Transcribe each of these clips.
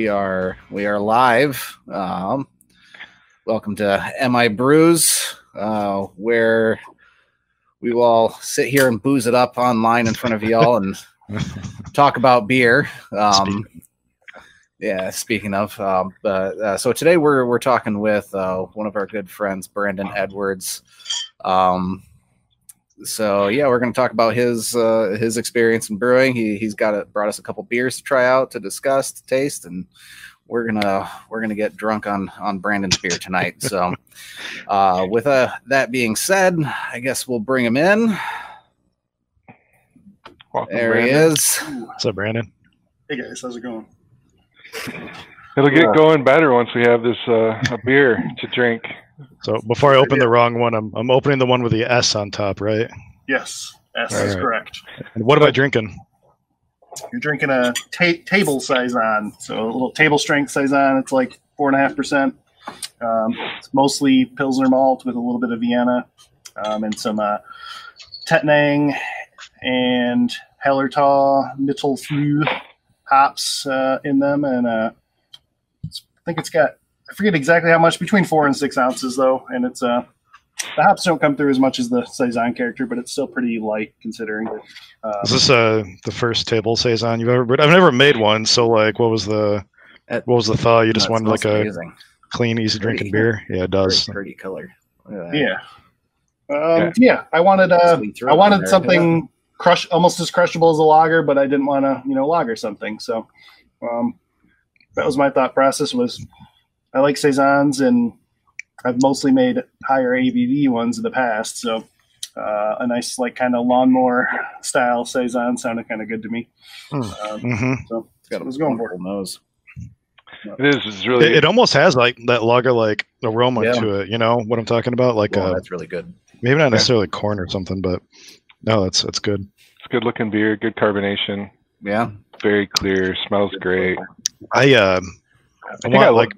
We are we are live. Um, welcome to Mi Brews, uh, where we will all sit here and booze it up online in front of y'all and talk about beer. Um, yeah, speaking of, um, but uh, so today we're we're talking with uh, one of our good friends, Brandon Edwards. Um, so yeah, we're going to talk about his uh, his experience in brewing. He he's got a, brought us a couple beers to try out, to discuss, to taste, and we're gonna we're gonna get drunk on on Brandon's beer tonight. So, uh, with uh, that being said, I guess we'll bring him in. Welcome, There he is. What's up, Brandon? Hey guys, how's it going? It'll get going better once we have this uh, a beer to drink. So before I open the wrong one, I'm I'm opening the one with the S on top, right? Yes, S All is right. correct. And what am I drinking? You're drinking a ta- table saison, so a little table strength saison. It's like four and a half percent. Um, It's mostly pilsner malt with a little bit of Vienna um, and some uh, Tettnang and Hallertau Mittelfrüh hops uh, in them, and uh, I think it's got I forget exactly how much between four and six ounces though, and it's uh the hops don't come through as much as the saison character, but it's still pretty light considering. Um, Is this uh the first table saison you've ever brewed? I've never made one, so like, what was the It- what was the thought? You just That wanted smells like a amazing. clean, easy drinking beer? Yeah, it does. Pretty, pretty color. Look at that. Yeah. Um, yeah, I wanted uh, I wanted there. something crush almost as crushable as a lager, but I didn't want to you know lager something. So um, that was my thought process. Was I like saisons and I've mostly made higher ABV ones in the past. So uh, a nice like kind of lawnmower style saison sounded kind of good to me. Hmm. Um, hmm so It's got a I was going for it. wonderful nose. It is. It's really. It, it almost has like that lager like aroma Yeah. to it. You know what I'm talking about? Like Well, uh, that's really good. maybe not necessarily corn or something, but no, that's that's good. it's good looking beer. Good carbonation. Yeah. Very clear. Smells great. I uh, I, think want I like.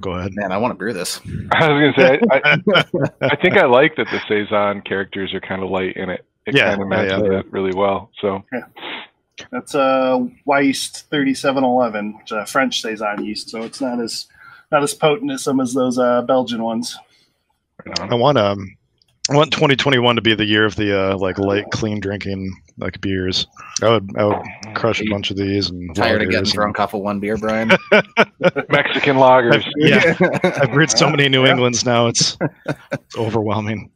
Go ahead. Man, I want to brew this. I was gonna say. I, I, I think I like that the saison characters are kind of light in it. It Yeah, kind of matches yeah. it really well. So yeah. That's uh, Wyeast thirty seven eleven, which is a French saison yeast, so it's not as not as potent as some of those uh, Belgian ones. I want um, I want 2021 to be the year of the uh, like light, clean drinking like beers. I would I would crush a bunch of these and Tired of lagers getting and- drunk off of one beer, Brian. Mexican lagers. Yeah, I've brewed so many New Englands now. It's, it's overwhelming.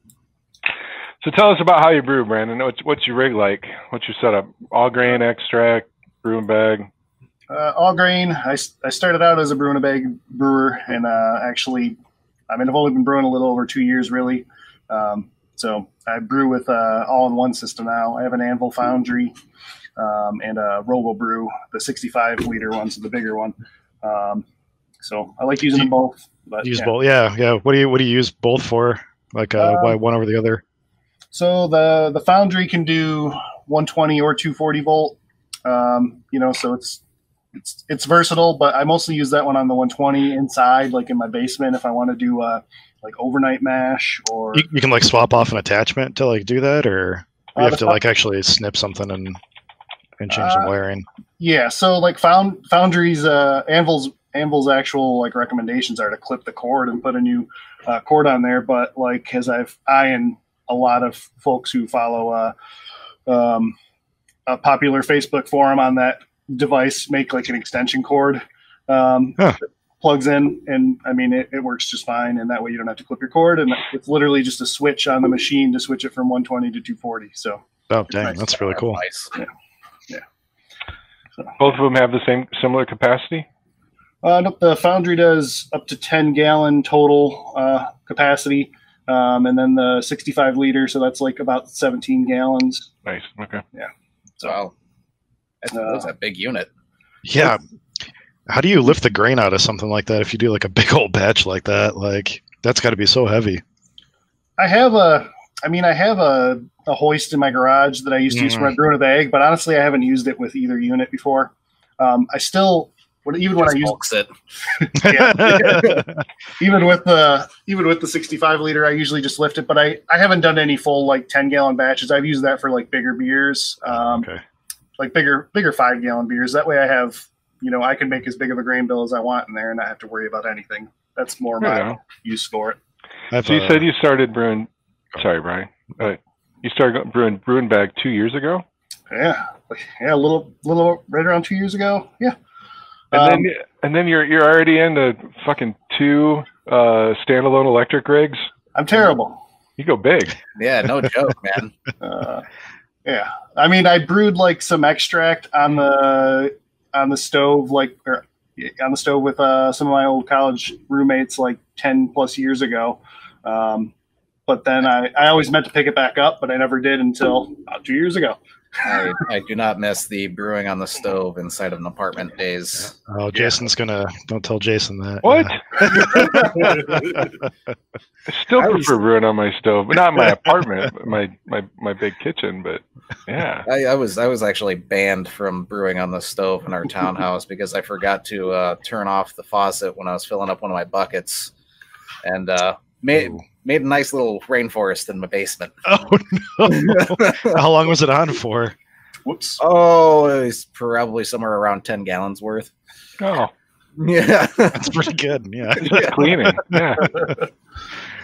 So tell us about how you brew, Brandon. What's what's your rig like? What's your setup? All grain extract, brewing bag. Uh, all grain. I, I started out as a brew in a bag brewer, and uh, actually, I mean, I've only been brewing a little over two years, really. Um, so I brew with uh, all in one system now. I have an Anvil Foundry um, and a Robo Brew, the 65 liter one's the bigger one. Um, so I like using them both. But Use yeah. both. Yeah, yeah. What do you what do you use both for? Like uh, Uh, why one over the other? So the the Foundry can do 120 or 240 volt. Um, you know, so it's it's it's versatile, but I mostly use that one on the 120 inside, like in my basement, if I want to do uh, like overnight mash or You, you can like swap off an attachment to like do that, or you Uh, have to like actually snip something and and change Uh, the wiring. yeah. So like Found Foundry's uh, Anvil's Anvil's actual like recommendations are to clip the cord and put a new uh, cord on there. But like as I've I and a lot of folks who follow uh, um, a popular Facebook forum on that device make like an extension cord um, Huh. That plugs in, and I mean it, it works just fine. And that way you don't have to clip your cord, and it's literally just a switch on the machine to switch it from 120 to 240. So Oh, dang, nice. that's really cool. Nice. Yeah. Both of them have the same similar capacity. Uh, nope, the Foundry does up to 10 gallon total uh, capacity, um, and then the 65 liter, so that's like about 17 gallons. Nice. Okay. Yeah. So Wow. That's, Uh, that's a big unit. Yeah. How do you lift the grain out of something like that if you do like a big old batch like that? Like that's got to be so heavy. I have a, I mean, I have a, a hoist in my garage that I used to use for my brew in a bag, but honestly, I haven't used it with either unit before. Um, I still, when, even when I Just use bulks it. even with the even with the 65 liter i usually just lift it but i i haven't done any full like 10 gallon batches i've used that for like bigger beers um okay. like bigger bigger five gallon beers that way i have you know, I can make as big of a grain bill as I want in there and not have to worry about anything. That's more Right my on. use for it. I've, So you uh, said you started brewing. Sorry, Brian. Uh, you started brewing brewing bag two years ago, Yeah, yeah, a little, little right around two years ago. Yeah, and Um, then and then you're you're already into fucking two uh, standalone electric rigs. I'm terrible. You go big. Yeah, no joke, man. Uh, yeah, I mean, I brewed like some extract on the on the stove, like or on the stove with uh, some of my old college roommates, like ten plus years ago. Um, but then I, I always meant to pick it back up, but I never did until about two years ago. I, I do not miss the brewing on the stove inside of an apartment days. oh, Jason's gonna. Don't tell Jason that. What? I still I was- prefer brewing on my stove, but not in my apartment, but my my my big kitchen. But yeah, I, I was I was actually banned from brewing on the stove in our townhouse because I forgot to uh, turn off the faucet when I was filling up one of my buckets, and uh, made Ooh. Made a nice little rainforest in my basement. oh no! How long was it on for? Whoops. oh, it was probably somewhere around ten gallons worth. oh, Yeah, That's pretty good. Yeah. cleaning. Yeah,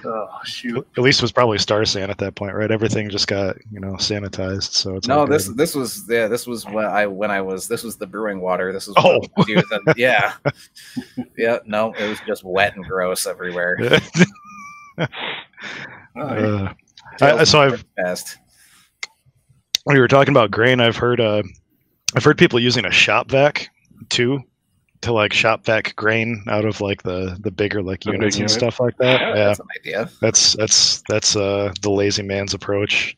Oh shoot. At least it was probably Star San at that point, right? Everything just got you know sanitized, so it's all no, good. this this was yeah, this was when I when I was this was the brewing water. This was Oh. was using. yeah, yeah. No, it was just wet and gross everywhere. Uh, I- so I've fast. when you were talking about grain, I've heard uh, I've heard people using a shop vac too to like shop vac grain out of like the the bigger like The big units and unit. stuff like that. Yeah, Yeah, that's an idea. that's that's that's uh the lazy man's approach.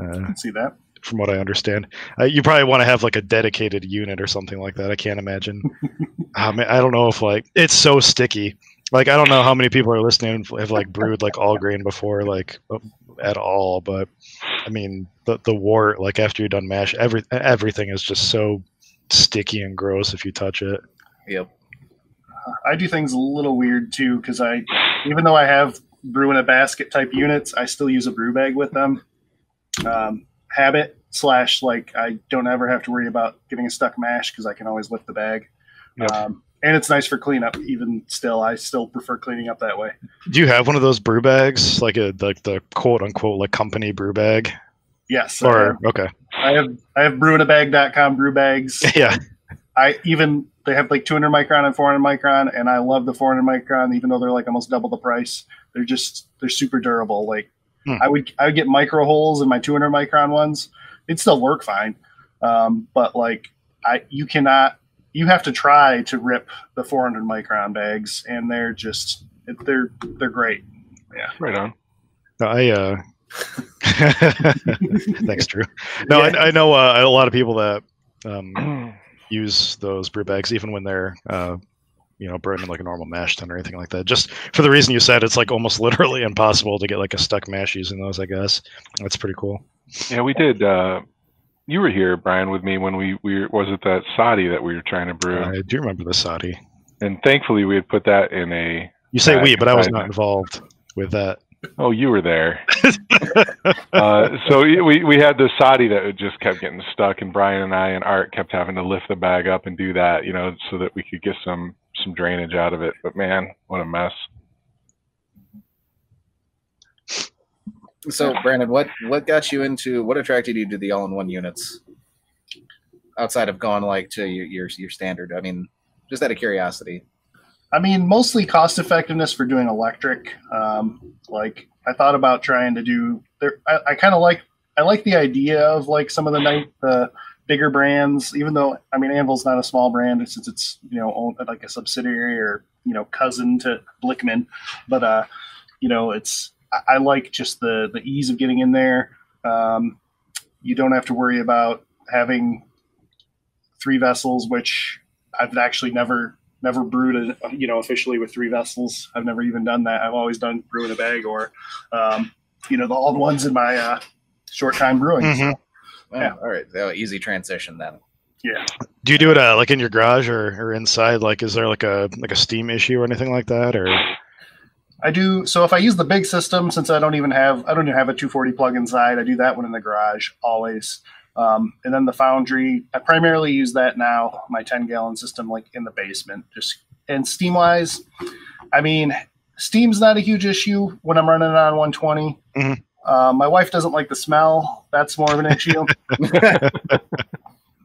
Uh, I can see that. from what I understand, uh, you probably want to have like a dedicated unit or something like that. I can't imagine. I mean, I don't know if like it's so sticky. Like I don't know how many people are listening have like brewed like all grain before, like uh, at all. But I mean, the the wort like after you're done mash, every everything is just so sticky and gross if you touch it. Yep. I do things a little weird too because I, even though I have brew in a basket type units, I still use a brew bag with them. Um, habit slash like I don't ever have to worry about getting a stuck mash because I can always lift the bag. Yep. Um, and it's nice for cleanup. Even still, I still prefer cleaning up that way. Do you have one of those brew bags, like a like the quote unquote like company brew bag? Yes, Or have, okay, I have I have brewinabag.com brew bags. yeah, I even they have like 200 micron and 400 micron, and I love the 400 micron, even though they're like almost double the price. They're just they're super durable. Like Hmm. I would I would get micro holes in my 200 micron ones. It'd still work fine, um, but like I you cannot you have to try to rip the 400 micron bags, and they're just they're they're great. Yeah, right on. I uh thanks Drew. No, I, I know uh, a lot of people that um, use those brew bags even when they're uh, you know brewing in like a normal mash tun or anything like that. Just for the reason you said, it's like almost literally impossible to get like a stuck mash using those. I guess that's pretty cool. Yeah, we did. Uh, you were here, Brian, with me when we we was it that sahti that we were trying to brew, I do remember the sahti. and thankfully we had put that in a. You say Right, we, but I was not involved with that. Oh, you were there. uh, so we we had the sahti that just kept getting stuck, and Brian and I and Art kept having to lift the bag up and do that, you know, so that we could get some some drainage out of it. But man, what a mess! So, Brandon, what what got you into what attracted you to the all-in-one units? Outside of going like to your your, your standard, I mean, just out of curiosity. I mean, mostly cost effectiveness for doing electric. Um, like I thought about trying to do there. I, I kind of like I like the idea of like some of the night the bigger brands, even though I mean Anvil's not a small brand since it's you know owned, like a subsidiary or you know cousin to Blichmann, but uh, you know it's I, I like just the the ease of getting in there. Um, you don't have to worry about having three vessels, which I've actually never never brewed it, you know, officially with three vessels. I've never even done that. I've always done brew in a bag or, um, you know, the old ones in my uh, short time brewing. Mhm. Oh, Yeah. All right, so easy transition then. Yeah. Do you do it uh, like in your garage or, or inside? Like, is there like a like a steam issue or anything like that? Or I do. So if I use the big system, since I don't even have, I don't even have a 240 plug inside, I do that one in the garage always. Um, and then the foundry, I primarily use that now, my 10 gallon system, like in the basement. Just and steam wise, I mean, steam's not a huge issue when I'm running it on 120. Mhm. Uh, my wife doesn't like the smell. That's more of an issue.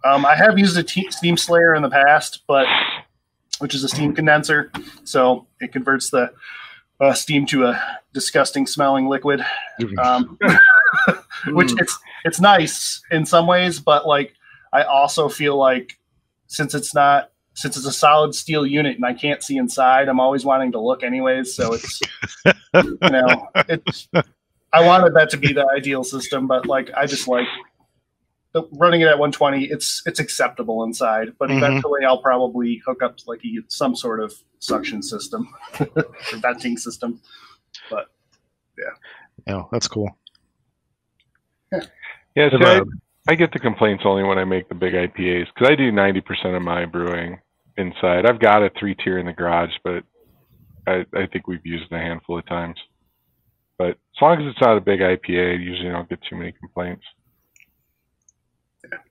um, I have used a t- steam slayer in the past, but which is a steam condenser, so it converts the uh, steam to a disgusting smelling liquid. Um, which Mm. it's it's nice in some ways, but like I also feel like since it's not since it's a solid steel unit and I can't see inside, I'm always wanting to look anyways. So it's you know it's I wanted that to be the ideal system, but like I just like running it at 120. It's it's acceptable inside, but Mhm. eventually I'll probably hook up like a, some sort of suction system or venting system. But yeah, that's cool. Yeah, If, see, I, I get the complaints only when I make the big IPAs because I do 90% of my brewing inside. I've got a three tier in the garage, but I, I think we've used it a handful of times. But as long as it's not a big IPA, usually I usually don't get too many complaints.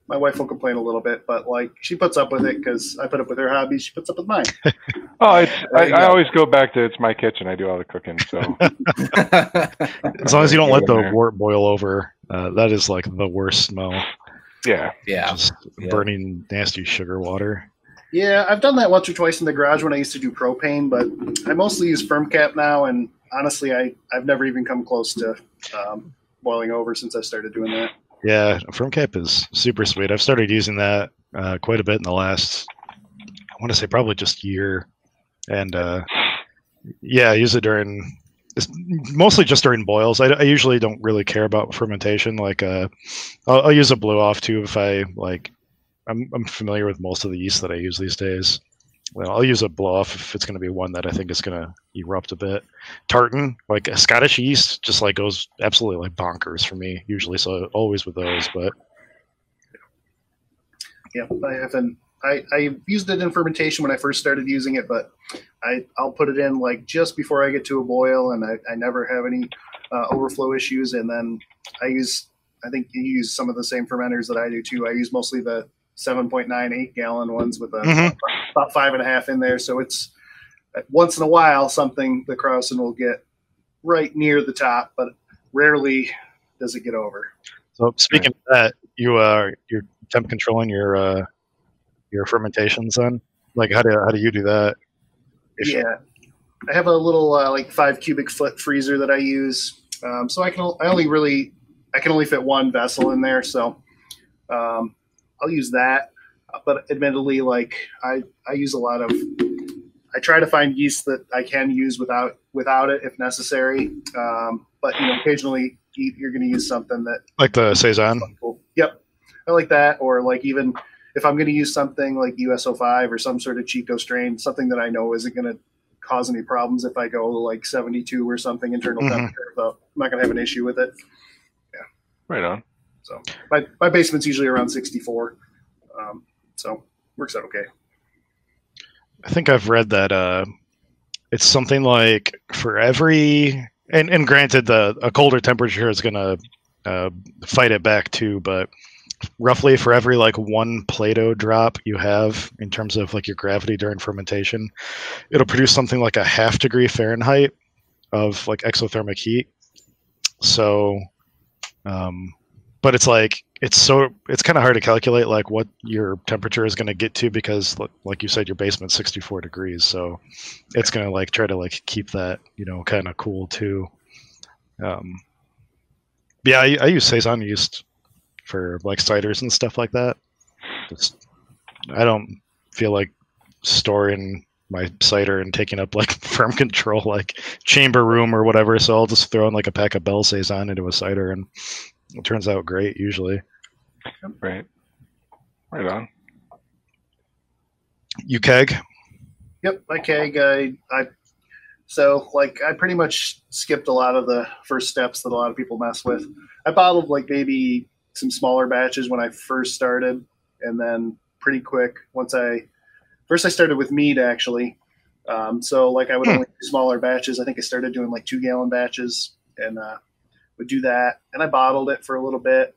My wife will complain a little bit, but like she puts up with it because I put up with her hobbies. She puts up with mine. Oh, it's I, I always go back to it's my kitchen. I do all the cooking, so As long as you don't let the Yeah. wort boil over, uh, that is like the worst smell. yeah. yeah. Just Yeah. burning nasty sugar water. Yeah, I've done that once or twice in the garage when I used to do propane, but I mostly use Fermcap now, and honestly, I I've never even come close to um, boiling over since I started doing that. Yeah, Fermcap is super sweet. I've started using that uh, quite a bit in the last, I want to say probably just year, and uh, yeah, I use it during mostly just during boils. I, I usually don't really care about fermentation. Like, uh, I'll, I'll use a blow off too if I like. I'm I'm familiar with most of the yeast that I use these days. Well, I'll use a bluff if it's going to be one that I think is going to erupt a bit. Tartan, like a Scottish yeast, just like goes absolutely like bonkers for me usually. So always with those, but Yeah, I haven't. I, I used it in fermentation when I first started using it, but I I'll put it in like just before I get to a boil, and I, I never have any uh, overflow issues. And then I use I think you use some of the same fermenters that I do too. I use mostly the 7.98 gallon ones with a, Mhm. about five and a half in there. So it's uh, once in a while something the Krausen will get right near the top, but rarely does it get over. so speaking of that, you uh you're temp controlling your uh your fermentations then? Like how do how do you do that? If- yeah, I have a little uh, like five cubic foot freezer that I use, um, so I can I only really I can only fit one vessel in there, so um, I'll use that. But admittedly, like I I use a lot of I try to find yeast that I can use without without it if necessary. Um, but you know, occasionally you- you're going to use something that Like the saison. Cool. Yep. I like that. Or like even if I'm going to use something like US-05 or some sort of Chico strain, something that I know isn't going to cause any problems if I go like 72 or something internal Mhm. temperature. So I'm not going to have an issue with it. Yeah. Right on. So my, my basement's usually around 64. Um, so works out okay. I think I've read that uh, it's something like for every and and granted the a colder temperature is gonna uh, fight it back too, but roughly for every like one Plato drop you have in terms of like your gravity during fermentation, it'll produce something like a half degree Fahrenheit of like exothermic heat. So, um, but it's like it's so it's kind of hard to calculate like what your temperature is going to get to because like you said your basement's 64 degrees so it's going to like try to like keep that you know kind of cool too. Um yeah I, I use saison yeast for like ciders and stuff like that. I don't feel like storing my cider and taking up like firm control like chamber room or whatever so i'll just throw in like a pack of Belle Saison into a cider and it turns out great usually Right. Right on. you keg Yep, I keg. I, I so like I pretty much skipped a lot of the first steps that a lot of people mess with. I bottled like maybe some smaller batches when I first started, and then pretty quick once I first I started with mead actually. Um, so like I would Hmm. only do smaller batches. I think I started doing like two gallon batches and uh, would do that, and I bottled it for a little bit.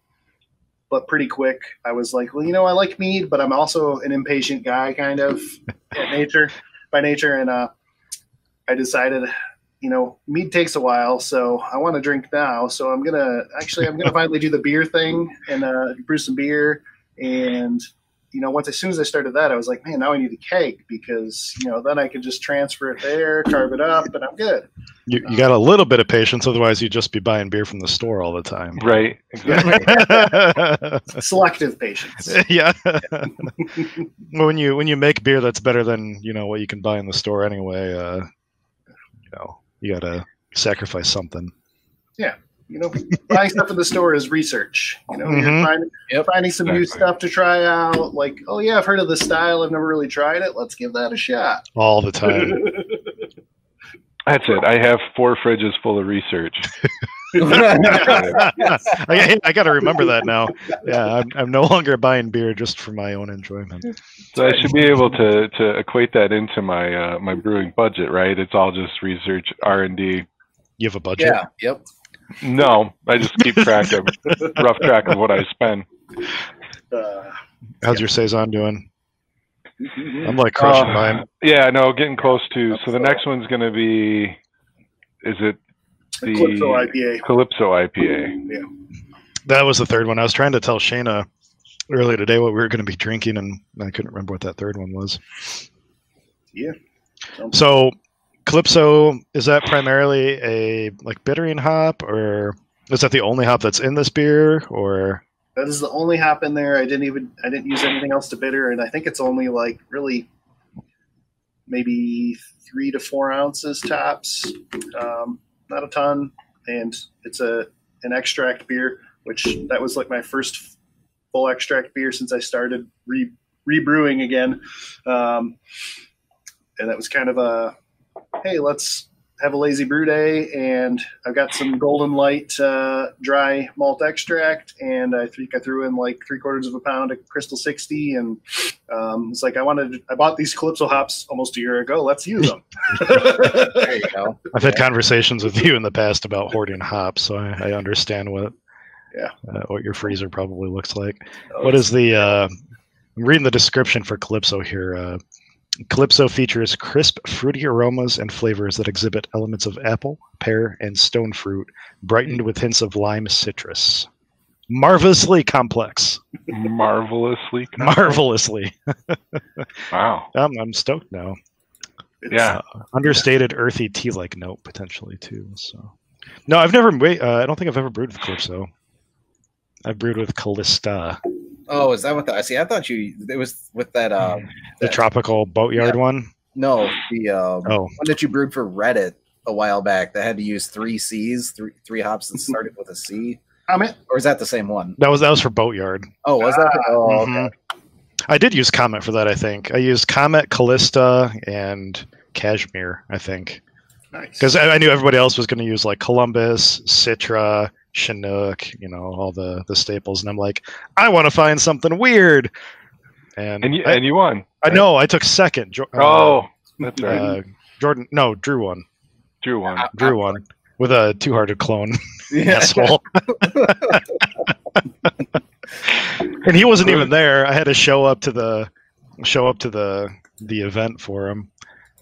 but pretty quick, I was like, well, you know, I like mead, but I'm also an impatient guy, kind of at nature by nature, and uh, I decided, you know, mead takes a while, so I want to drink now. So I'm gonna actually, I'm gonna finally do the beer thing and uh, brew some beer. And you know, once as soon as I started that, I was like, man, now I need a keg because you know then I could just transfer it there, carve it up, and I'm good. You, you got a little bit of patience, otherwise you'd just be buying beer from the store all the time. Right. Exactly. Selective patience. yeah. when you when you make beer that's better than you know what you can buy in the store anyway, uh, you know you gotta sacrifice something. You know, buying stuff in the store is research. You know, Mhm. you're finding, Yep. finding some new stuff to try out. Like, oh yeah, I've heard of this style. I've never really tried it. Let's give that a shot. all the time. That's it. I have four fridges full of research. I, I got to remember that now. Yeah, I'm, I'm no longer buying beer just for my own enjoyment. So I should be able to to equate that into my uh, my brewing budget, right? It's all just research, R and D. You have a budget? yeah. Yep. No, I just keep track of rough track of what I spend. Uh, How's your saison doing? I'm like crushing Uh, mine. Yeah, no, getting close to. So the next one's going to be, is it the Calypso IPA. Calypso IPA? Yeah. That was the third one. I was trying to tell Shayna earlier today what we were going to be drinking, and I couldn't remember what that third one was. Yeah. So, Calypso is that primarily a like bittering hop, or is that the only hop that's in this beer? Or That is the only hop in there. I didn't even I didn't use anything else to bitter, and I think it's only like really maybe three to four ounces tops. Um, not a ton, and it's a an extract beer, which that was like my first full extract beer since I started re rebrewing again, um, and that was kind of a hey, let's have a lazy brew day, and I've got some Golden Light uh, dry malt extract, and I think I threw in like three quarters of a pound of Crystal 60, and um, it's like I wanted, I bought these Calypso hops almost a year ago. Let's use them. There you go. I've had conversations with you in the past about hoarding hops, so I, I understand what Yeah. uh, what your freezer probably looks like. What is the? Uh, I'm reading the description for Calypso here. Uh, Calypso features crisp, fruity aromas and flavors that exhibit elements of apple, pear, and stone fruit, brightened with hints of lime citrus. Marvelously complex. Marvelously. Marvelously. Wow. I'm, I'm stoked now. It's- Yeah. Understated, earthy tea-like note potentially too. So, no, I've never. Wait, uh, I don't think I've ever brewed with Calypso. I've brewed with Callista, Oh, is that what the? I see. I thought you. It was with that. Um, the that- tropical boatyard one. No, the um, Oh, one that you brewed for Reddit a while back that had to use three C's, three three hops that started with a C. Comet. Or is that the same one? that was that was for boatyard. Oh, was that? Ah, Oh, okay. Mhm. I did use Comet for that. I think I used Comet, Callista, and Cashmere. I think Nice. because I, I knew everybody else was going to use like Columbus, Citra, Chinook, you know, all the the staples, and I'm like, I want to find something weird. And, And you I, and you won. I know I took second. Jo- uh, Oh, that's right. uh, Jordan, no, Drew won. Drew won. Drew won with a two-hearted clone. Yeah. asshole. and he wasn't even there. I had to show up to the show up to the the event for him.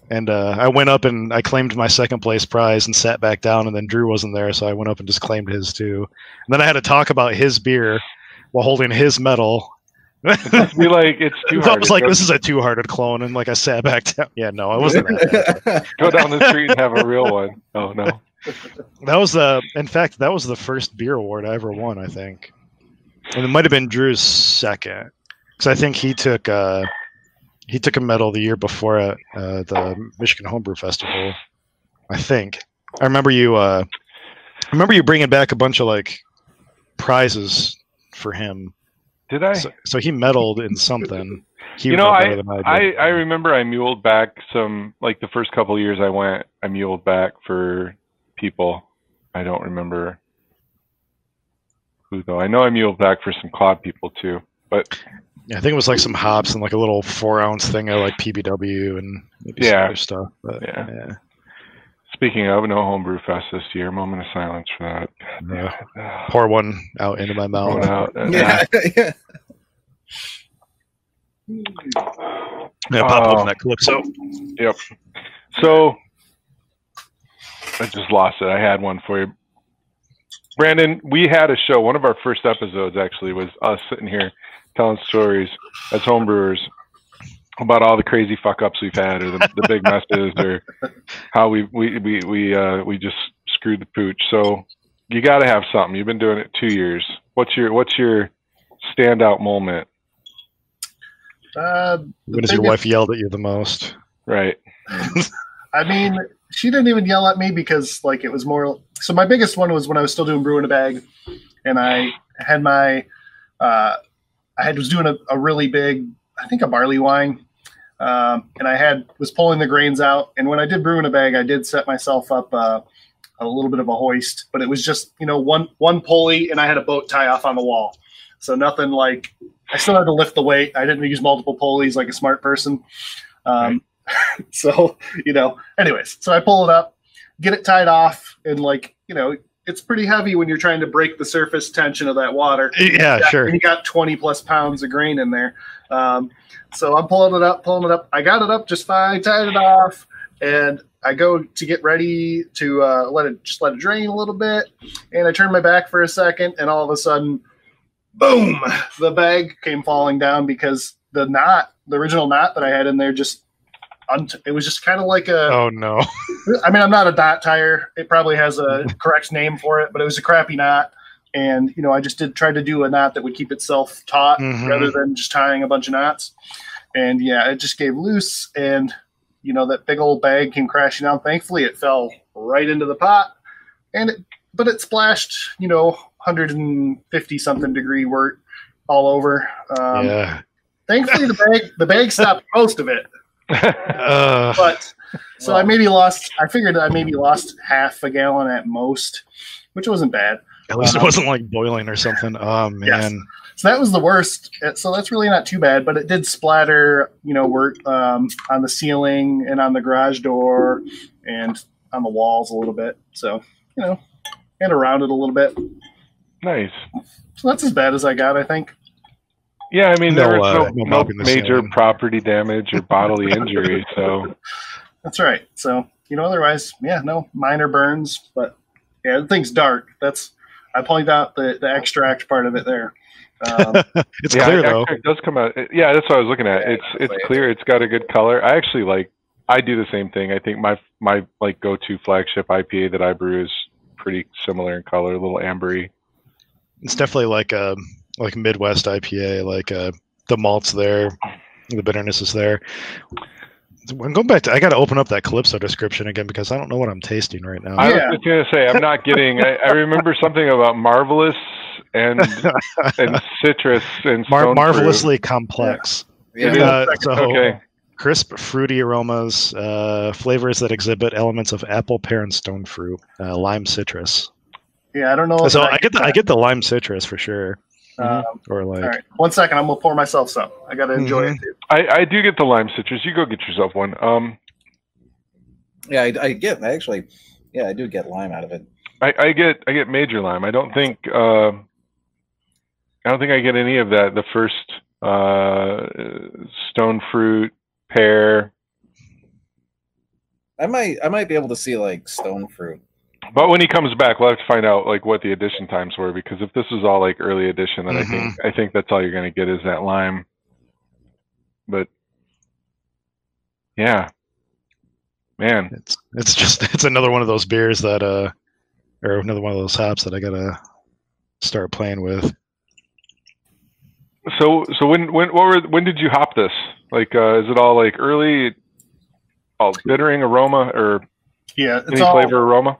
And uh, I went up and I claimed my second place prize and sat back down. And then Drew wasn't there, so I went up and just claimed his too. And then I had to talk about his beer while holding his medal. Be like, it's too I was like, "This is a two-hearted clone," and like I sat back down. Yeah, no, I wasn't. Go down the street and have a real one. Oh no. that was the. In fact, that was the first beer award I ever won. I think, and it might have been Drew's second, because I think he took. uh he took a medal the year before at uh, the Michigan Homebrew Festival. I think. I remember you. Uh, I remember you bringing back a bunch of like prizes for him. Did I? So, so he medaled in something. He You know, wrote better than I I, did. I remember I muled back some like the first couple of years I went, I muled back for people. I don't remember who though. I know I muled back for some cloud people too. But Yeah, I think it was like some hops and like a little four ounce thing of like PBW and maybe some Yeah. other stuff. But, Yeah. yeah. Speaking of no homebrew fest this year, moment of silence for that. Yeah. Pour one out into my Going mouth. out. Uh, Yeah, yeah. Yeah, pop Oh. open that calypso. Yep. So I just lost it. I had one for you. Brandon, we had a show. One of our first episodes actually was us sitting here telling stories as homebrewers about all the crazy fuck ups we've had or the, the big messes or how we we we we uh we just screwed the pooch. So you got to have something. You've been doing it 2 years. What's your what's your standout moment? Uh, When has your wife yelled at you the most? Right. I mean, she didn't even yell at me because like it was more. So my biggest one was when I was still doing brew in a bag, and I had my, uh, I had was doing a, a really big, I think a barley wine, um, and I had was pulling the grains out. And when I did brew in a bag, I did set myself up uh, a little bit of a hoist, but it was just you know one one pulley, and I had a boat tie off on the wall, so nothing like. I still had to lift the weight. I didn't use multiple pulleys like a smart person. Um, so you know anyways so i pull it up get it tied off and like you know it's pretty heavy when you're trying to break the surface tension of that water. Yeah, sure. and you got 20 plus pounds of grain in there. Um, so i'm pulling it up pulling it up. I got it up just fine tied it off and i go to get ready to uh, let it just let it drain a little bit. And i turn my back for a second and all of a sudden boom the bag came falling down because the knot the original knot that i had in there just unt- it was just kind of like a Oh no. I mean, I'm not a knot tire. It probably has a correct name for it, but it was a crappy knot. And you know, I just did try to do a knot that would keep itself taut Mhm. rather than just tying a bunch of knots. And yeah, it just gave loose, and you know that big old bag came crashing down. Thankfully, it fell right into the pot, and it, but it splashed, you know, 150 something degree wort all over. Um, yeah. Thankfully, the bag the bag stopped most of it, Uh, but so I maybe lost. I figured I maybe lost half a gallon at most, which wasn't bad. at least it um, wasn't like boiling or something. Oh man. So that was the worst. So that's really not too bad, but it did splatter, you know, wort um, on the ceiling and on the garage door and on the walls a little bit. So you know, and around it a little bit. nice. So that's as bad as I got, I think. Yeah, I mean No, there was uh, no, no no the major ceiling. property damage or bodily injury, so That's right. So you know, otherwise, yeah, no minor burns, but yeah, the thing's dark. That's I pointed out the the extract part of it there. Um, it's yeah, clear it though. actually does come out. Yeah, that's what I was looking at. Yeah, it's it's it's clear. It's got a good color. I actually like. I do the same thing. I think my my like go to flagship IPA that I brew is pretty similar in color, a little ambery. It's definitely like a like Midwest IPA. Like uh, the malts there, the bitterness is there. I'm going back to. I got to open up that Calypso description again because I don't know what I'm tasting right now. I Yeah. was gonna say I'm not getting. I, I remember something about marvelous and and citrus and Mar- stone fruit. marvelously complex. Yeah. Yeah. Uh, so Okay. crisp, fruity aromas, uh, flavors that exhibit elements of apple, pear, and stone fruit, uh, lime, citrus. yeah, I don't know. if So I get the I get the lime citrus for sure, Um, or like all right, one second. I'm gonna pour myself some. I gotta enjoy Mhm. it. Too. I, I do get the lime citrus. You go get yourself one. Um, Yeah, I, I get. I actually, yeah, I do get lime out of it. I, I get I get major lime. I don't think uh, I don't think I get any of that. The first uh, stone fruit, pear. I might, I might be able to see like stone fruit. But when he comes back, we'll have to find out like what the addition times were because if this is all like early edition, then I think I think that's all you're gonna get is that lime. But yeah, man, it's it's just it's another one of those beers that uh, or another one of those hops that I gotta start playing with. So so when when what were when did you hop this? Like uh, is it all like early, all bittering aroma or Yeah, it's any all flavor aroma?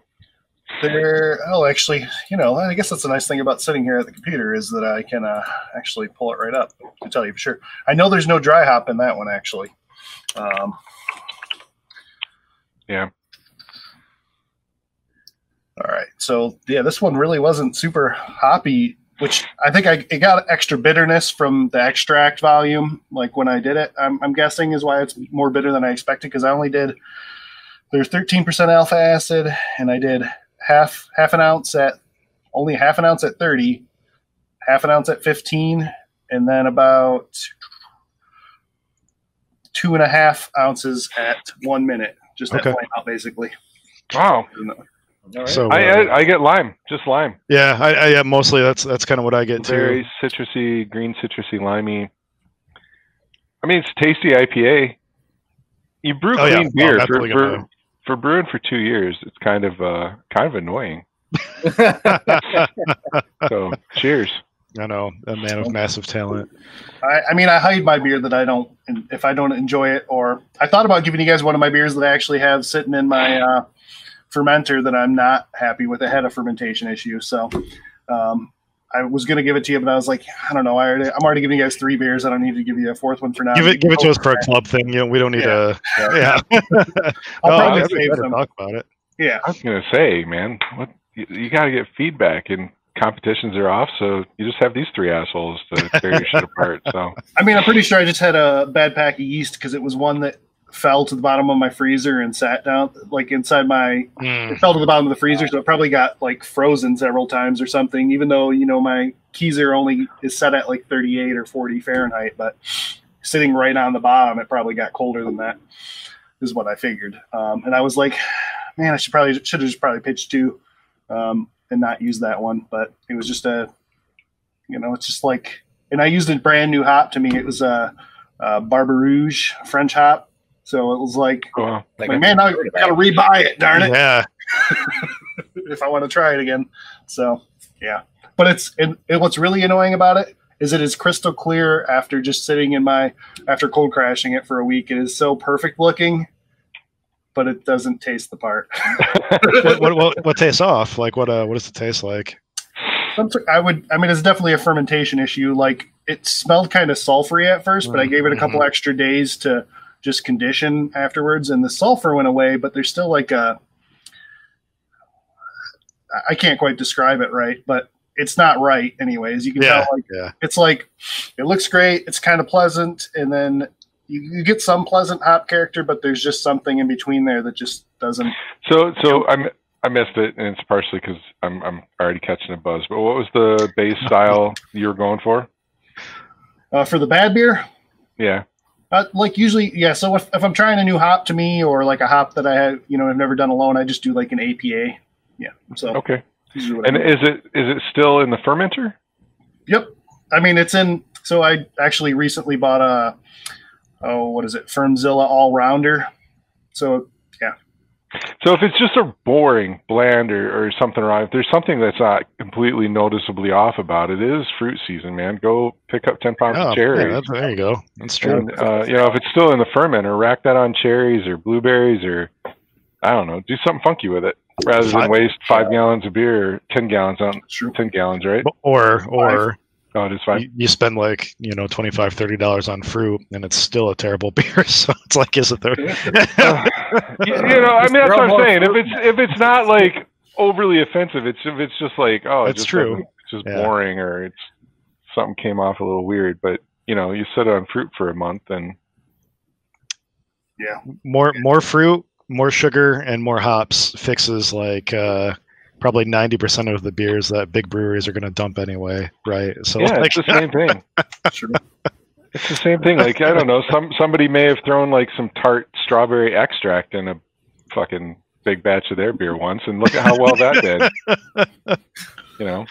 There. Oh, actually, you know, I guess that's a nice thing about sitting here at the computer is that I can uh, actually pull it right up to tell you for sure. I know there's no dry hop in that one actually. Um, Yeah. All right. So yeah, this one really wasn't super hoppy, which I think I it got extra bitterness from the extract volume. Like when I did it, I'm, I'm guessing is why it's more bitter than I expected because I only did They're 13% alpha acid, and I did half half an ounce at only half an ounce at 30, half an ounce at 15, and then about two and a half ounces at one minute, just at Okay. flame out, basically. Wow. All right. So I, uh, I I get lime, just lime. yeah, I, I yeah, mostly that's that's kind of what I get too. Very citrusy, green citrusy, limey. I mean, it's tasty IPA. You brew Oh, yeah. clean Oh, beer for, for gonna- for brewing for two years. It's kind of uh kind of annoying. So cheers. I know a man of massive talent. I, I mean, I hide my beer that I don't, if I don't enjoy it, or I thought about giving you guys one of my beers that I actually have sitting in my uh, fermenter that I'm not happy with. It had a fermentation issue, so um, I was going to give it to you, but I was like, I don't know. I already, I'm already giving you guys three beers. I don't need to give you a fourth one for now. Give it give it to us for a club thing. You know, we don't need Yeah. a yeah. I'll No, probably that'd save better. them. Talk about it. Yeah, I was gonna say, man, what you, you got to get feedback, and competitions are off, so you just have these three assholes to tear your shit apart. So I mean, I'm pretty sure I just had a bad pack of yeast because it was one that fell to the bottom of my freezer and sat down like inside my Mm. it fell to the bottom of the freezer, so it probably got like frozen several times or something. Even though you know my keezer only is set at like 38 or 40 Fahrenheit, but sitting right on the bottom, it probably got colder than that. Is what I figured, um, and I was like, man, I should probably should have just probably pitched two um, and not use that one. But it was just a, you know, it's just like, and I used a brand new hop. To me, it was a, a Barbe Rouge French hop. So it was like, well, Like, like man, I gotta rebuy it. Darn it Yeah, if I want to try it again. So yeah, but it's and, and what's really annoying about it is it is crystal clear after just sitting in my after cold crashing it for a week. It is so perfect looking, but it doesn't taste the part. what, what what what tastes off? Like what uh what does it taste like? I would. I mean, it's definitely a fermentation issue. Like it smelled kind of sulfury at first, but I gave it a couple extra days to just condition afterwards, and the sulfur went away. But there's still like a I can't quite describe it right, but it's not right. Anyways, you can Yeah, tell like yeah. it's like it looks great. It's kind of pleasant, and then you, you get some pleasant hop character, but there's just something in between there that just doesn't. so so I'm. I missed it, and it's partially because I'm I'm already catching a buzz. But what was the base style you were going for? Uh, for the bad beer, Yeah. Uh, like usually, yeah. So if, if I'm trying a new hop to me, or like a hop that I have, you know, I've never done alone, I just do like an APA. Yeah. So Okay. And is it is it still in the fermenter? yep. I mean, it's in. So I actually recently bought a oh, what is it, FermZilla All Rounder. So So if it's just a boring, bland, or, or something wrong, if there's something that's not completely noticeably off about it, it is fruit season, man. Go pick up ten pounds Oh, of yeah, cherries. that's, there you go. That's true. and uh, you know, if it's still in the fermenter, rack that on cherries or blueberries or I don't know, do something funky with it rather than waste five gallons of beer ten gallons on ten gallons, right? Or or Oh, it is fine. you, you spend like you know 25 30 dollars on fruit and it's still a terrible beer so it's like is it there you, you know, I mean, that's what I'm saying. If it's if it's not like overly offensive, it's if it's just like oh, it's just true. It's just Yeah. boring or it's something came off a little weird. But you know, you sit on fruit for a month and yeah, more more fruit more sugar and more hops fixes like uh probably 90% of the beers that big breweries are going to dump anyway right so yeah, like it's the same thing. True. It's the same thing. Like I don't know, some somebody may have thrown like some tart strawberry extract in a fucking big batch of their beer once, and look at how well that did. You know,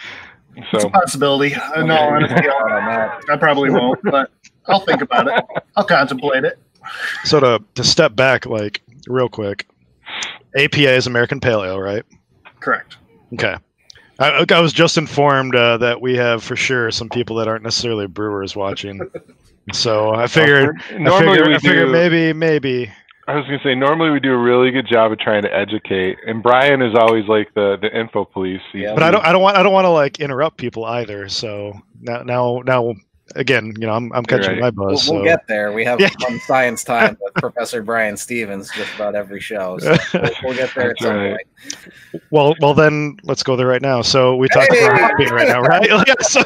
It's a possibility. Uh, no, honestly, I, I probably won't, but I'll think about it. I'll contemplate it. so to to step back like real quick apa is american pale ale right Correct. Okay I, I was just informed uh, that we have for sure some people that aren't necessarily brewers watching so i figured normally I figured, we I figured do. maybe maybe I was gonna say normally we do a really good job of trying to educate, and Brian is always like the the info police. Yeah. but I don't I don't want I don't want to like interrupt people either. So now now now again, you know, I'm I'm catching right. my We'll, buzz. we'll get there. We have Yeah. fun science time with Professor Brian Stevens just about every show. So we'll, we'll get there at some right. point. well well then let's go there right now. So we talked about hopping right now, right? Yeah, so-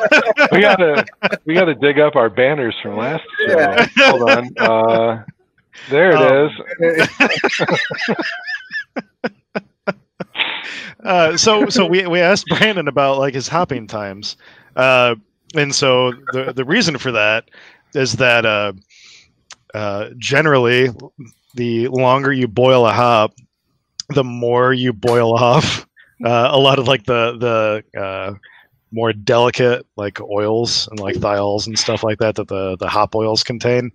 we gotta we gotta dig up our banners from last show. Yeah. Hold on. Uh, there it Oh. is. uh, so so we we asked Brandon about like his hopping times, uh, and so the the reason for that is that uh, uh, generally the longer you boil a hop, the more you boil off uh, a lot of like the the uh, more delicate like oils and like thiols and stuff like that that the the hop oils contain,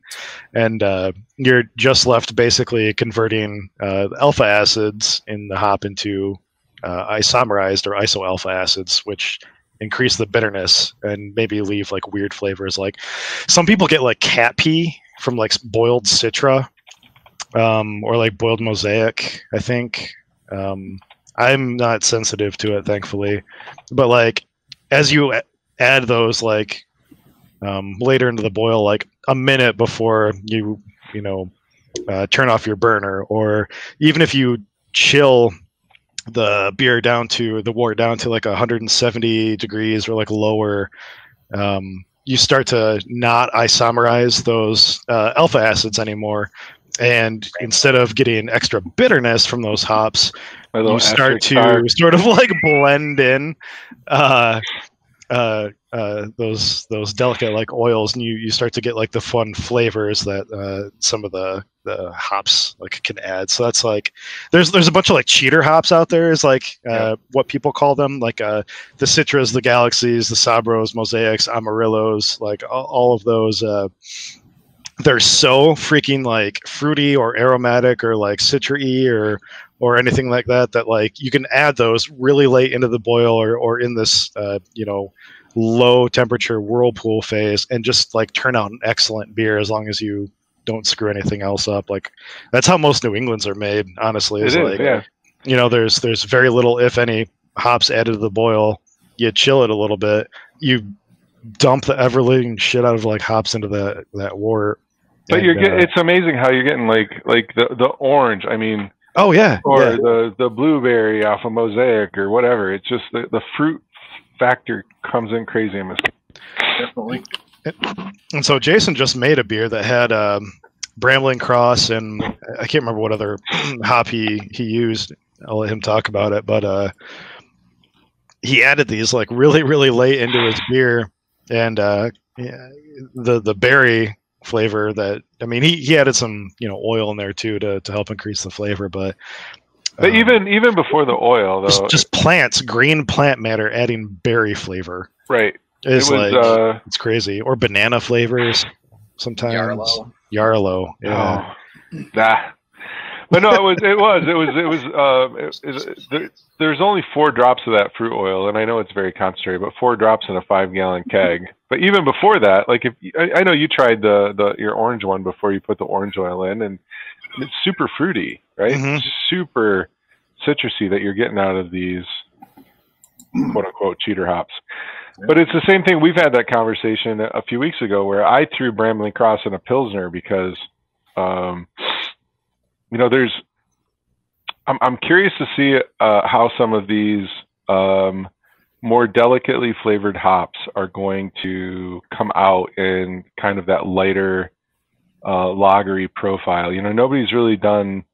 and uh, you're just left basically converting uh, alpha acids in the hop into isomerized or iso alpha acids, which increase the bitterness and maybe leave like weird flavors. Like some people get like cat pee from like boiled citra um, or like boiled mosaic. I think um, I'm not sensitive to it, thankfully, but like as you add those like um, later into the boil, like a minute before you you know uh, turn off your burner, or even if you chill the beer down to the wort down to like 170 degrees or like lower um, you start to not isomerize those uh, alpha acids anymore. And instead of getting extra bitterness from those hops you start to sort of like blend in uh, uh, uh, those those delicate like oils, and you, you start to get like the fun flavors that uh, some of the the hops like can add. So that's like there's there's a bunch of like cheater hops out there is like uh, yeah. what people call them like uh, the citras, the galaxies, the sabros, mosaics, amarillos, like all, all of those. Uh, they're so freaking like fruity or aromatic or like citry or or anything like that that like you can add those really late into the boil or, or in this uh, you know low temperature whirlpool phase and just like turn out an excellent beer as long as you don't screw anything else up like that's how most new englands are made honestly is, like yeah. you know there's there's very little if any hops added to the boil you chill it a little bit you dump the ever living shit out of like hops into that that wort but and, you're getting uh, it's amazing how you're getting like like the the orange i mean Oh yeah, or yeah. the the blueberry off a of mosaic or whatever. It's just the, the fruit factor comes in crazy in this. Definitely. And so Jason just made a beer that had um, Brambling Cross and I can't remember what other hop he he used. I'll let him talk about it, but uh, he added these like really really late into his beer, and uh, yeah, the the berry flavor that I mean he, he added some you know oil in there too to, to help increase the flavor. But but um, even even before the oil though just, just, plants green plant matter adding berry flavor. Right is it like uh, it's crazy or banana flavors sometimes Yarlow, Yarlow yeah oh, nah but no, it was it was it was it was uh, it, it, there, there's only four drops of that fruit oil, and I know it's very concentrated, but four drops in a five gallon keg. But even before that, like if I, I know you tried the the your orange one before you put the orange oil in, and it's super fruity, right? Mm-hmm. super citrusy that you're getting out of these quote unquote cheater hops. But it's the same thing. We've had that conversation a few weeks ago where I threw Brambling Cross in a Pilsner because um, you know, there's. I'm I'm curious to see uh, how some of these um, more delicately flavored hops are going to come out in kind of that lighter uh, lagery profile. You know, nobody's really done.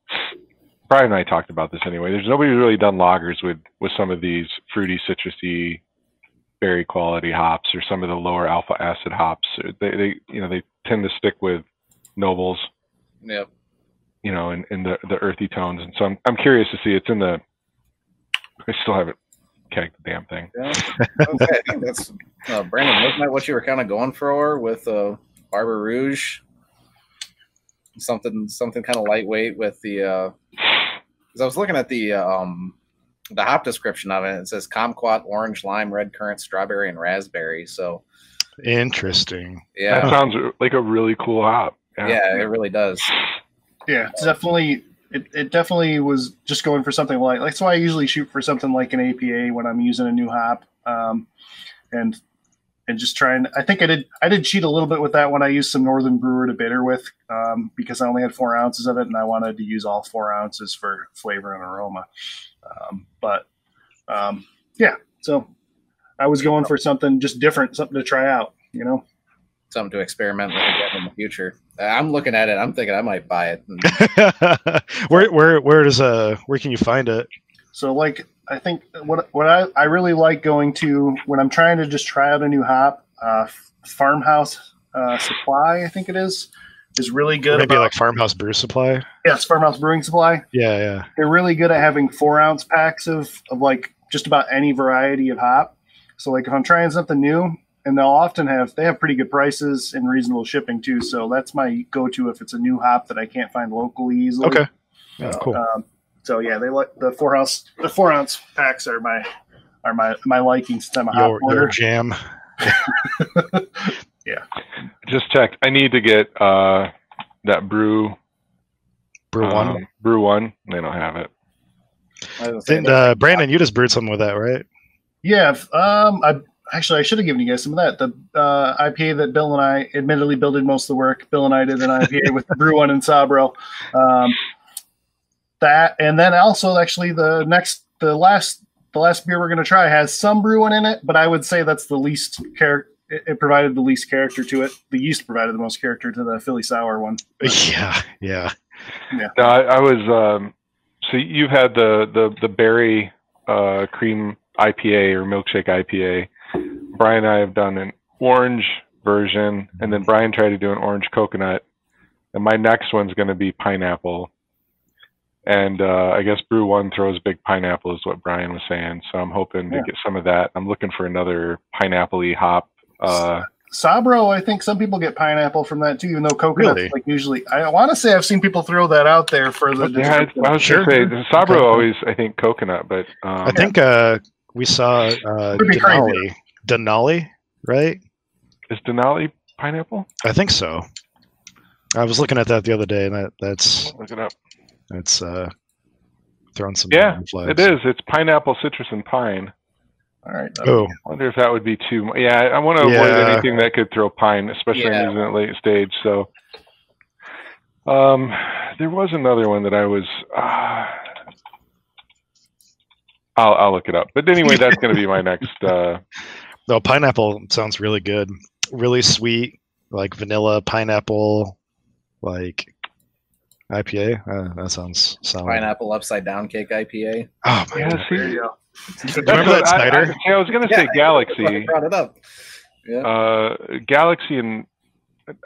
Brian and I talked about this anyway. There's nobody really done lagers with with some of these fruity, citrusy, berry quality hops or some of the lower alpha acid hops. They, they you know, they tend to stick with nobles. Yep you know, in, in the, the earthy tones. And so I'm, I'm curious to see it's in the, I still haven't kegged the damn thing. Yeah. Okay. That's, uh, Brandon, wasn't that what you were kind of going for with uh, Barbe Rouge? Something, something kind of lightweight with the, uh, because I was looking at the, um, the hop description of it. It says kumquat, orange, lime, red currant, strawberry, and raspberry. So interesting. Yeah, that sounds like a really cool hop. Yeah, yeah it really does. Yeah, it's definitely it, it definitely was just going for something like that's why I usually shoot for something like an APA when I'm using a new hop. Um, and and just trying I think I did I did cheat a little bit with that when I used some Northern Brewer to bitter with um, because I only had four ounces of it and I wanted to use all four ounces for flavor and aroma. Um, but um, yeah, so I was going for something just different, something to try out, you know something to experiment with again in the future. I'm looking at it. I'm thinking I might buy it. where where where does uh where can you find it? So like I think what what I, I really like going to when I'm trying to just try out a new hop, uh, Farmhouse uh, Supply, I think it is, is really good. Maybe about, like Farmhouse Brew Supply. yes, Farmhouse Brewing Supply. Yeah, yeah. They're really good at having four ounce packs of of like just about any variety of hop. So like if I'm trying something new, and they'll often have they have pretty good prices and reasonable shipping too. So that's my go to if it's a new hop that I can't find locally easily. Okay. Yeah, cool. Um, so yeah, they like the four ounce the four ounce packs are my are my my liking since I'm a hop Your, order. your jam. Just checked. I need to get uh, that brew. Bru-1. um, Bru-1. They don't have it. I was gonna say And that- uh, Brandon, you just brewed something with that, right? Yeah, um, I actually I should have given you guys some of that. The uh, IPA that Bill and I, admittedly, Bill did most of the work. Bill and I did an IPA with the Bru-1 and Sabro. Um, that and then also actually the next, the last, the last beer we're going to try has some Bru-1 in it, but I would say that's the least character. It, it provided the least character to it. The yeast provided the most character to the Philly Sour one. Yeah, yeah. No, I, I was. Um, so you've had the the the berry uh, cream IPA or milkshake IPA. Brian and I have done an orange version, and then Brian tried to do an orange coconut. And my next one's going to be pineapple. And uh, I guess Bru-1 throws big pineapple, is what Brian was saying. So I'm hoping to Yeah. get some of that. I'm looking for another pineapple-y hop. Uh, Sabro, I think some people get pineapple from that too, even though coconut's Really? like usually. I want to say I've seen people throw that out there for the. yeah, I, I was Sure. going to say Sabro Okay. always, I think, coconut, but um, I think uh, we saw uh, Could be crazy. Denali. Denali, right? is Denali pineapple? I think so. I was looking at that the other day, and that that's Look it up. that's uh, throwing some Yeah, flags. It is. It's pineapple, citrus, and pine. All right. Oh, I wonder if that would be too. mu- Yeah, I want to avoid anything that could throw pine, especially Yeah. in the late stage. So, um, there was another one that I was. Uh, I'll I'll look it up. But anyway, that's going to be my next. Uh, no, pineapple sounds really good. Really sweet, like vanilla pineapple, like IPA. Uh, that sounds solid. pineapple upside down cake IPA. Oh man, yeah, There see, you go. Remember that I, I, Snyder? yeah, I was going to say I Galaxy. brought it up. Yeah. uh, Galaxy and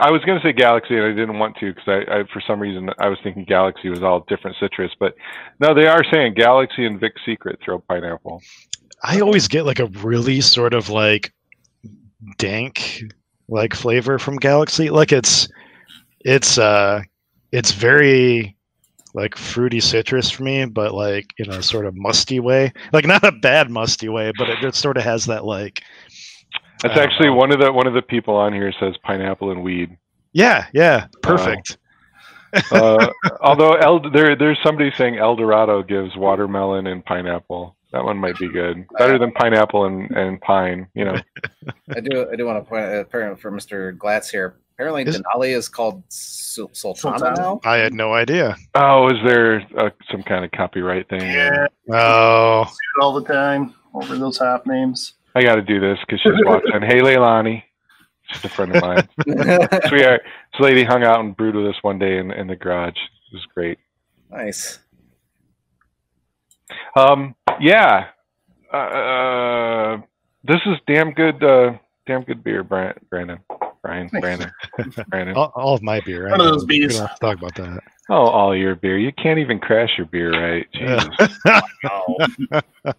I was going to say Galaxy and I didn't want to because I, I, for some reason, I was thinking Galaxy was all different citrus, but no, they are saying Galaxy and Vic Secret throw pineapple. I always get like a really sort of like dank like flavor from Galaxy. Like it's it's uh it's very like fruity citrus for me, but like in a sort of musty way. Like not a bad musty way, but it just sort of has that like That's I actually know. one of the one of the people on here says pineapple and weed. yeah, yeah, uh, perfect. Uh, although El, there there's somebody saying El Dorado gives watermelon and pineapple. That one might be good. Better than pineapple and, and pine. You know. I do. I do want to point out apparently for Mr. Glatz here. Apparently, Is- Denali is called Sul- Sultana, Sultana. now. I had no idea. Oh, is there uh, some kind of copyright thing? Yeah, Oh, all the time over those hop names. I got to do this because she's watching. hey, Leilani. She's a friend of mine. So we are, this lady hung out and brewed with us one day in, in the garage. It was great. nice. Um, yeah. Uh, uh, this is damn good. Uh, damn good beer, Brandon. Brian, Brandon, Brandon. all, all of my beer. One of I those know. We beers. don't have to talk about that. Oh, all your beer. You can't even crash your beer, right? Jesus. Oh,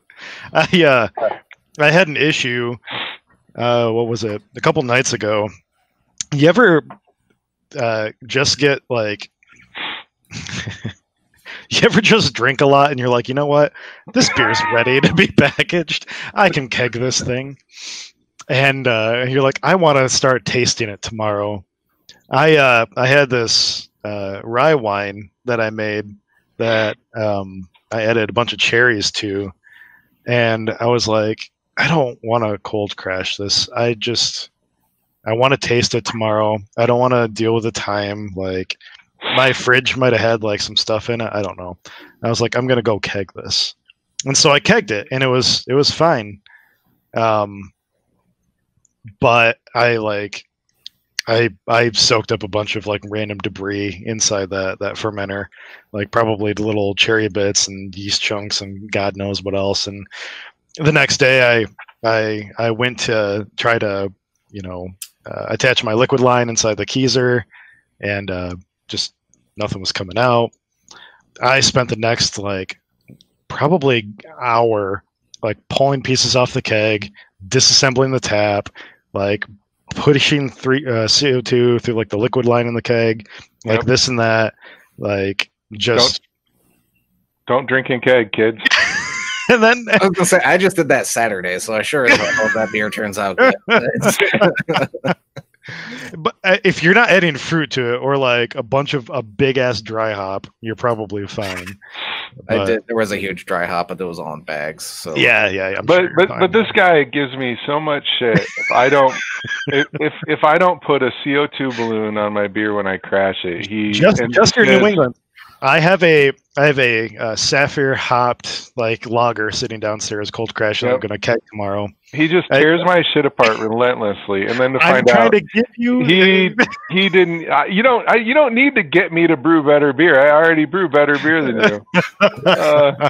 I uh, I had an issue. Uh, what was it? A couple nights ago. You ever uh, just get like? you ever just drink a lot and you're like, you know what? This beer's ready to be packaged. I can keg this thing. And uh, you're like, I want to start tasting it tomorrow. I uh, I had this uh, rye wine that I made that um, I added a bunch of cherries to, and I was like, I don't want to cold crash this. I just I want to taste it tomorrow. I don't want to deal with the time. Like my fridge might have had like some stuff in it. I don't know. I was like, I'm gonna go keg this, and so I kegged it, and it was it was fine. Um, but I like I I soaked up a bunch of like random debris inside that that fermenter, like probably the little cherry bits and yeast chunks and God knows what else. And the next day, I I I went to try to you know uh, attach my liquid line inside the keezer, and uh, just nothing was coming out. I spent the next like probably hour like pulling pieces off the keg, disassembling the tap, like pushing three uh, CO2 through like the liquid line in the keg, like Yep. this and that, like just Don't don't drink in keg, kids. and then I was gonna say I just did that Saturday, so I sure as hell hope that beer turns out good. But uh, if you're not adding fruit to it or like a bunch of a big ass dry hop, you're probably fine. I did. There was a huge dry hop, but it was all in bags. So Yeah, yeah, I'm but sure but but this guy gives me so much shit. If I don't if, if if I don't put a CO2 balloon on my beer when I crash it, he just just your New England. I have a I have a uh, Saphir hopped like lager sitting downstairs, cold crash that I'm gonna keg tomorrow. He just I- tears my shit apart relentlessly, and then to find I'm find trying out to give you he he didn't. Uh, you don't. I, you don't need to get me to brew better beer. I already brew better beer than you.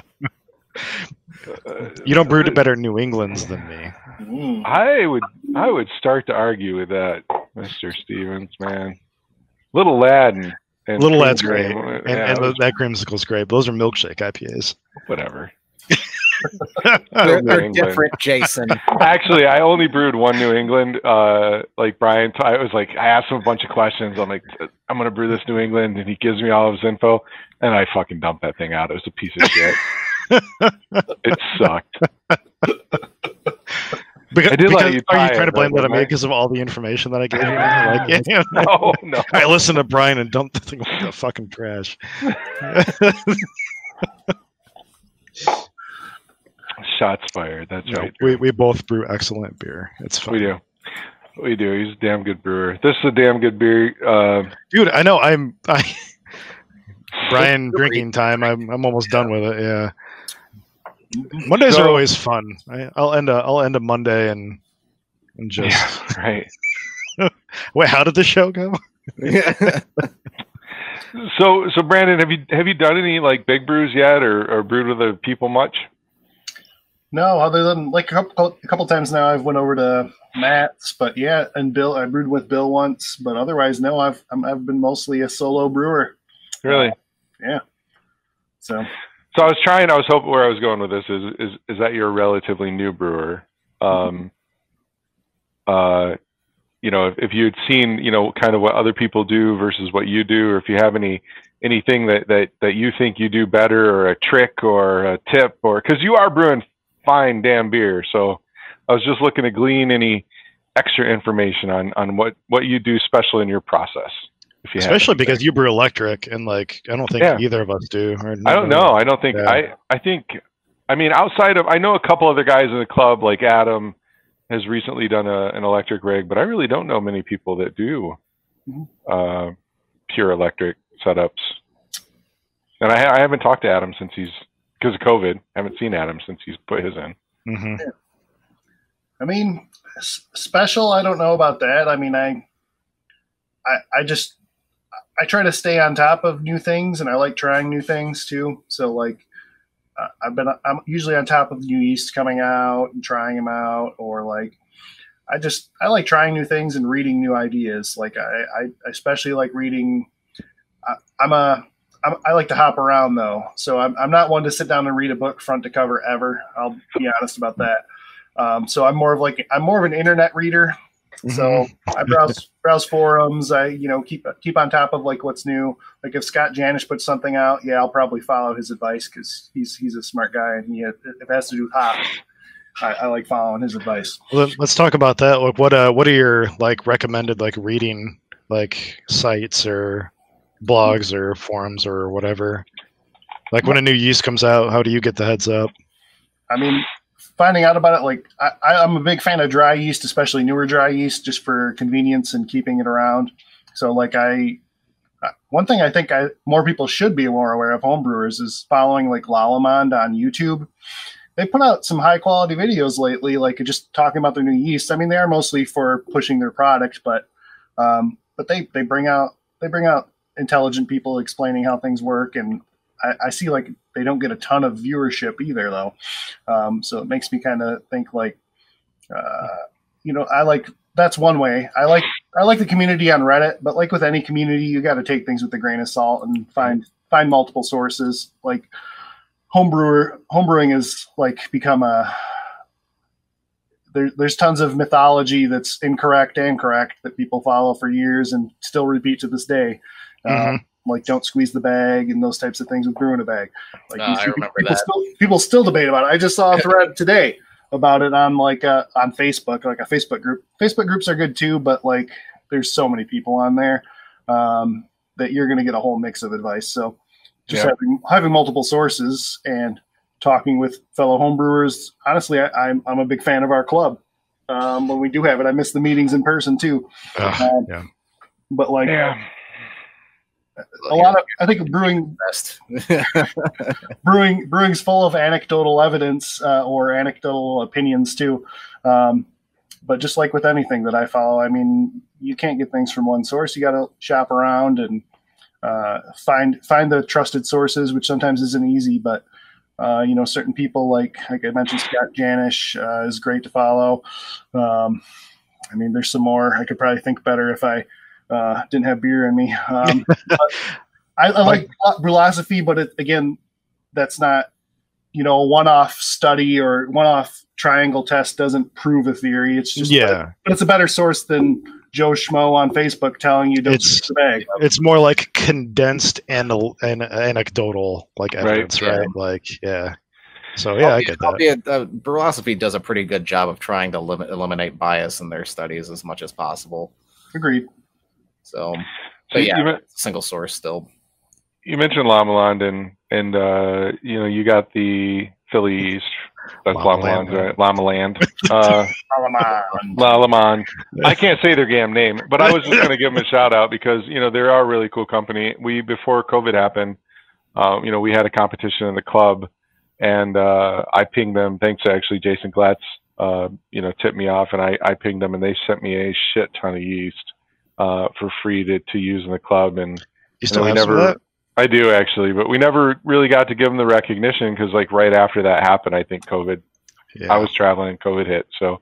Uh, you don't brew to better New Englands than me. Mm. I would I would start to argue with that, Mister Stevens, man. Little lad and, and Little Cream Lad's great, Cream, and, yeah, and it was the, that creamsicle's great. Those are milkshake IPAs. whatever. they're, they're different, Jason. Actually, I only brewed one New England. Uh, like Brian, I was like, I asked him a bunch of questions. I'm like, I'm gonna brew this New England, and he gives me all of his info, and I fucking dumped that thing out. It was a piece of shit. it sucked. Because, I did because- you are you trying to blame that on me because of all the information that I gave you? like, yeah, No, no. I listened to Brian and dumped the thing like the fucking trash. Shots fired. That's No, right. we, we both brew excellent beer. It's fun. We do. We do. He's a damn good brewer. This is a damn good beer. Uh, dude. I know. I'm I. Brian drinking time. I'm I'm almost done with it. Yeah. Mondays So- are always fun. I, I'll end a I'll end a Monday and and just yeah, right. wait. How did the show go? So, so Brandon, have you have you done any like big brews yet, or, or brewed with other people much? No, other than like a couple, a couple times now, I've went over to Matt's, but yeah, and Bill, I brewed with Bill once, but otherwise, no, I've I'm, I've been mostly a solo brewer. Really? Yeah. So So I was trying. I was hoping where I was going with this is is is that you're a relatively new brewer. Um, uh, you know, if, if you had seen, you know, kind of what other people do versus what you do, or if you have any anything that that that you think you do better, or a trick, or a tip, or because you are brewing fine damn beer. So I was just looking to glean any extra information on on what what you do special in your process. If you Especially anything. because you brew electric, and like I don't think Yeah. either of us do. or I don't know. I don't think Yeah. I. I think. I mean, outside of I know a couple other guys in the club, like Adam, has recently done a, an electric rig, but I really don't know many people that do Mhm. uh, pure electric setups. And I, I haven't talked to Adam since he's because of COVID. I haven't seen Adam since he's put his in. hmm I mean, s- special. I don't know about that. I mean, I, I, I just, I try to stay on top of new things, and I like trying new things too. So like, uh, I've been, I'm usually on top of new yeast coming out and trying them out, or like, I just, I like trying new things and reading new ideas. Like I, I especially like reading. I, I'm a, I'm, I like to hop around though, so I'm, I'm not one to sit down and read a book front to cover ever. I'll be honest about that. Um, so I'm more of like I'm more of an internet reader. So I browse browse forums. I you know keep keep on top of like what's new. Like if Scott Janish puts something out, yeah, I'll probably follow his advice because he's he's a smart guy and he if it has to do with hops, I, I like following his advice. Well, let's talk about that. Like, what uh, what are your like recommended like reading like sites or blogs or forums or whatever? Like when a new yeast comes out, how do you get the heads up? I mean, finding out about it, like I, I'm a big fan of dry yeast, especially newer dry yeast, just for convenience and keeping it around. So, like I, uh, one thing I think I more people should be more aware of homebrewers is following like Lallemand on YouTube. They put out some high quality videos lately, like just talking about their new yeast. I mean, they are mostly for pushing their product, but Um, but they they bring out they bring out intelligent people explaining how things work, and I, I see like they don't get a ton of viewership either, though. Um, so it makes me kind of think like, uh, you know, I like that's one way. I like I like the community on Reddit, but like with any community, you got to take things with a grain of salt and find find multiple sources. Like homebrewer homebrewing is like become a there, there's tons of mythology that's incorrect and correct that people follow for years and still repeat to this day. Mhm. Um, like don't squeeze the bag and those types of things with brewing a bag. Like you I remember people that. Still, people still debate about it. I just saw a thread today about it on like uh, on Facebook, like a Facebook group. Facebook groups are good too, but like there's so many people on there um, that you're going to get a whole mix of advice. So just Yeah. having having multiple sources and talking with fellow homebrewers. Honestly, I, I'm I'm a big fan of our club. Um, when we do have it, I miss the meetings in person too. Ugh, Um, yeah. But like Yeah. A lot of, I think brewing best. brewing brewing's full of anecdotal evidence uh, or anecdotal opinions too. Um, but just like with anything that I follow, I mean, you can't get things from one source. You got to shop around and uh, find find the trusted sources, which sometimes isn't easy. But uh, you know, certain people like like I mentioned, Scott Janish uh, is great to follow. Um, I mean, there's some more. I could probably think better if I uh, didn't have beer in me. Um, I, I like Brülosophy, but it, again, that's not you know a one-off study or one-off triangle test doesn't prove a theory. It's just yeah. but it's a better source than Joe Schmo on Facebook telling you don't It's- the bag. It's more like condensed and and anecdotal like Right, evidence, yeah. right? Like yeah. So yeah, I get that. Albeit, uh, Brülosophy does a pretty good job of trying to limit, eliminate bias in their studies as much as possible. Agreed. So, So but yeah, you, men- single source still. you mentioned Lamaland and and uh, you know you got the Philly East. That's Lamaland. Lamaland, right? Lamaland. Uh, Alaman. Lalaman. I can't say their damn name, but I was just going to give them a shout out because you know they are a really cool company. We before COVID happened, um, you know, we had a competition in the club, and uh, I pinged them. Thanks to actually Jason Glatz, uh, you know, tipped me off, and I, I pinged them, and they sent me a shit ton of yeast uh, for free to, to use in the club, and You still we have some of never- that? I do actually, but we never really got to give them the recognition because like right after that happened, I think COVID Yeah. I was traveling and COVID hit. So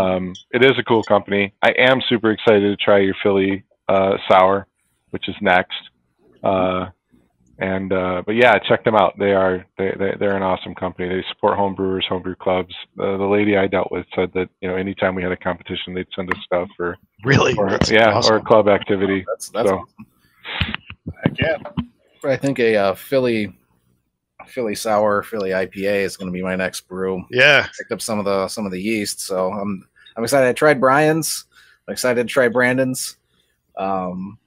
um, it is a cool company. I am super excited to try your Philly uh, sour, which is next. Uh, and uh, but yeah, check them out. They are they, they they're an awesome company. They support home brewers, homebrew clubs. Uh, the lady I dealt with said that you know anytime we had a competition, they'd send us stuff for really? or, That's yeah awesome. or a club activity. That's that's. So- awesome. Heck yeah. I think a uh, Philly, Philly sour, Philly IPA is going to be my next brew. yeah. Picked up some of the some of the yeast, so I'm I'm excited. I tried Brian's. I'm excited to try Brandon's. Um,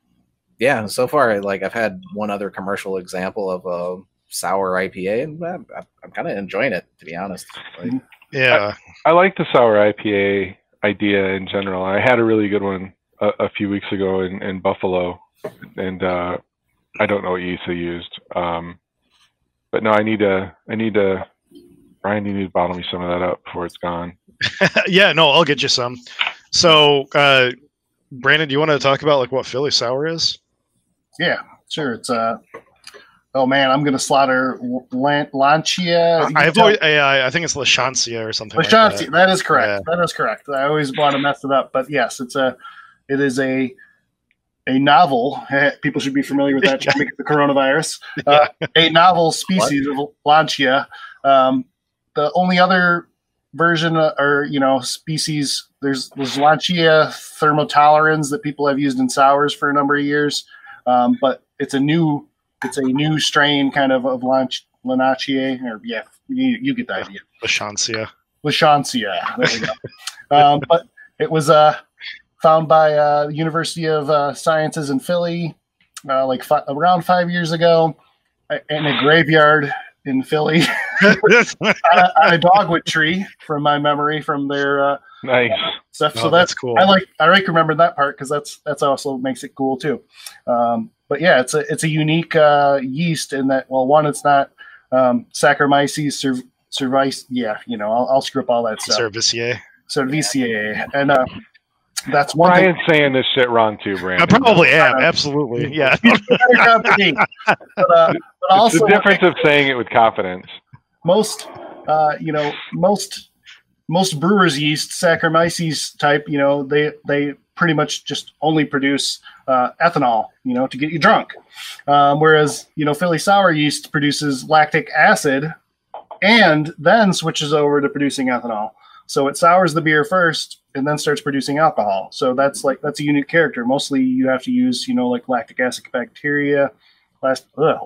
yeah, so far, like I've had one other commercial example of a sour IPA, and I'm, I'm kind of enjoying it, to be honest. Like, Yeah. I like the sour IPA idea in general. I had a really good one a, a few weeks ago in, in Buffalo, and uh, I don't know what yeast they used. Um, but no, I need to. I need to. Brian, you need to bottle me some of that up before it's gone. yeah, no, I'll get you some. So, uh, Brandon, do you want to talk about like what Philly sour is? Yeah, sure. It's uh oh man, I'm gonna slaughter Lan- Lancia. I've always, I, I think it's Lachancea or something. like that. that is correct. That is correct. I always want to mess it up, but yes, it's a it is a a novel. People should be familiar with that. Trying to get the coronavirus. Uh, a novel species of Lancia. Um, the only other version uh, or you know species there's there's Lancia thermotolerans that people have used in sours for a number of years, um, but it's a new it's a new strain kind of of Lanachier or yeah you, you get the idea. Lachancea. Lachancea. There we go. um, but it was uh, found by uh, the University of uh, Sciences in Philly, uh, like fi- around five years ago, in a graveyard in Philly on, a, on a dogwood tree, from my memory, from their uh, Nice. stuff. Oh, so that's that's cool. I like I like remember that part because that's that's also makes it cool too. Um, but yeah, it's a it's a unique uh, yeast in that well, one, it's not um, Saccharomyces cerv- cervice. Yeah, you know, I'll, I'll screw up all that stuff. Cervisier. Cerevisiae, and uh, that's one thing. Brian's saying this shit wrong too, Brandon. I probably am. Absolutely. Yeah. But, uh, but It's also, the difference of saying it with confidence. most uh, you know most most brewers yeast saccharomyces type you know they they pretty much just only produce uh, ethanol you know to get you drunk. Um, whereas you know philly sour yeast produces lactic acid and then switches over to producing ethanol. So it sours the beer first and then starts producing alcohol. So that's like that's a unique character. Mostly you have to use you know like lactic acid bacteria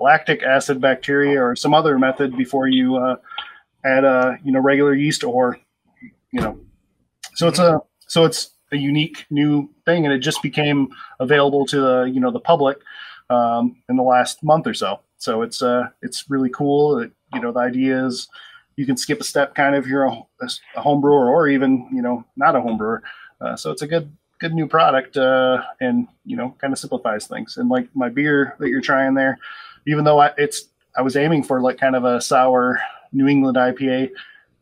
lactic acid bacteria or some other method before you uh, add a you know regular yeast or you know so it's a so it's a unique new thing and it just became available to the you know the public um, in the last month or so. So it's uh it's really cool. It, you know the idea is you can skip a step kind of you're a, a home brewer or even you know not a home brewer. Uh, so it's a good good new product uh, and you know kind of simplifies things. And like my beer that you're trying there even though I, it's i was aiming for like kind of a sour new england ipa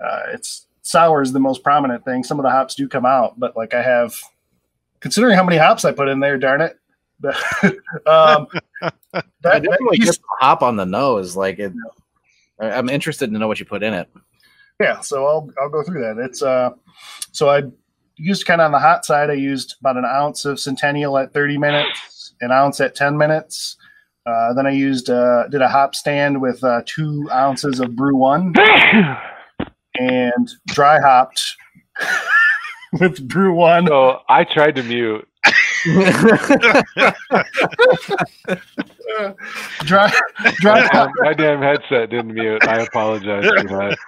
uh, it's sour is the most prominent thing some of the hops do come out but like i have considering how many hops i put in there darn it um, that, that definitely yeast- get the hop on the nose. Like it, I- I'm interested to know what you put in it. yeah so i'll i'll go through that it's uh so i used kind of on the hot side i used about an ounce of centennial at 30 minutes an ounce at 10 minutes uh, then i used uh, did a hop stand with uh, two ounces of Bru-1 and dry hopped with Bru-1 So I tried to mute. dry dry My damn, my damn headset didn't mute. I apologize for that.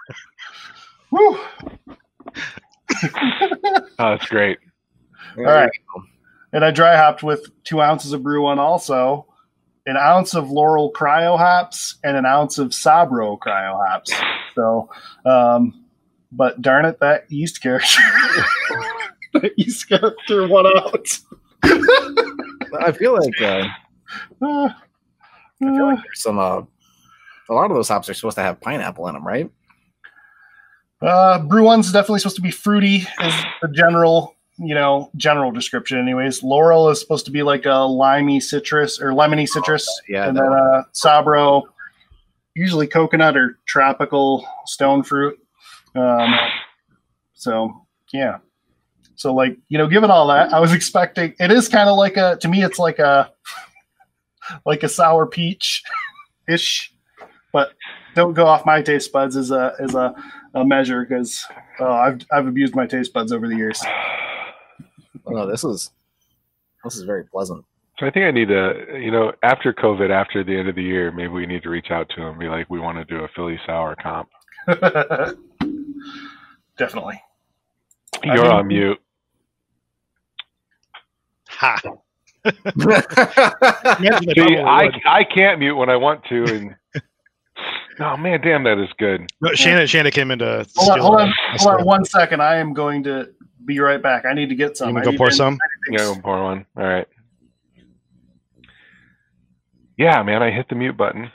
Whew. Oh, that's great. All right. and I dry hopped with two ounces of Bru-1 also, an ounce of Loral cryo hops, and an ounce of Sabro cryo hops. So, um, but darn it, that yeast character, that yeast character won out. I feel like uh, Uh, I feel uh, like there's some. Uh, a lot of those hops are supposed to have pineapple in them, right? uh, Bru-1's definitely supposed to be fruity, is the general, you know, general description. Anyways, Loral is supposed to be like a limey citrus or lemony citrus. Yeah, and then uh, Sabro, usually coconut or tropical stone fruit. Um, so yeah, so like you know, given all that, I was expecting it is kind of like a to me, it's like a like a sour peach ish, but don't go off my taste buds as a as a, a measure because uh, I've I've abused my taste buds over the years. Oh, no, this is this is very pleasant. So I think I need to, you know, after COVID, after the end of the year, maybe we need to reach out to him and be like, we want to do a Philly sour comp. Definitely. You're mean- on mute. Ha. See, I I, would. I can't mute when I want to. And oh man, damn, that is good. No, Shannon, Shannon came into. Hold on, hold on, hold on one second. I am going to be right back. I need to get some. You I want to go pour to- some? Yeah, go pour one. All right. Yeah, man, I hit the mute button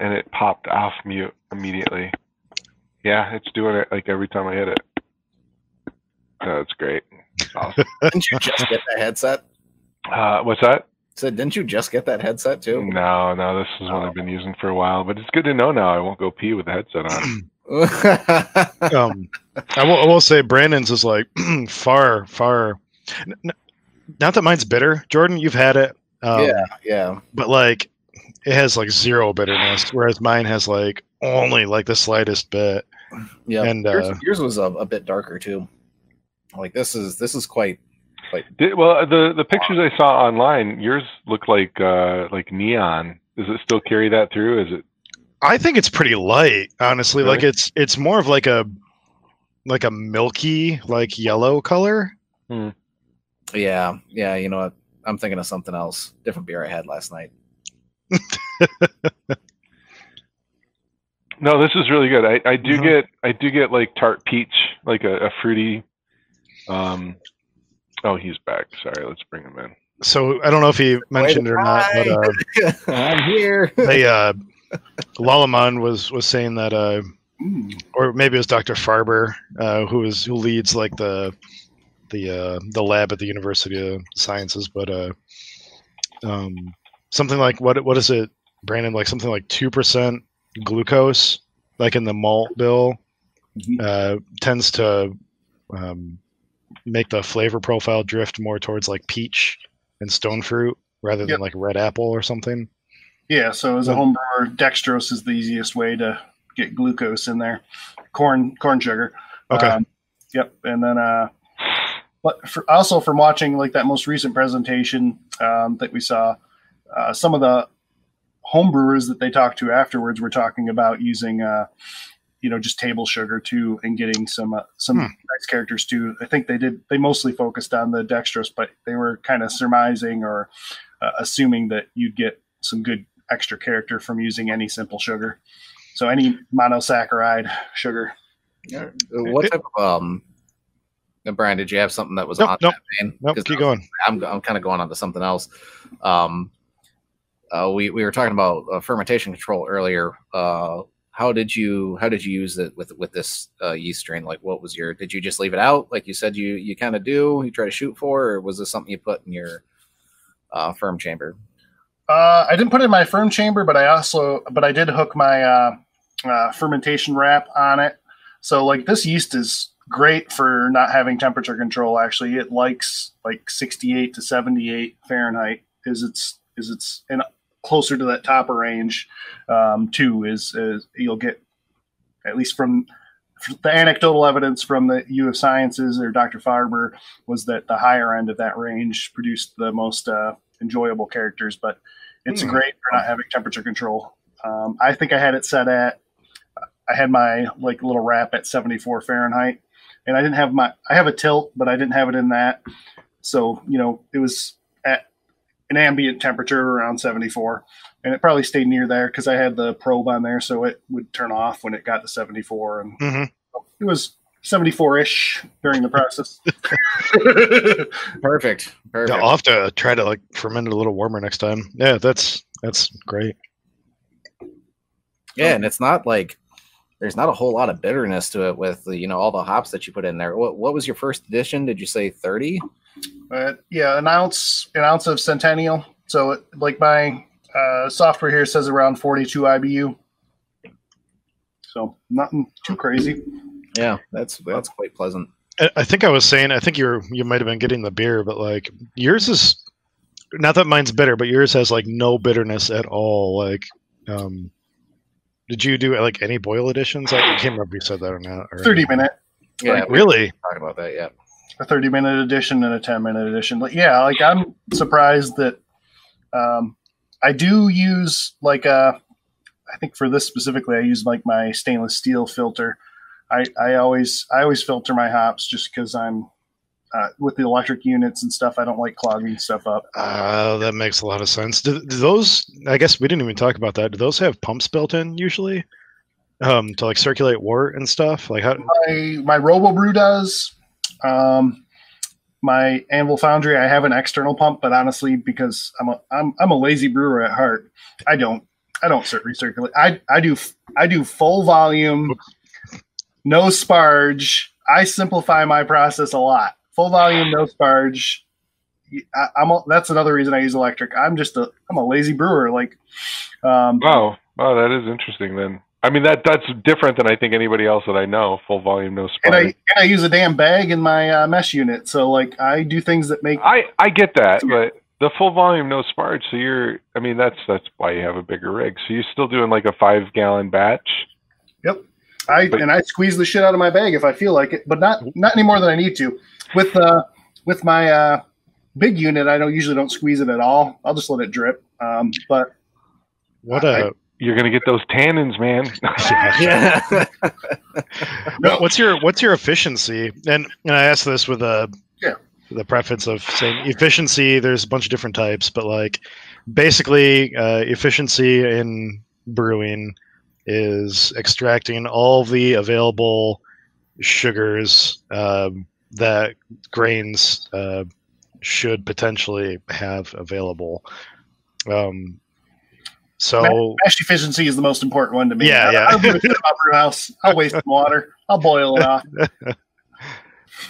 and it popped off mute immediately. Yeah, it's doing it like every time I hit it. Oh, that's great. It's awesome. didn't you just get that headset? Uh, what's that? Said, didn't you just get that headset too? No, no, this is one I've been using for a while, but it's good to know now. I won't go pee with the headset on. um, I will, I will say Brandon's is like far, far. n- n- Not that mine's bitter, Jordan. You've had it, um, yeah, yeah. but like it has like zero bitterness, whereas mine has like only like the slightest bit. Yeah, And, yours, uh, yours was a, a bit darker too. Like this is this is quite. Did, well, the the pictures I saw online, yours look like uh, like neon. Does it still carry that through? Is it? I think it's pretty light, honestly. Like it's it's more of like a like a milky like yellow color. Yeah, yeah. You know what? I'm thinking of something else. Different beer I had last night. No, this is really good. I, I do Mhm. get I do get like tart peach, like a, a fruity. Um, oh, he's back. Sorry, let's bring him in. So I don't know if he mentioned it or not, but uh, I'm here. they uh, Lallemand was was saying that uh, Mm. or maybe it was Dr. Farber, uh, who is who leads like the the uh, the lab at the University of Sciences, but uh, um, something like what what is it, Brandon? Like something like two percent glucose, like in the malt bill, Mhm. uh, tends to um, make the flavor profile drift more towards like peach and stone fruit rather than Yep. like red apple or something. Yeah, so as a home brewer, dextrose is the easiest way to get glucose in there. Corn corn sugar. Okay. Um, yep, and then uh, but for, also from watching like that most recent presentation um, that we saw, uh, some of the home brewers that they talked to afterwards were talking about using, uh, you know, just table sugar too, and getting some uh, some Hmm. nice characters too. I think they did. They mostly focused on the dextrose, but they were kind of surmising or uh, assuming that you'd get some good extra character from using any simple sugar. So any monosaccharide sugar. Uh, What type of um? uh, Brian, did you have something that was Nope, on nope, that vein? Nope, 'Cause keep going. I'm I'm kind of going on to something else. Um, uh, we we were talking about uh, fermentation control earlier. Uh, how did you how did you use it with with this uh, yeast strain? Like, what was your? Did you just leave it out, like you said you you kind of do? You try to shoot for, or was this something you put in your uh, ferm chamber? Uh, I didn't put it in my ferm chamber, but I also but I did hook my fermentation wrap on it. So like this yeast is great for not having temperature control. Actually, it likes like 68 to 78 Fahrenheit. Is its is its and closer to that topper range um, too. Is, is you'll get at least from the anecdotal evidence from the U of Sciences or Dr. Farber was that the higher end of that range produced the most uh, enjoyable characters, but it's Hmm. great for not having temperature control. Um, I think I had it set at, I had my like little wrap at 74 Fahrenheit, and I didn't have my, I have a tilt, but I didn't have it in that. So, you know, it was an ambient temperature around 74, and it probably stayed near there because I had the probe on there, so it would turn off when it got to 74, and hmm it was 74 ish during the process. Perfect, perfect. Yeah, I'll have to try to like ferment it a little warmer next time. Yeah, that's that's great. Yeah, and it's not like there's not a whole lot of bitterness to it with the, you know all the hops that you put in there. What what was your first edition? Did you say thirty? But yeah, an ounce, an ounce of Centennial. So it, like my uh, software here says around 42 IBU. So nothing too crazy. Yeah, that's that's quite pleasant. I, I think I was saying I think you're you might have been getting the beer, but like yours is not that mine's bitter, but yours has like no bitterness at all. Like, um, did you do like any boil additions? I can't remember if you said that or not. Or 30 minute, Yeah, Right, Really? talk about that. Yeah, a 30 minute edition and a 10 minute edition. Like, yeah, like I'm surprised that um, I do use like a, I think for this specifically, I use like my stainless steel filter. I, I always I always filter my hops just because I'm uh, with the electric units and stuff. I don't like clogging stuff up. Uh, that makes a lot of sense. Do, do those? I guess we didn't even talk about that. Do those have pumps built in usually? Um, to like circulate wort and stuff. Like how? my my Robo Brew does. Um, my Anvil Foundry, I have an external pump, but honestly, because I'm a I'm I'm a lazy brewer at heart, I don't I don't cir- recirculate. I I do I do full volume, no sparge. I simplify my process a lot. Full volume, no sparge. I, I'm a, that's another reason I use electric. I'm just a I'm a lazy brewer. Like, um, Wow, wow, that is interesting. Then I mean that that's different than I think anybody else that I know. Full volume, no and I and I use a damn bag in my uh, mesh unit. So like I do things that make I I get that, but the full volume, no sparge. So you're, I mean, that's that's why you have a bigger rig. So you're still doing like a five gallon batch. Yep. I But- and I squeeze the shit out of my bag if I feel like it, but not not any more than I need to. With uh with my uh big unit, I don't usually don't squeeze it at all. I'll just let it drip. Um, but What I- a You're gonna get those tannins, man. yeah. What- what's your what's your efficiency? And and I asked this with a Yeah. the preface of saying efficiency. There's a bunch of different types, but like basically uh, efficiency in brewing is extracting all the available sugars um, that grains uh, should potentially have available. Um, so mash efficiency is the most important one to me. Yeah, I, yeah. I'll don't give a shit about brew house. I'll waste some water. I'll boil it off.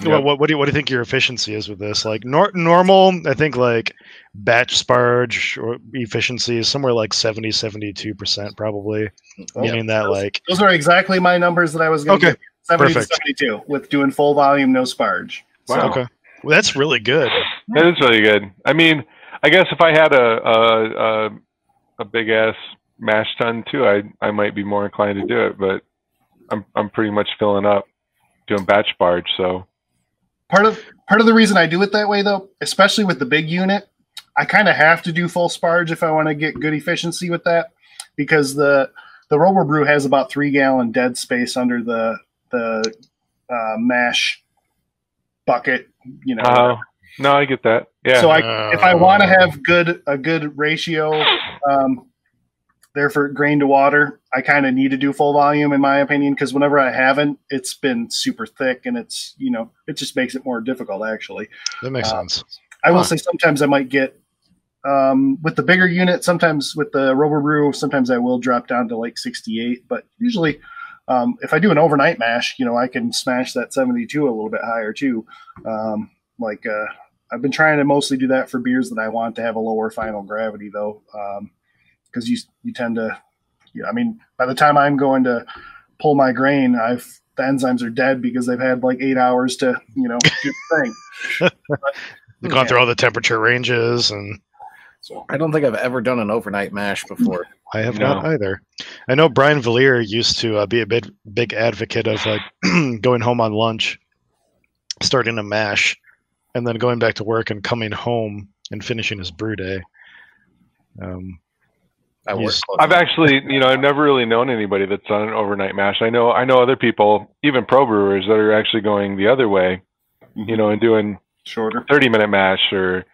What, what, what do you what do you think your efficiency is with this? Like nor- normal, I think like batch sparge or efficiency is somewhere like 70 72 percent probably. Meaning that those- like Those are exactly my numbers that I was going to Okay, give. 70 perfect. to 72 with doing full volume, no sparge. Wow. okay, well, that's really good. That is really good. I mean, I guess if I had a a, a, a big ass mash tun too, I I might be more inclined to do it. But I'm I'm pretty much filling up doing batch sparge. So Part of part of the reason I do it that way, though, especially with the big unit, I kind of have to do full sparge if I want to get good efficiency with that, because the the Robo Brew has about three gallon dead space under the the uh, mash bucket. You know, uh, no, I get that. Yeah. so I if I want to Uh, have good a good ratio um, there for grain to water, I kind of need to do full volume in my opinion because whenever I haven't, it's been super thick and it's you know it just makes it more difficult actually. that makes uh, sense. I will Huh. say sometimes I might get um, with the bigger unit. Sometimes with the Robo Brew, sometimes I will drop down to like 68, but usually. Um, if I do an overnight mash, you know, I can smash that 72 a little bit higher too. Um, like, uh, I've been trying to mostly do that for beers that I want to have a lower final gravity though. Um, cause you, you tend to, yeah, I mean, by the time I'm going to pull my grain, I've, the enzymes are dead because they've had like eight hours to, you know, do the thing. You've gone through all the temperature ranges, and So I don't think I've ever done an overnight mash before. I have No. not either. I know Brian Valier used to uh, be a big big advocate of like going home on lunch, starting a mash, and then going back to work and coming home and finishing his brew day. Um, I work I've actually, you know, I've never really known anybody that's done an overnight mash. I know, I know other people, even pro brewers, that are actually going the other way, you know, and doing shorter. 30 minute mash or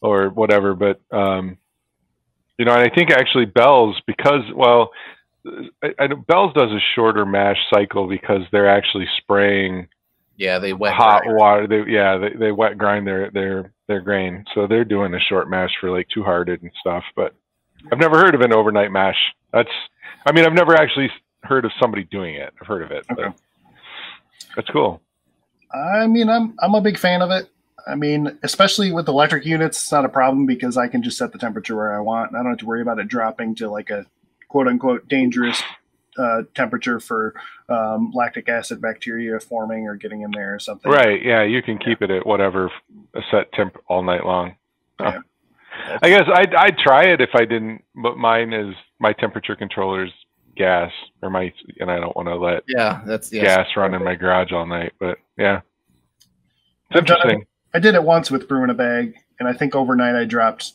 or whatever but um you know and i think actually bell's because well I, I, bell's does a shorter mash cycle because they're actually spraying yeah, they wet hot grind. water they yeah they, they wet grind their their their grain so they're doing a short mash for like two hearted and stuff but i've never heard of an overnight mash that's i mean i've never actually heard of somebody doing it i've heard of it but Okay. that's cool I mean, I'm I'm a big fan of it. I mean, especially with electric units, it's not a problem because I can just set the temperature where I want. and I don't have to worry about it dropping to like a quote unquote dangerous uh, temperature for um, lactic acid bacteria forming or getting in there or something. Right. Yeah, you can keep it at whatever a set temp all night long. Yeah. I guess I'd I'd try it if I didn't, but mine is my temperature controller's gas or my and I don't want to let Yeah, that's yeah. gas run in my garage all night. But yeah, it's I've done interesting. I did it once with brew in a bag, and I think overnight I dropped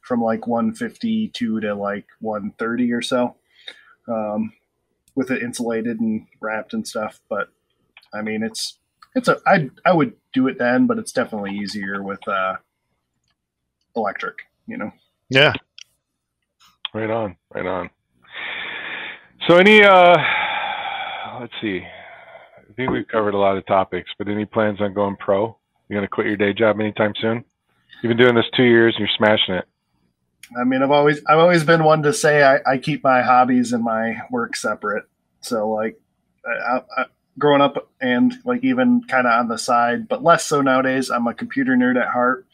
from like 152 to like 130 or so, um, with it insulated and wrapped and stuff. But I mean, it's it's a I I would do it then, but it's definitely easier with uh, electric. You know, yeah, Right on. Right on. So any uh, let's see. I think we've covered a lot of topics, but any plans on going pro? You gonna quit your day job anytime soon? You've been doing this two years and you're smashing it. I mean, I've always I've always been one to say I, I keep my hobbies and my work separate. So like, I, I, growing up and like even kind of on the side, but less so nowadays. I'm a computer nerd at heart.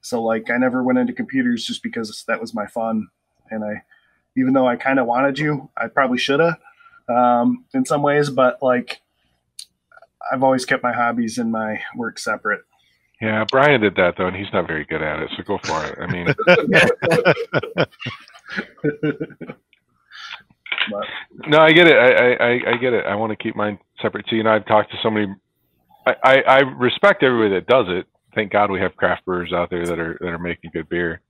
So like, I never went into computers just because that was my fun. And I, even though I kind of wanted to, I probably should have um, in some ways. But like, I've always kept my hobbies and my work separate. Yeah, Brian did that though, and he's not very good at it. So go for it. I mean, no, I get it. I, I, I- get it. I want to keep mine separate too. You know, I've talked to so many. I, I, I respect everybody that does it. Thank God we have craft brewers out there that are that are making good beer.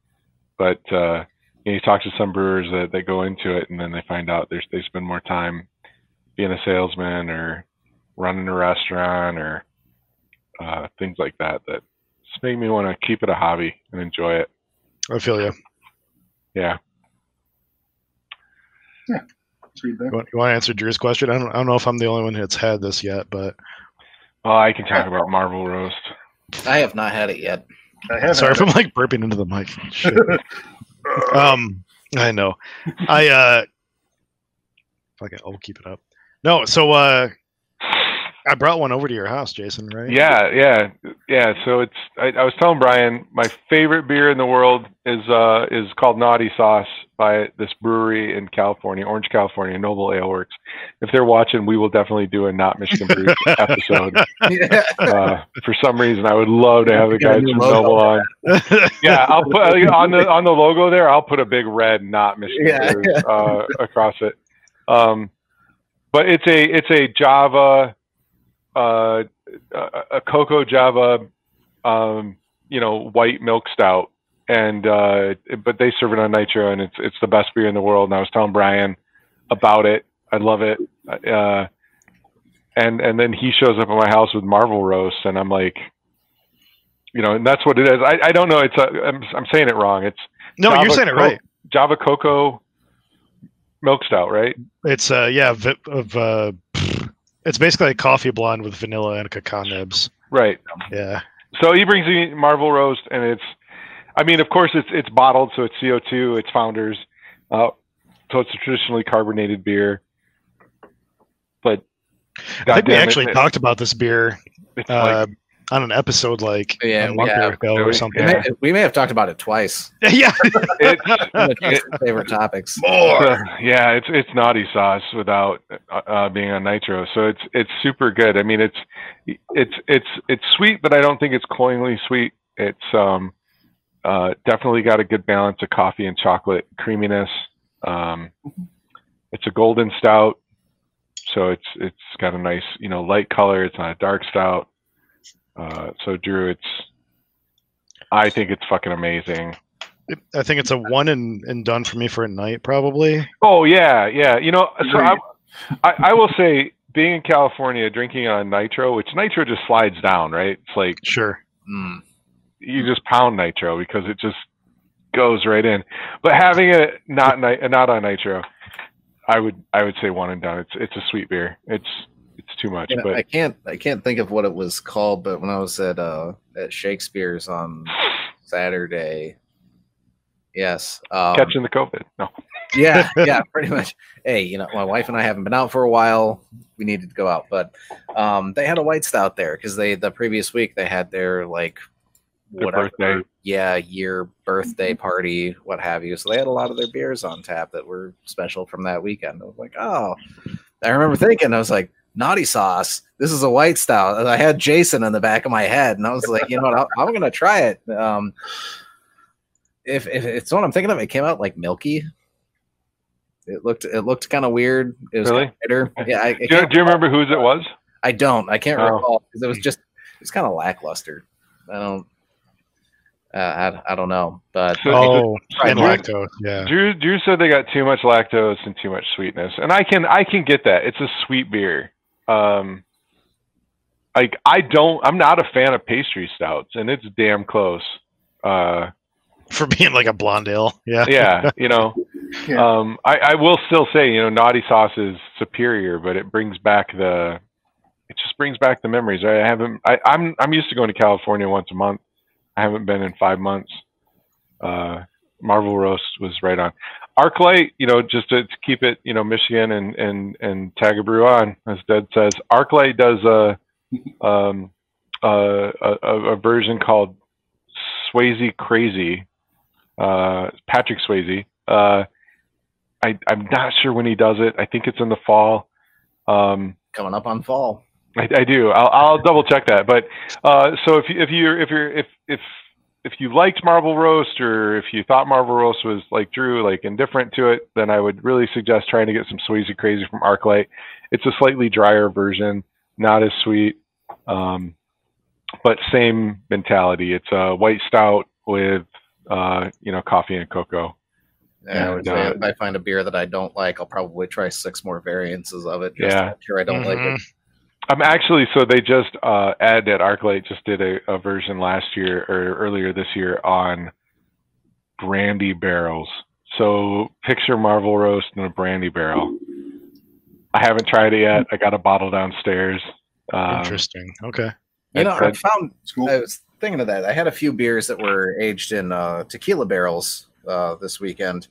But uh, you, know, you talk to some brewers that, that go into it and then they find out they spend more time being a salesman or running a restaurant or uh, things like that. That just make me want to keep it a hobby and enjoy it. I feel you. Yeah. let's read there. You want, you want to answer Drew's question? I don't, I don't know if I'm the only one that's had this yet, but Well, I can talk about Marvel Roast. I have not had it yet. I have sorry had if I'm like burping into the mic. Shit. um, I know. I uh, fuck it, I'll keep it up. No, so uh, I brought one over to your house, Jason. Right? Yeah, yeah, yeah. So it's I, I was telling Brian my favorite beer in the world is uh is called Naughty Sauce by this brewery in California, Orange, California, Noble Ale Works. If they're watching, we will definitely do a not Michigan Brew episode. yeah. Uh, for some reason, I would love to have the a guys from Noble on. Yeah, I'll put on the on the logo there. I'll put a big red not Michigan Yeah. Brew uh, across it. Um, but it's a it's a Java, uh, a, cocoa Java, um, you know, white milk stout, and uh, but they serve it on nitro, and it's it's the best beer in the world. And I was telling Brian about it. I love it. Uh, and and then he shows up at my house with Marvel roast, and I'm like, you know, and that's what it is. I, I don't know. It's a, I'm I'm saying it wrong. It's No, Java you're saying it Co- right. Java cocoa milk stout, right? It's uh yeah, of uh, it's basically a coffee blonde with vanilla and cacao nibs. Right. Yeah. So he brings me Marvel roast, and it's, I mean, of course, it's it's bottled, so it's CO2, it's Founders, uh, so it's a traditionally carbonated beer. But I think we actually it- talked about this beer uh, like, on an episode like Yeah, a we month have. ago Do or something. We may, we may have talked about it twice. Yeah. it's, One of Jason's favorite topics. More. yeah, it's it's naughty sauce without uh, uh, being on nitro, so it's it's super good. I mean, it's it's it's it's sweet, but I don't think it's cloyingly sweet. It's um uh, definitely got a good balance of coffee and chocolate creaminess. Um, it's a golden stout, so it's it's got a nice you know light color. It's not a dark stout. Uh, so Drew, it's I think it's fucking amazing. I think it's a one and, and done for me for a night, probably. Oh yeah, yeah. You know, so I, I, I will say, being in California, drinking on nitro, which nitro just slides down, right? It's like Sure. Mm. you just pound nitro because it just goes right in. But having it not ni- not on nitro, I would I would say one and done. It's it's a sweet beer. It's it's too much, You know, but I can't I can't think of what it was called, but when I was at uh at Shakespeare's on Saturday, yes, um, catching the COVID. No, yeah, yeah, pretty much. Hey, you know, my wife and I haven't been out for a while. We needed to go out, but um, they had a white stout there because they the previous week they had their like Their whatever, birthday. yeah, year birthday party, what have you. So they had a lot of their beers on tap that were special from that weekend. I was like, oh, I remember thinking, I was like, naughty sauce. This is a white style. I had Jason in the back of my head, and I was like, you know what? I'm, I'm gonna try it. Um, if, if it's what I'm thinking of, it came out like milky. It looked it looked kind of weird. It was Really? bitter. Yeah, I, I do you, do you remember whose it was? I don't. I can't Oh. recall because it was just it's kind of lackluster. I don't. Uh, I, I don't know, but So- Oh, and Drew- lactose. Yeah. Drew Drew said they got too much lactose and too much sweetness, and I can I can get that. It's a sweet beer. Um, like I don't, I'm not a fan of pastry stouts, and it's damn close. Uh, For being like a blonde ale. Yeah. yeah, you know. Yeah. Um, I, I will still say, you know, naughty sauce is superior, but it brings back the, it just brings back the memories. Right? I haven't, I, I'm, I'm used to going to California once a month. I haven't been in five months. Uh, Marvel roast was right on. ArcLight, you know, just to, to keep it, you know, Michigan and and and tag a brew on, as Dead says. ArcLight does a, um, uh, a, a a version called Swayze Crazy. Uh, Patrick Swayze. Uh, I, I'm not sure when he does it. I think it's in the fall. Um, coming up on fall. I, I do. I'll, I'll double check that. But uh, so if you, if you're if you're if if if you liked Marvel Roast or if you thought Marvel Roast was like Drew, like indifferent to it, then I would really suggest trying to get some Swayze Crazy from ArcLight. It's a slightly drier version, not as sweet, um, but same mentality. It's a white stout with uh, you know coffee and cocoa. Yeah, I would And, say uh, if I find a beer that I don't like, I'll probably try six more variances of it. Just Yeah. to make sure I don't like it. I'm actually so they just uh Ed at ArcLight just did a, a version last year or earlier this year on brandy barrels. So picture Marvel roast in a brandy barrel. I haven't tried it yet. I got a bottle downstairs. Um, Interesting. Okay. You know, I found cool. I was thinking of that. I had a few beers that were aged in uh, tequila barrels uh, this weekend,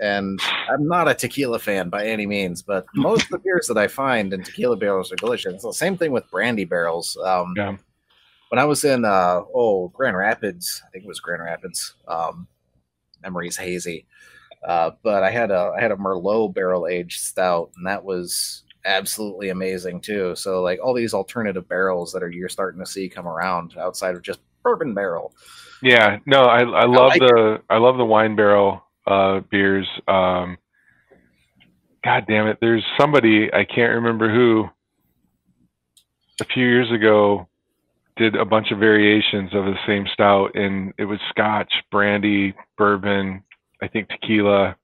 and I'm not a tequila fan by any means, but most of the beers that I find in tequila barrels are delicious. So same thing with brandy barrels. Um, Yeah. When I was in uh, oh Grand Rapids, I think it was Grand Rapids. Um, memories hazy, uh, but I had a I had a Merlot barrel aged stout, and that was absolutely amazing too. So like all these alternative barrels that are you're starting to see come around outside of just bourbon barrel. Yeah, no, I I love like the I love the wine barrel uh, beers. Um, God damn it! There's somebody I can't remember who. A few years ago, did a bunch of variations of the same stout, and it was Scotch, brandy, bourbon, I think tequila.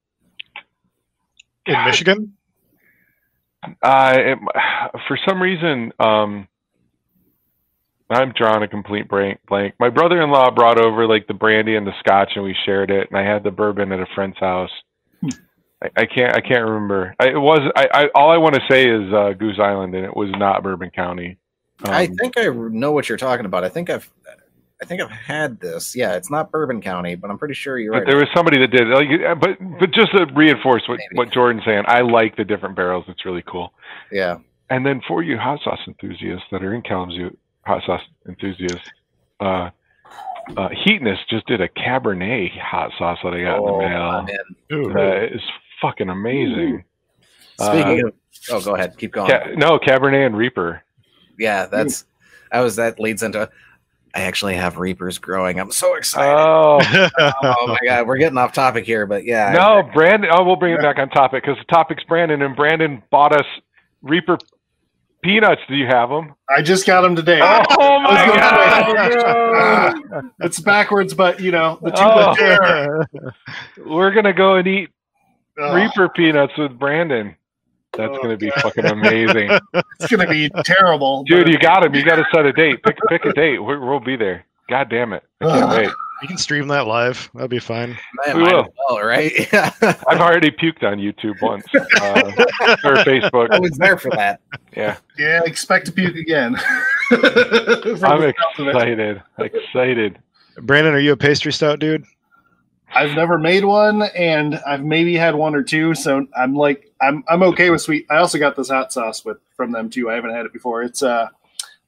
In Michigan? Uh, it, for some reason, um, I'm drawing a complete blank. My brother-in-law brought over like the brandy and the scotch, and we shared it. And I had the bourbon at a friend's house. I, I can't. I can't remember. I, it was. I, I. All I want to say is uh, Goose Island, and it was not Bourbon County. I Um, think I know what you're talking about. I think I've I think I've had this. Yeah, it's not Bourbon County, but I'm pretty sure you're But right. there was somebody that did. Like, uh, but but just to reinforce what Maybe. what Jordan's saying, I like the different barrels. It's really cool. yeah. And then for you hot sauce enthusiasts that are in Kalamazoo, hot sauce enthusiasts, uh, uh, Heatness just did a Cabernet hot sauce that I got Oh, in the mail. In. Ooh. That is fucking amazing. Speaking Uh, of, oh, go ahead, keep going. Ca- no, Cabernet and Reaper. yeah, that's I was that leads into. I actually have reapers growing. I'm so excited. Oh oh my god, we're getting off topic here, but yeah, no, Brandon. Oh, we'll bring it back on topic because the topic's Brandon, and Brandon bought us Reaper peanuts. Do you have them? I just got them today. Oh my god! It's backwards, but you know the two Oh. there. We're gonna go and eat Oh, Reaper peanuts with Brandon. That's Oh, gonna be God. fucking amazing, it's gonna be terrible. dude. You got him. You got to set a date. Pick pick a date. We're, we'll be there. God damn it! I can't wait. You can stream that live. That'd be fine. Man, we will. well, right? Yeah, I've already puked on YouTube once uh, or Facebook. I was there for that. Yeah, yeah, expect to puke again. From I'm the sounds of it. excited. Excited. Brandon, are you a pastry stout dude? I've never made one, and I've maybe had one or two. So I'm like, I'm I'm okay with sweet. I also got this hot sauce with from them too. I haven't had it before. It's uh,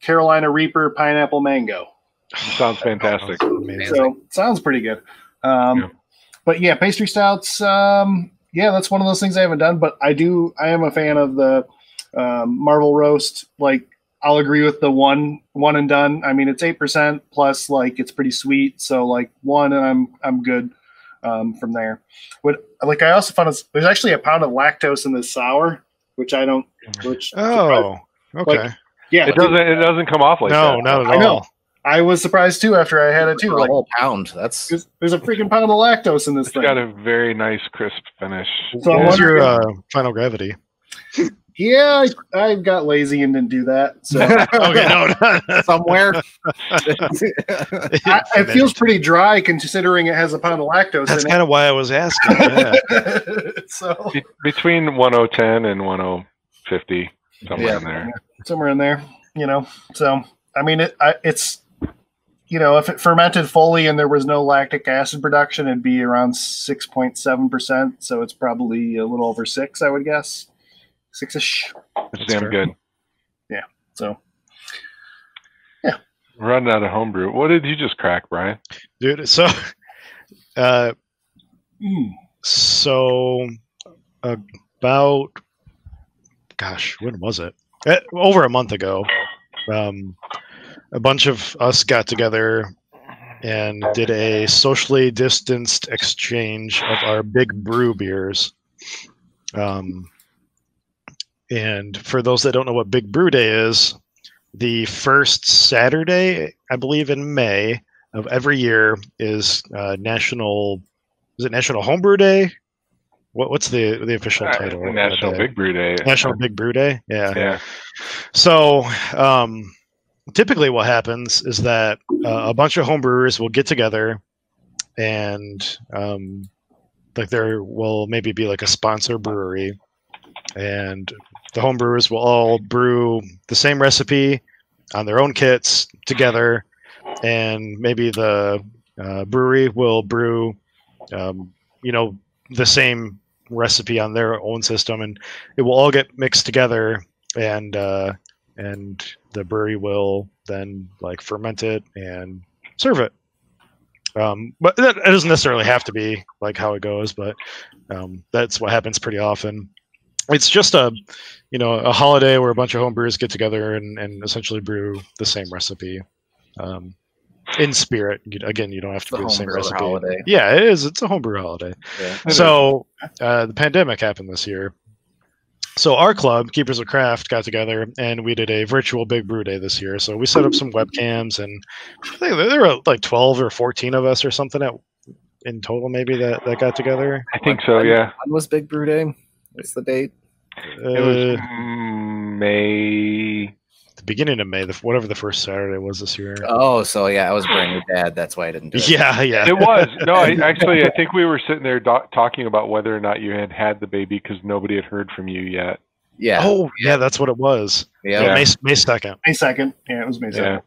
Carolina Reaper pineapple mango. Sounds fantastic. Amazing. So sounds pretty good. Um, Yeah. But yeah, pastry stouts. Um, yeah, that's one of those things I haven't done. But I do. I am a fan of the um, Marvel roast. Like I'll agree with the one one and done. I mean, it's eight percent plus. Like it's pretty sweet. So like one, and I'm I'm good um, from there. What like I also found is there's actually a pound of lactose in this sour, which I don't. Which Oh, okay. yeah, It doesn't. It doesn't come off like no, that. not at I know. All. I was surprised too after I had it too. For a whole pound. That's there's, there's a freaking pound of lactose in this It's thing. got a very nice crisp finish. So I What was your uh, final gravity? Yeah, I, I got lazy and didn't do that. So Okay, no, no. somewhere. I, it feels pretty dry considering it has a pound of lactose That's kind of why I was asking. Yeah. so Be- between 1010 and 1050, somewhere Yeah. in there. somewhere in there, you know. So I mean, it, I, it's you know, if it fermented fully and there was no lactic acid production, it'd be around six point seven percent. So it's probably a little over six, I would guess, six ish. It's That's damn fair. good. Yeah. So We're running out of homebrew. What did you just crack, Brian? Dude, so uh mm, so about gosh, when was it? Eh, over a month ago. Um a bunch of us got together and did a socially distanced exchange of our big brew beers. Um, and for those that don't know what Big Brew Day is, the first Saturday, I believe in May of every year, is uh, National. Is it National Homebrew Day? What, what's the the official title? of that National? Big Brew Day. National Big Brew Day. Yeah. Yeah. So, um, typically, what happens is that uh, a bunch of homebrewers will get together, and um, like there will maybe be like a sponsor brewery, and the homebrewers will all brew the same recipe on their own kits together, and maybe the uh, brewery will brew, um, you know, the same recipe on their own system, and it will all get mixed together, and uh, and the brewery will then like ferment it and serve it. Um, but that, it doesn't necessarily have to be like how it goes, but um, that's what happens pretty often. It's just a, you know, a holiday where a bunch of homebrewers get together and, and essentially brew the same recipe. Um, in spirit, you, again, you don't have to do the same recipe. holiday. Yeah, it is. It's a homebrew holiday. Yeah. So uh, the pandemic happened this year. So our club, Keepers of Craft, got together and we did a virtual Big Brew Day this year. So we set up some webcams, and I think there were like twelve or fourteen of us or something at, in total, maybe that that got together. I think so. Yeah, When was Big Brew Day? What's the date? it was Uh, May. The beginning of May, the, whatever the first Saturday was this year. Oh, so yeah, I was brand new dad. That's why I didn't do it. yeah, yeah. It was no. I, actually, I think we were sitting there do- talking about whether or not you had had the baby because nobody had heard from you yet. Yeah. Oh, yeah, that's what it was. yeah. Yeah. May May second. May second. Yeah, it was May Yeah, second.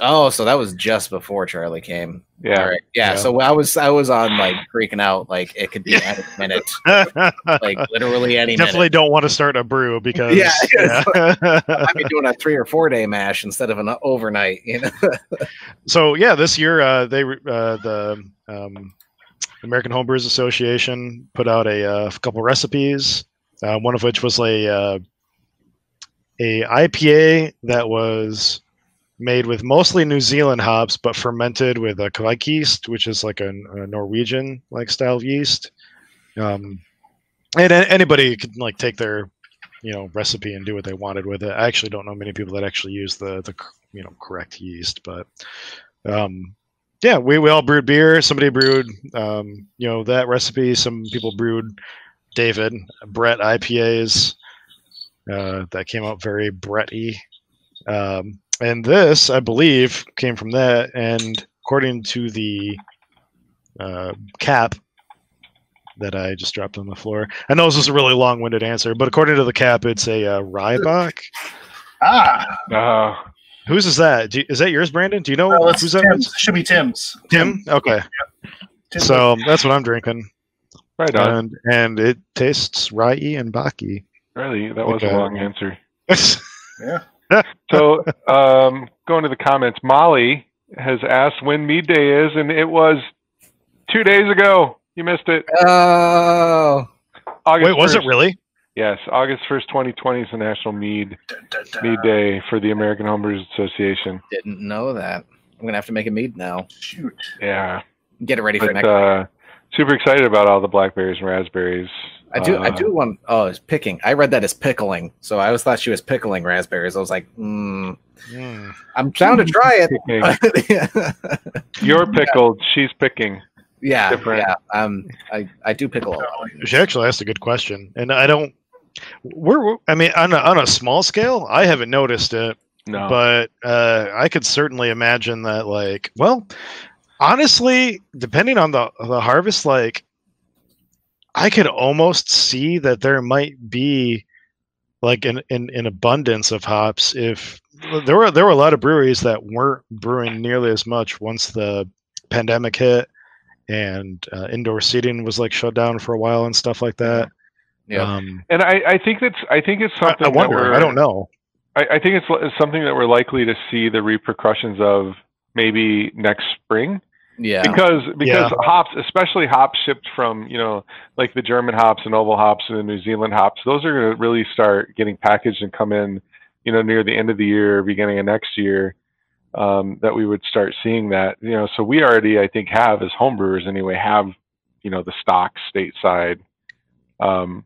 Oh, so that was just before Charlie came. yeah. All right. Yeah, Yeah. So I was I was on like freaking out, like it could be any minute, like literally any Definitely minute. don't want to start a brew because Yeah. yeah. I'd be doing a three or four day mash instead of an overnight. You know. so yeah, this year uh, they re- uh, the um, American Homebrewers Association put out a, uh, couple recipes. Uh, one of which was a uh, a IPA that was made with mostly New Zealand hops, but fermented with a Kveik yeast, which is like a, a Norwegian like style of yeast. Um, and anybody could like take their you know recipe and do what they wanted with it. I actually don't know many people that actually use the the you know correct yeast, but um, yeah, we, we all brewed beer. Somebody brewed um, you know that recipe. Some people brewed David Brett IPAs uh, that came out very Bretty. Um, and this, I believe, came from that. And according to the uh, cap that I just dropped on the floor, I know this is a really long-winded answer, but according to the cap, it's a uh, Rybach. Ah, Uh, Whose is that? Do you- is that yours, Brandon? Do you know well, it's who's that? Tim's. Should be Tim's. Tim. Okay, Tim. so that's what I'm drinking, right on. and and it tastes rye and baki. really, that was Okay. a long answer. yeah. So, um, going to the comments, Molly has asked when Mead Day is, and it was two days ago. You missed it. Oh. August Wait, was it really? Yes, August first, 2020 is the National Mead Dun, dun, dun. Mead Day for the American Homebrewers Association. Didn't know that. I'm gonna have to make a mead now. Shoot. Yeah, Get it ready for but next. uh, super excited about all the blackberries and raspberries. I do. I Uh, do want. Oh, it's picking. I read that as pickling, so I always thought she was pickling raspberries. I was like, mm, Mm. I'm down to try Picking. it. You're pickled. She's picking. yeah, Different. yeah. Um, I I do pickle. She actually asked a good question, and I don't. We're, I mean, on a, on a small scale, I haven't noticed it, No, but uh, I could certainly imagine that. Like, well, honestly, depending on the the harvest, like, I could almost see that there might be like an, an, an abundance of hops if there were there were a lot of breweries that weren't brewing nearly as much once the pandemic hit and uh, indoor seating was like shut down for a while and stuff like that. Yeah. Um, and I, I think that's I think it's something. I that wonder. we're- I don't know. I, I think it's, it's something that we're likely to see the repercussions of maybe next spring yeah. because because Yeah. hops, especially hops shipped from you know like the German hops and oval hops and the New Zealand hops, those are going to really start getting packaged and come in, you know, near the end of the year, beginning of next year. Um, that we would start seeing that, you know. So we already, I think, have as homebrewers anyway, have you know the stock stateside. Um,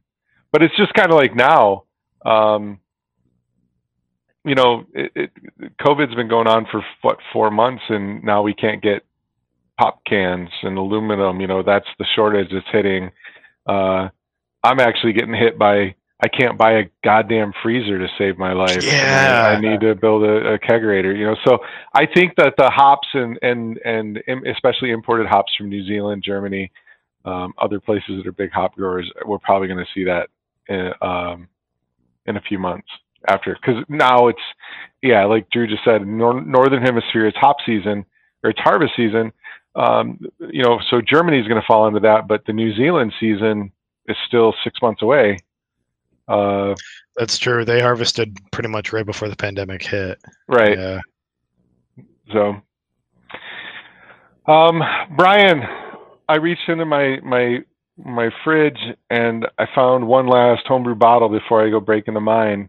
but it's just kind of like now, um, you know, it, it, COVID's been going on for what four months, and now we can't get pop cans and aluminum. You know, that's the shortage that's hitting. Uh, I'm actually getting hit by. I can't buy a goddamn freezer to save my life. Yeah. I, I need to build a, a kegerator. You know, so I think that the hops and and and especially imported hops from New Zealand, Germany, um, other places that are big hop growers, we're probably going to see that in, um, in a few months after. Because now it's yeah, like Drew just said, nor- northern hemisphere it's hop season or it's harvest season. Um, you know, so Germany is going to fall into that, but the New Zealand season is still six months away. Uh, That's true. They harvested pretty much right before the pandemic hit. right. Yeah. So, um, Brian, I reached into my my my fridge and I found one last homebrew bottle before I go break into mine,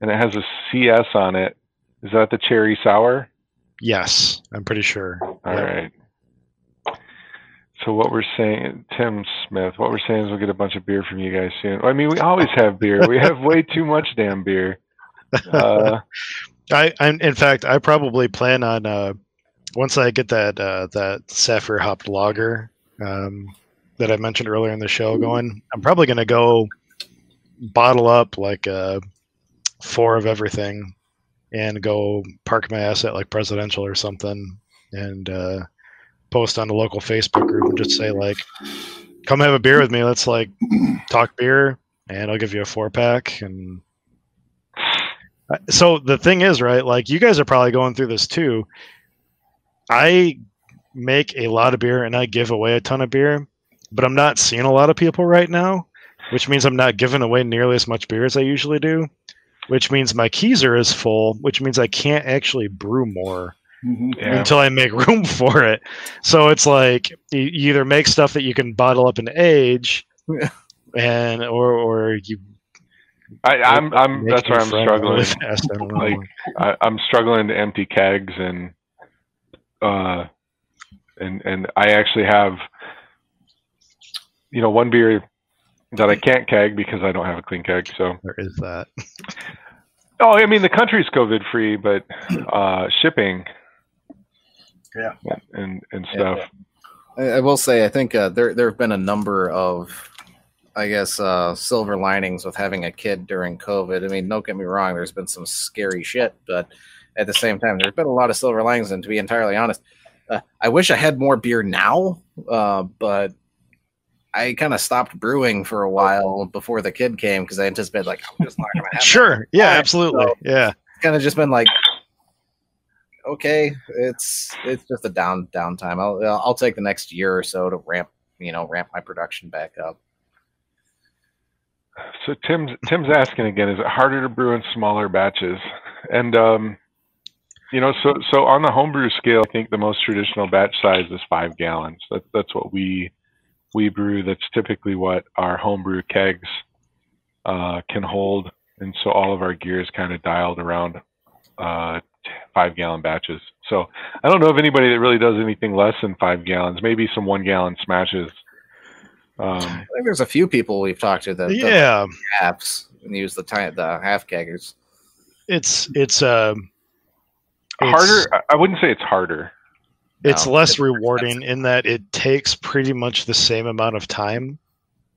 and it has a CS on it. Is that the cherry sour? Yes, I'm pretty sure. All Yeah. right. So what we're saying, Tim Smith, what we're saying is we'll get a bunch of beer from you guys soon. I mean, we always have beer. We have way too much damn beer. Uh, I, I'm in fact, I probably plan on uh, once I get that uh, that Saphir hopped lager um, that I mentioned earlier in the show going. I'm probably gonna go bottle up like uh, four of everything and go park my ass at like presidential or something and uh, post on the local Facebook group and just say like, "Come have a beer with me. Let's like talk beer." And I'll give you a four pack and so the thing is right like you guys are probably going through this too i make a lot of beer and i give away a ton of beer but i'm not seeing a lot of people right now which means i'm not giving away nearly as much beer as i usually do which means my keezer is full which means i can't actually brew more Mhm. yeah. until i make room for it so it's like you you either make stuff that you can bottle up and age Yeah. and or or you I, I'm, I'm, that's where I'm struggling. really fast, I like I, I'm struggling to empty kegs and, uh, and, and I actually have, you know, one beer that I can't keg because I don't have a clean keg. So, there is that oh, I mean, the country's COVID free, but, uh, shipping. Yeah. And, and Yeah. stuff. I, I will say, I think uh, there there have been a number of, I guess, uh, silver linings with having a kid during COVID. I mean, don't get me wrong, there's been some scary shit, but at the same time, there's been a lot of silver linings. And to be entirely honest, uh, I wish I had more beer now, uh, but I kind of stopped brewing for a while before the kid came because I anticipated like I'm just not gonna have. Sure. Yeah, absolutely. so- yeah. Kind of just been like, okay, it's it's just a down downtime. I'll I'll take the next year or so to ramp you know ramp my production back up. So Tim's Tim's asking again: Is it harder to brew in smaller batches? And um, you know, so so on the homebrew scale, I think the most traditional batch size is five gallons. That, that's what we we brew. That's typically what our homebrew kegs uh, can hold, and so all of our gear is kind of dialed around uh, five gallon batches. So I don't know of anybody that really does anything less than five gallons. Maybe some one gallon smashes. Um, I think there's a few people we've talked to that that Yeah. halves and use the ti- the half keggers. It's it's um it's- harder I- i wouldn't say it's harder It's No, less it's rewarding in that it takes pretty much the same amount of time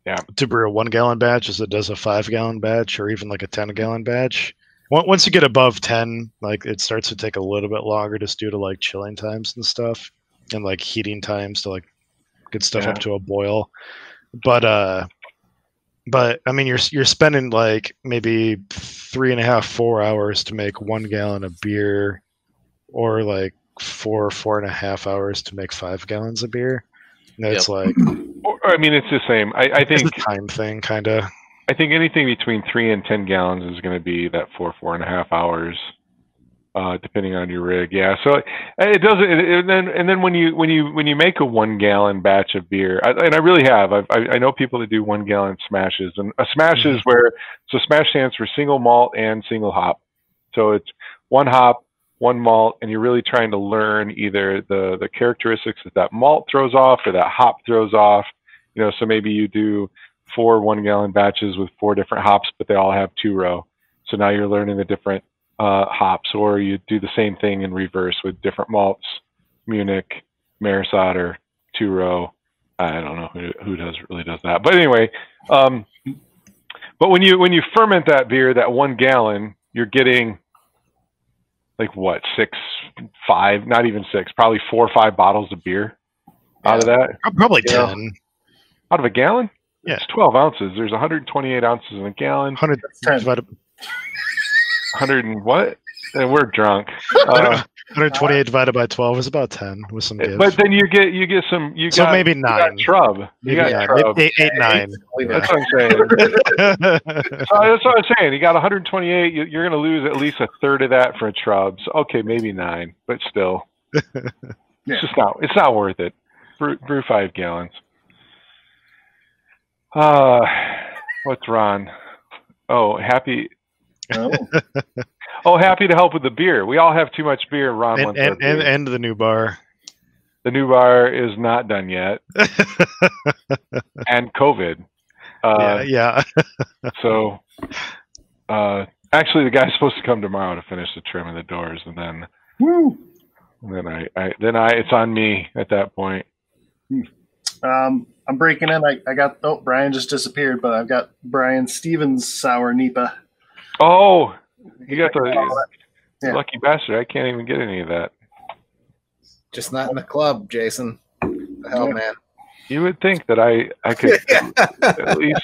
Yeah. to brew a one gallon batch as it does a five gallon batch or even like a 10 gallon batch. On- Once you get above 10, like it starts to take a little bit longer just due to like chilling times and stuff and like heating times to like get stuff Yeah. up to a boil. But, uh, but I mean, you're you're spending like maybe three and a half, four hours to make one gallon of beer, or like four, four and a half hours to make five gallons of beer. And it's like or, i mean it's the same i, I it's think a time thing, kind of. I think anything between three and ten gallons is going to be that four four and a half hours uh, depending on your rig yeah. So it, it doesn't it, and then and then when you when you when you make a one gallon batch of beer I, and i really have I've, i i know people that do one gallon smashes and a smash is where so smash stands for single malt and single hop. So it's one hop one malt and you're really trying to learn either the the characteristics that that malt throws off or that hop throws off. You know so maybe you do four one gallon batches with four different hops but they all have two row. So now you're learning the different uh, hops or you do the same thing in reverse with different malts munich maris otter two row. I don't know who, who does really does that. But anyway um, but when you when you ferment that beer that one gallon you're getting like what six five not even six probably four or five bottles of beer out of that? Probably Yeah. 10. out of a gallon Yeah. it's 12 ounces there's 128 ounces in a gallon 100 10. divided, 100 and what and we're drunk uh, 128 divided by 12 is about 10 with some gives. But then you get you get some you so got maybe you got nine. trub. You Maybe got nine. trub. Maybe eight, eight, nine. Leave That's it. what I'm saying. So that's what I'm saying. You got 128. you- You're going to lose at least a third of that for trubs. Okay, maybe nine, but still, Yeah. it's just not. It's not worth it. Brew, brew five gallons. Uh, what's Ron? Oh, happy. Oh, Oh, happy to help with the beer. We all have too much beer. Ron and, wants our and, and, beer. and the new bar. the new bar is not done yet, and COVID. Uh, yeah, yeah. So, uh, actually, the guy's supposed to come tomorrow to finish the trim of the doors, and then, woo. and then I, I, then I, it's on me at that point. Um, I'm breaking in. I, I got. Oh, Brian just disappeared, but I've got Brian Stevens sour NEIPA. Oh, you got the Yeah. lucky bastard! I can't even get any of that. Just not in the club, Jason. The hell, Yeah. man. You would think that I, I could at least.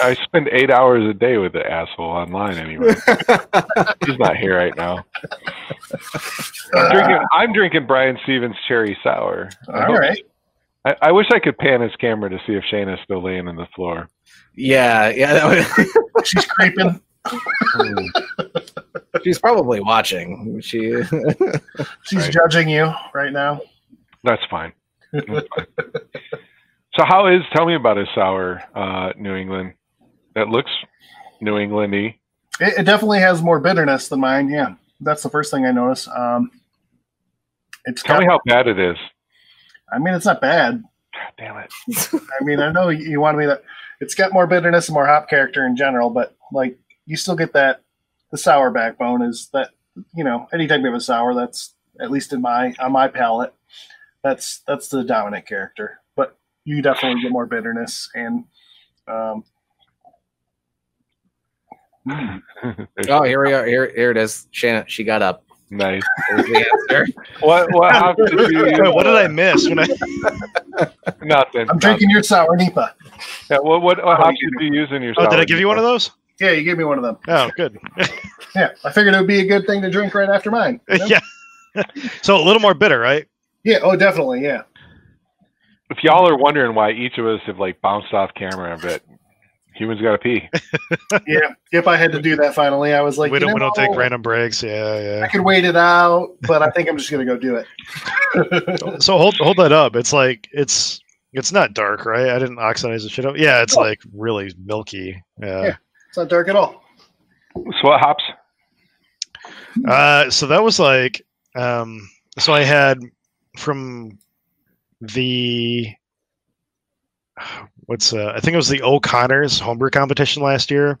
I spend eight hours a day with the asshole online anyway. He's not here right now. I'm drinking. I'm drinking Brian Stevens cherry sour. I All hope- right. I, I wish I could pan his camera to see if Shayna's still laying on the floor. yeah, yeah. that would- She's creeping. she's probably watching. She. She's Right. judging you right now. That's fine. That's fine. so how is tell me about his sour uh, New England that looks New Englandy. It, it definitely has more bitterness than mine. Yeah, that's the first thing I notice. Um, it's Tell got, me how bad it is. I mean, it's not bad. God damn it. I mean, I know you you wanted me that. It's got more bitterness and more hop character in general, but like you still get that. The sour backbone is that you know anytime you have a sour, that's at least in my on my palate, that's that's the dominant character. But you definitely get more bitterness and um, oh, here we are. Here, here it is. Shannon, she got up. Nice. Answer. What what hops did you? Wait, what did I miss? When I, Nothing. I'm drinking your sour NEIPA. Yeah, what what, what Oh, hops you did you use in your oh, did I give you one of those? Yeah, you gave me one of them. Oh, good. Yeah, I figured it would be a good thing to drink right after mine. you know? yeah. so a little more bitter, right? Yeah. Oh, definitely. Yeah. If y'all are wondering why each of us have like bounced off camera a bit, humans gotta pee. Yeah. if I had to do that finally. I was like, we don't we don't take random breaks. Yeah, yeah. I yeah. could wait it out, but I think I'm just gonna go do it. So hold hold that up. It's like it's it's not dark, right? I didn't oxidize the shit up. Yeah, it's No. like really milky. Yeah. Yeah. It's not dark at all. So what hops? Uh, so that was like, um, so I had from the what's uh, I think it was the O'Connor's homebrew competition last year.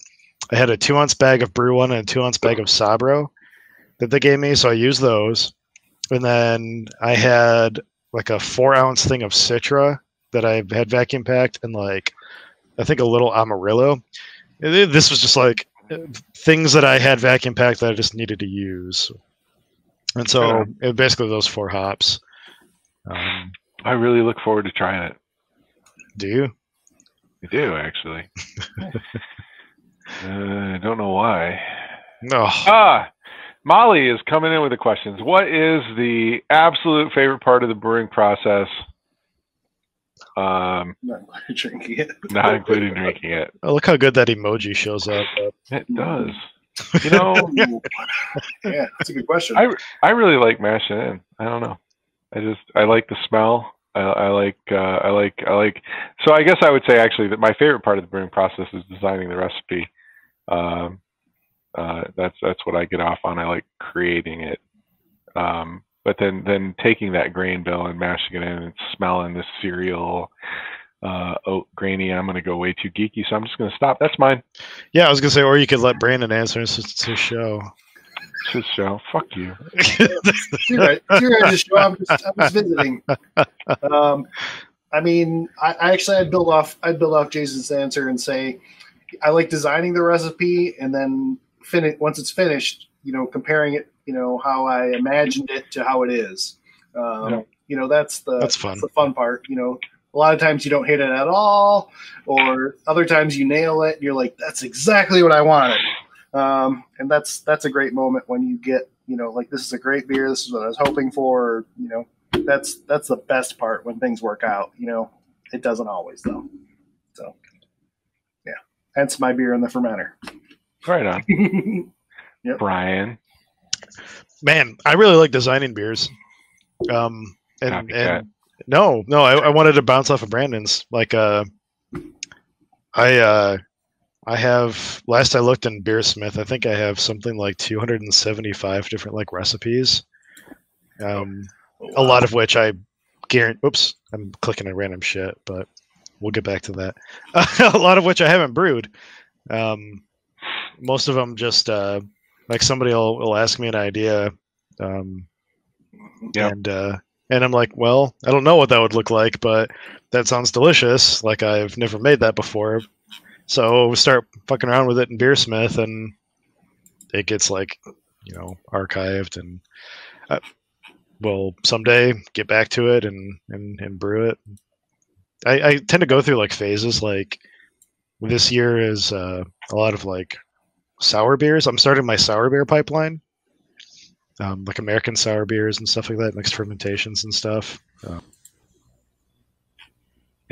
I had a two ounce bag of Bru-1 and a two ounce bag of Sabro that they gave me, so I used those. And then I had like a four ounce thing of Citra that I had vacuum packed, and like I think a little Amarillo. This was just like things that I had vacuum packed that I just needed to use. And so it, basically those four hops. Um, I really look forward to trying it. do you? I do actually. uh, I don't know why. No. Ah, Molly is coming in with the questions. What is the absolute favorite part of the brewing process? Um, Not drinking it. not including drinking it. Oh, look how good that emoji shows up. It does. You know, yeah, that's a good question. I I really like mashing in. I don't know. I just I like the smell. I, I like uh, I like I like. So I guess I would say actually that my favorite part of the brewing process is designing the recipe. Um, uh, that's that's what I get off on. I like creating it. Um, but then then taking that grain bill and mashing it in and smelling the cereal uh, oat grainy. I'm going to go way too geeky, so I'm just going to stop. That's mine. Yeah, I was gonna say, or you could let Brandon answer. It's it's his show. It's his show. Fuck you. It's your right. It's your guys' show. I'm just, I'm just visiting. Um, I mean, I, I actually I'd build off I'd build off Jason's answer and say I like designing the recipe and then finish once it's finished. You know, comparing it. You know how I imagined it to how it is. Um, Yeah. You know, that's the That's fun. the fun part. You know, a lot of times you don't hit it at all, or other times you nail it. And you're like, that's exactly what I wanted. Um, and that's that's a great moment when you get you you know, like this is a great beer. This is what I was hoping for. You know, that's that's the best part when things work out. You know, it doesn't always though. So, yeah, hence my beer in the fermenter. Right on, Yep. Brian. Man, I really like designing beers. Um, and, Copycat. and no, no, I, I wanted to bounce off of Brandon's. Like, uh, I, uh, I have last I looked in Beersmith, I think I have something like 275 different like recipes. Um, a lot of which I guarantee. Oops, I'm clicking on random shit, but we'll get back to that. a lot of which I haven't brewed. Um, most of them just uh, like somebody will, will ask me an idea, um, Yep. and uh, and I'm like, well, I don't know what that would look like, but that sounds delicious. Like I've never made that before, so we start fucking around with it in Beersmith, and it gets like, you know, archived, and uh, we'll someday get back to it and and, and brew it. I, I tend to go through like phases. Like this year is uh, a lot of like sour beers. I'm starting my sour beer pipeline, um, like American sour beers and stuff like that, mixed fermentations and stuff.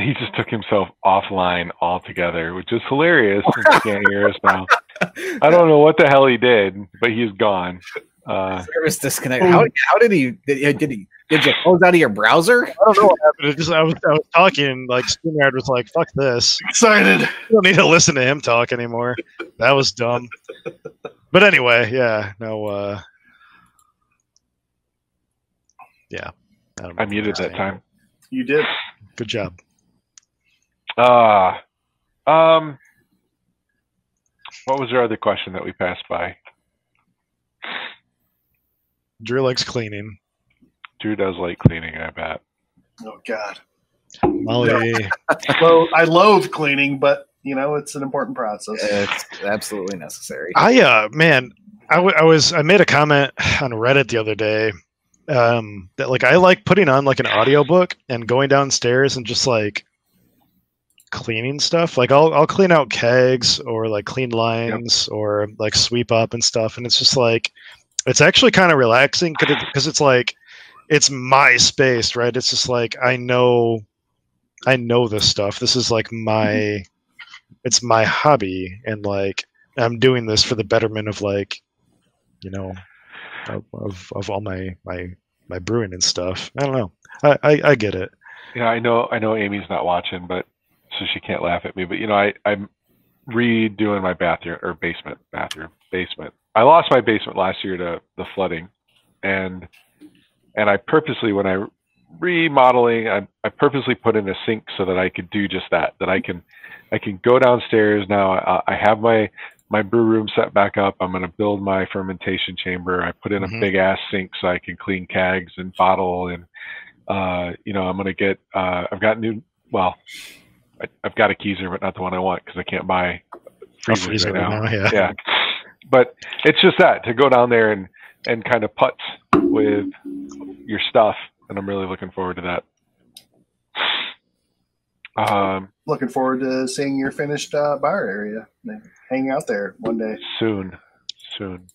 He just took himself offline altogether, which is hilarious since he can't hear us now. I don't know what the hell he did, but he's gone. Uh, Service disconnect. How, how did he? Did, did he? Did you close out of your browser? I don't know what happened. It just I was I was talking like StreamYard was like, "Fuck this." Excited. You don't need to listen to him talk anymore. That was dumb. But anyway, yeah, no. uh Yeah, I, don't I muted that time. You did. Good job. Uh, um, what was your other question that we passed by? Drew likes cleaning. Drew does like cleaning, I bet. Oh God. Molly, Well, I loathe cleaning, but you know it's an important process. It's absolutely necessary. I uh man, I, w- I was I made a comment on Reddit the other day um that like I like putting on like an audiobook and going downstairs and just like cleaning stuff. Like I'll I'll clean out kegs or like clean lines or like sweep up and stuff and it's just like it's actually kind of relaxing because it's like it's my space, right? It's just like I know I know this stuff. This is like my mm-hmm. it's my hobby and like I'm doing this for the betterment of like you know of of, of all my my my brewing and stuff. I don't know. I, I I get it. Yeah, I know. I know Amy's not watching, but so she can't laugh at me. But you know, I I'm redoing my bathroom or basement, bathroom, basement. I lost my basement last year to the flooding, and and I purposely when I remodeling, I I purposely put in a sink so that I could do just that. That I can I can go downstairs now. I, I have my my brew room set back up. I'm going to build my fermentation chamber. I put in a big ass sink so I can clean kegs and bottle and uh, you know, I'm gonna get. Uh, I've got new. Well, I, I've got a keezer, but not the one I want because I can't buy A freezers freezer right now. right now, yeah. Yeah, but it's just that to go down there and and kind of putz with your stuff, and I'm really looking forward to that. Um, Looking forward to seeing your finished uh, bar area. Hang out there one day. soon, soon.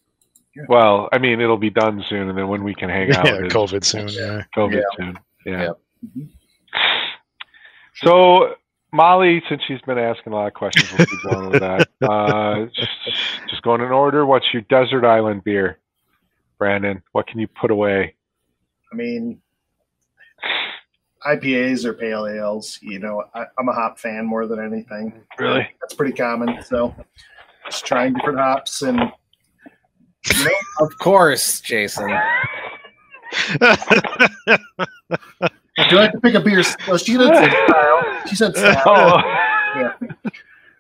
Yeah. Well, I mean, it'll be done soon, and then when we can hang out, Yeah, COVID soon. Yeah. COVID Yeah. soon. Yeah. Yep. Mhm. So Molly, since she's been asking a lot of questions, we'll keep going with that. Uh, just, just going in order. What's your desert island beer, Brandon? What can you put away? I mean, IPAs or pale ales. You know, I, I'm a hop fan more than anything. Really? That's pretty common. So, just trying different hops and you know, Of course, Jason. do I have to pick a beer? Well, she didn't say style. She said style. Oh, Yeah.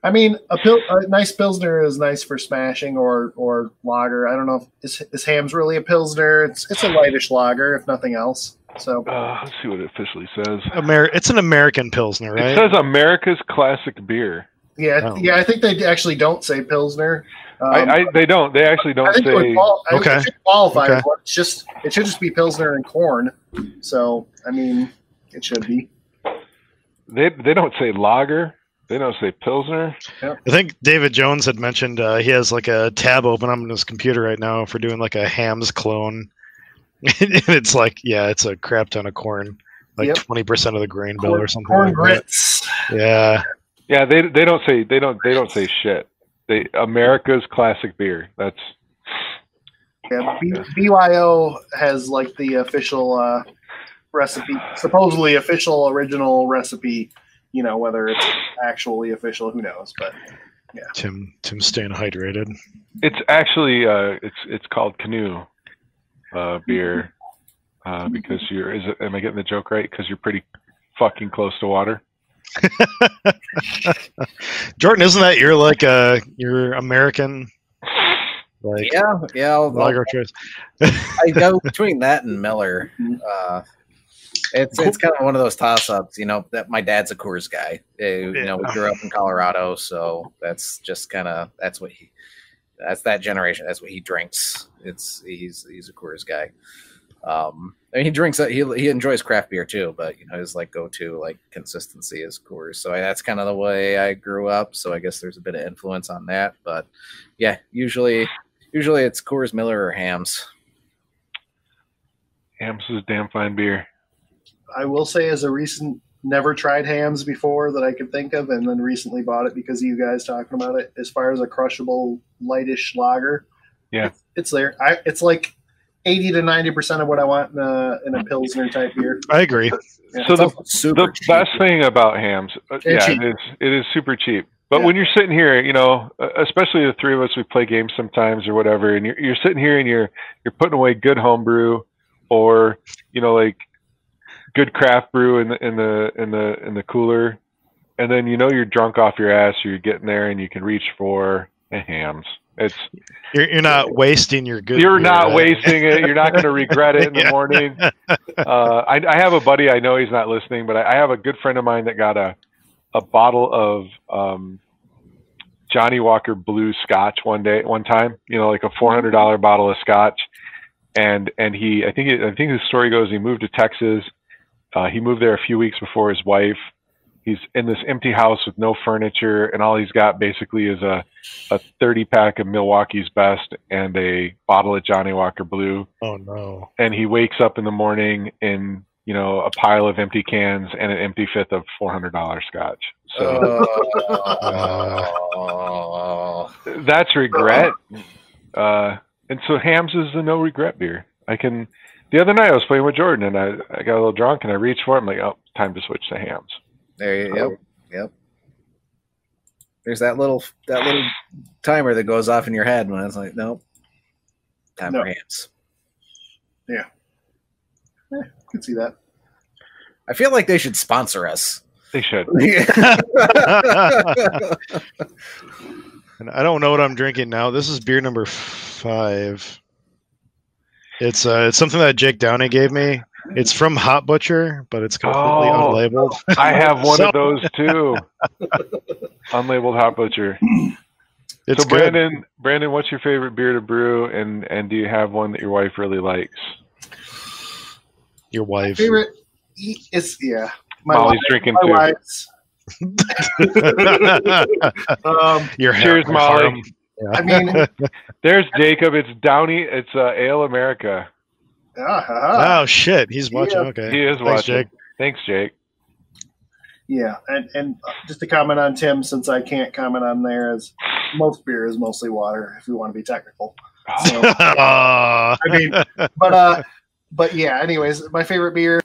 I mean, a, pil- a nice pilsner is nice for smashing or or lager. I don't know if is, is Hamm's really a pilsner. It's it's a lightish lager, if nothing else. So uh, let's see what it officially says. Amer- it's an American pilsner, It says America's classic beer. yeah, Oh. yeah, I think they actually don't say pilsner. Um, I, I they don't. They actually don't think it would say. qual- Okay. it should qualify. Okay. for it. It's just it should just be pilsner and corn. So I mean, it should be. They they don't say lager. They don't say Pilsner. I think David Jones had mentioned uh, he has like a tab open on his computer right now for doing like a Hamm's clone. and it's like, yeah, it's a crap ton of corn, like Yep. twenty percent of the grain bill or something. corn like that. grits. Yeah, Yeah, they they don't say they don't they don't say shit. They America's classic beer. That's Yeah, B- BYO has like the official uh, recipe, supposedly official original recipe. You know, whether it's actually official, who knows? But yeah. Tim Tim staying hydrated. it's actually uh, it's it's called canoe uh, beer uh, because you're is it, am I getting the joke right? Because you're pretty fucking close to water. Jordan, isn't that your like uh your American like Yeah, yeah. I'll, lager I'll, choice? I go between that and Miller. Uh, it's it's kind of one of those toss ups, you know. That my dad's a Coors guy. Uh, You know, we grew up in Colorado, so that's just kind of that's what he that's that generation. That's what he drinks. It's he's he's a Coors guy. Um, I mean, he drinks he he enjoys craft beer too, but you know his like go to like consistency is Coors. So I, that's kind of the way I grew up. So I guess there's a bit of influence on that. But yeah, usually usually it's Coors, Miller, or Hamm's. Hamm's is damn fine beer. I will say, as a recent, never tried Hamm's before that I could think of, and then recently bought it because of you guys talking about it. As far as a crushable, lightish lager, Yeah. it's, it's there. I, it's like eighty to ninety percent of what I want in a in a pilsner type beer. I agree. Yeah. So the super the best thing about Hamm's, uh, And yeah, cheap. it is it is super cheap. But Yeah. when you're sitting here, you know, uh, especially the three of us, we play games sometimes or whatever, and you're you're sitting here and you're you're putting away good homebrew or you know, like good craft brew in the in the in the in the cooler, and then you know you're drunk off your ass, or you're getting there and you can reach for a Hamm's. It's You're, you're not wasting your good. you're not right? wasting it. You're not going to regret it in the Yeah. morning. Uh, I, I have a buddy. I know he's not listening, but I, I have a good friend of mine that got a a bottle of um, Johnnie Walker Blue Scotch one day, one time. You know, like a four hundred dollar bottle of Scotch, and and he, I think, I think the story goes he moved to Texas. Uh, he moved there a few weeks before his wife. He's in this empty house with no furniture, and all he's got basically is a a 30 pack of Milwaukee's Best and a bottle of Johnnie Walker Blue. Oh no. And he wakes up in the morning in, you know, a pile of empty cans and an empty fifth of $400 scotch. So Oh. that's regret. Uh, and so Hamm's is the no regret beer. I can, the other night I was playing with Jordan and I, I got a little drunk and I reached for it. I'm like, oh, time to switch to Hamm's. There you yep yep. There's that little that little timer that goes off in your head when it's like, nope, time No. for hands. Could see that. I feel like they should sponsor us. They should. And I don't know what I'm drinking now. This is beer number five. It's uh, it's something that Jake Downey gave me. It's from Hot Butcher, but it's completely Oh. unlabeled. I have one So- of those too. Unlabeled hot butcher. It's so good. Brandon, Brandon, what's your favorite beer to brew, and and do you have one that your wife really likes? Your wife. Favorite is yeah. My Molly's wife- drinking my too. wife's. Um, Your Cheers, Molly. harem. I mean, There's Jacob. It's Downey. It's uh, Ale America. Ah, ha, ha. Oh shit, he's watching. Yeah. Okay, He is Thanks, watching. Jake. Thanks, Jake. yeah, and and just to comment on Tim, since I can't comment on there, is most beer is mostly water. If we want to be technical, so, Aw. I mean, but uh, but yeah. Anyways, my favorite beer,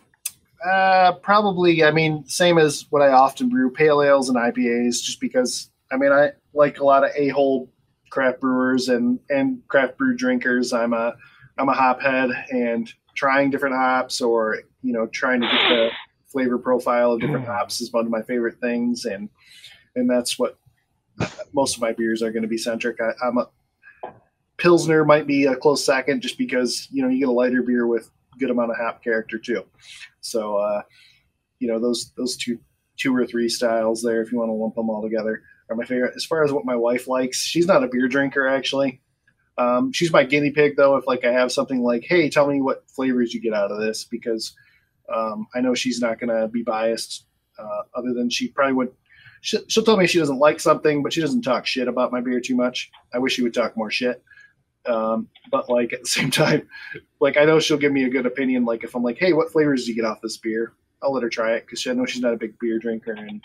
uh, probably. I mean, same as what I often brew: pale ales and IPAs. Just because, I mean, I like a lot of a hole craft brewers and and craft brew drinkers. I'm a I'm a hop head and trying different hops or you know trying to get the flavor profile of different hops is one of my favorite things and and that's what most of my beers are going to be centric. I, I'm a Pilsner might be a close second just because you know you get a lighter beer with good amount of hop character too. So uh, you know those those two two or three styles there, if you want to lump them all together, are my favorite. As far as what my wife likes, she's not a beer drinker actually. Um, she's my guinea pig though. If like I have something like, hey, tell me what flavors you get out of this, because um, I know she's not going to be biased. Uh, other than she probably would she, she'll tell me she doesn't like something, but she doesn't talk shit about my beer too much. I wish she would talk more shit. Um, but like at the same time, like I know she'll give me a good opinion. Like if I'm like, hey, what flavors did you get off this beer? I'll let her try it because I know she's not a big beer drinker, and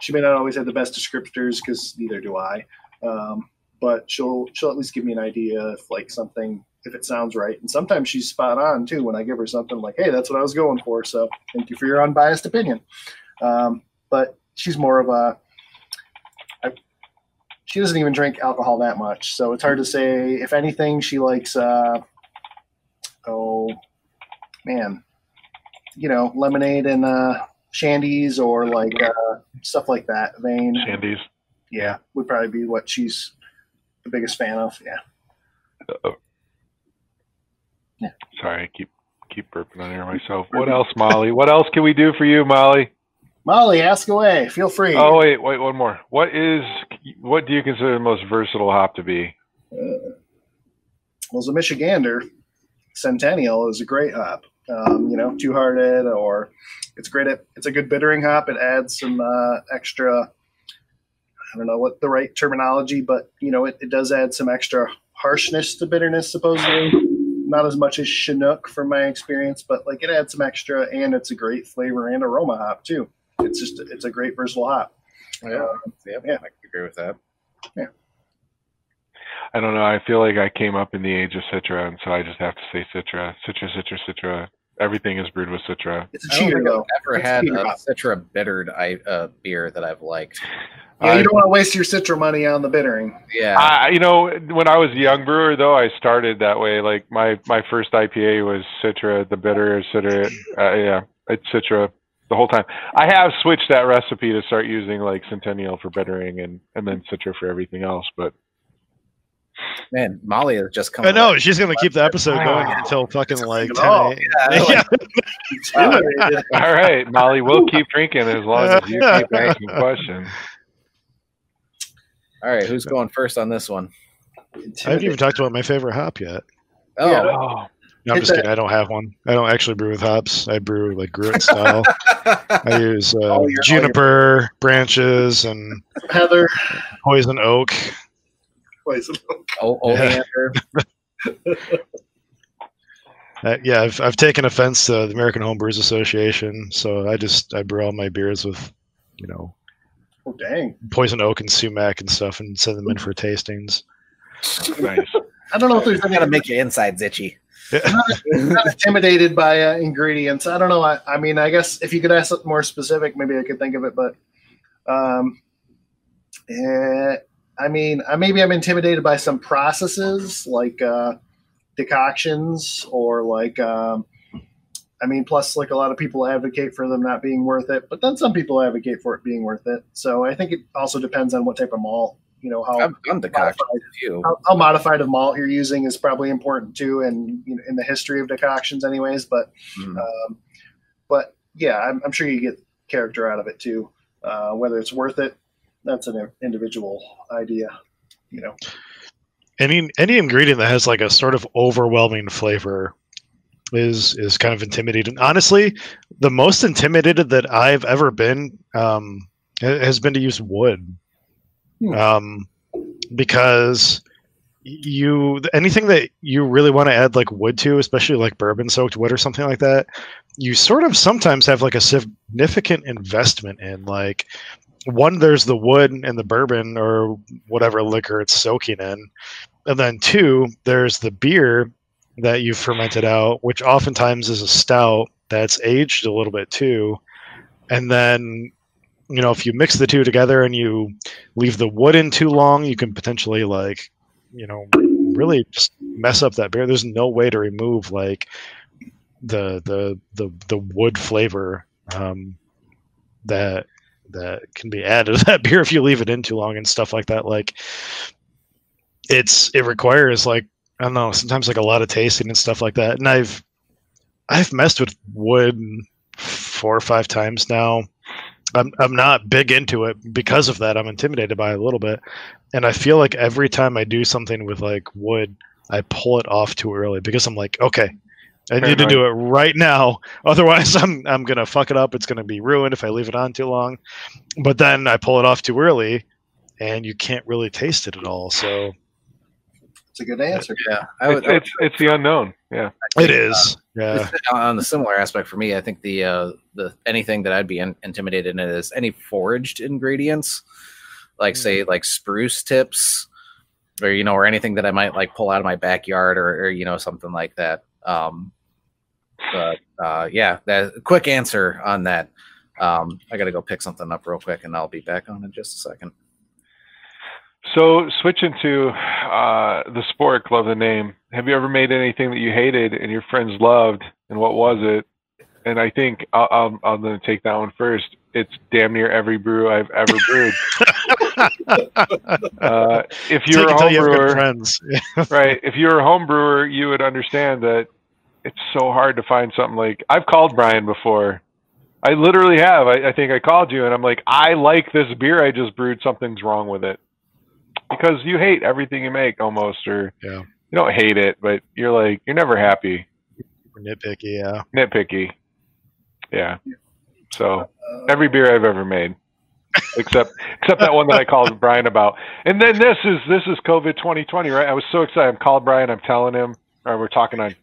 she may not always have the best descriptors because neither do I. Um, but she'll she'll at least give me an idea if like something if it sounds right. And sometimes she's spot on too when I give her something like, hey, that's what I was going for. So thank you for your unbiased opinion. Um, but she's more of a I, she doesn't even drink alcohol that much, so it's hard to say. If anything, she likes uh, oh man, you know, lemonade and uh, shandies or like uh, stuff like that. Vein, Shandy's. yeah, would probably be what she's the biggest fan of. Yeah. Uh-oh. Yeah. Sorry, I keep keep burping on here myself. What else, Molly? What else can we do for you, Molly? Molly, ask away. Feel free. Oh wait, wait, one more. What is what do you consider the most versatile hop to be? Uh, well, as a Michigander, Centennial is a great hop. Um, you know, two hearted, or it's great at it's a good bittering hop. It adds some uh, extra. I don't know what the right terminology, but you know, it, it does add some extra harshness to bitterness, supposedly. Not as much as Chinook from my experience, but like it adds some extra, and it's a great flavor and aroma hop too. It's just it's a great versatile hop. Yeah, uh, yeah, Yeah. I can agree with that. Yeah. I don't know. I feel like I came up in the age of Citra, and so I just have to say Citra, Citra, Citra, Citra. Everything is brewed with Citra. It's a I don't cheater think though. I've ever It's had cheater a. Citra bittered I, uh, beer that I've liked. Yeah, I- you don't want to waste your Citra money on the bittering. Yeah, I, you know, when I was a young brewer, though, I started that way. Like my my first IPA was Citra, the bitter Citra. Uh, yeah, it's Citra the whole time. I have switched that recipe to start using like Centennial for bittering and and then Citra for everything else. But man, Molly has just come. I know she's gonna keep the episode going Wow. until fucking like at 10 all. Yeah, Yeah. all right, Molly, we'll keep drinking as long as you keep asking questions. All right, who's going first on this one? I haven't even talked about my favorite hop yet. Oh, Yeah. Oh, No, I'm It's just a- kidding. I don't have one. I don't actually brew with hops. I brew like Gruit style. I use uh, your- all your- juniper branches and Heather. poison oak. Poison. oh, Oleander. Uh, yeah, I've I've taken offense to the American Homebrewers Association, so I just I brew all my beers with, you know, Oh dang! poison oak and sumac and stuff, and send them in for tastings. nice. I don't know if there's I any. gotta make your insides itchy. I'm not intimidated by uh, ingredients. I don't know. I, I mean, I guess if you could ask something more specific, maybe I could think of it. But, um, eh, I mean, I maybe I'm intimidated by some processes like uh, decoctions or like. Um, I mean, plus, like a lot of people advocate for them not being worth it, but then some people advocate for it being worth it. So I think it also depends on what type of malt. You know how decoction with you. how, how modified of malt you're using is probably important too, and you know, in the history of decoctions, anyways. But Mm. um, but yeah, I'm, I'm sure you get character out of it too. Uh, whether it's worth it, that's an individual idea. You know, Any any ingredient that has like a sort of overwhelming flavor is is kind of intimidating. Honestly, the most intimidated that I've ever been um, has been to use wood, Hmm. um, because you anything that you really want to add like wood to, especially like bourbon soaked wood or something like that, you sort of sometimes have like a significant investment in like one there's the wood and the bourbon or whatever liquor it's soaking in. And then two there's the beer that you fermented out which oftentimes is a stout that's aged a little bit too. And then you know if you mix the two together and you leave the wood in too long you can potentially like you know really just mess up that beer. There's no way to remove like the the the, the wood flavor um, that that can be added to that beer if you leave it in too long and stuff like that. Like it's it requires like i don't know sometimes like a lot of tasting and stuff like that. And i've i've messed with wood four or five times now. I'm i'm not big into it because of that. I'm intimidated by it a little bit. And i feel like every time i do something with like wood i pull it off too early because i'm like okay I need to do it right now. Otherwise, I'm I'm gonna fuck it up. It's gonna be ruined if I leave it on too long. But then I pull it off too early, and you can't really taste it at all. So It's a good answer. Yeah, I It's, it's it's the unknown. Yeah. it is. Yeah. On the similar aspect for me, I think the uh, the anything that I'd be in, intimidated in is any foraged ingredients, like say like spruce tips, or you know, or anything that I might like pull out of my backyard, or, or you know, something like that. Um, but uh, yeah, that quick answer on that. Um, I got to go pick something up real quick, and I'll be back on in just a second. So switching to uh, the spork, love the name. Have you ever made anything that you hated and your friends loved, and what was it? And I think I'll, I'm, I'm going to take that one first. It's damn near every brew I've ever brewed. uh, if you're a it till home you brewer, friends. right? If you're a home brewer, you would understand that it's so hard to find something like I've called Brian before. I literally have. I, I think I called you and I'm like, I like this beer I just brewed. Something's wrong with it because you hate everything you make almost, or Yeah. you don't hate it, but you're like you're never happy, Nitpicky. Yeah. nitpicky. Yeah. So every beer I've ever made, except except that one that I called Brian about. And then this is this is COVID 2020, right? I was so excited. I'm calling Brian. I'm telling him, or we're talking on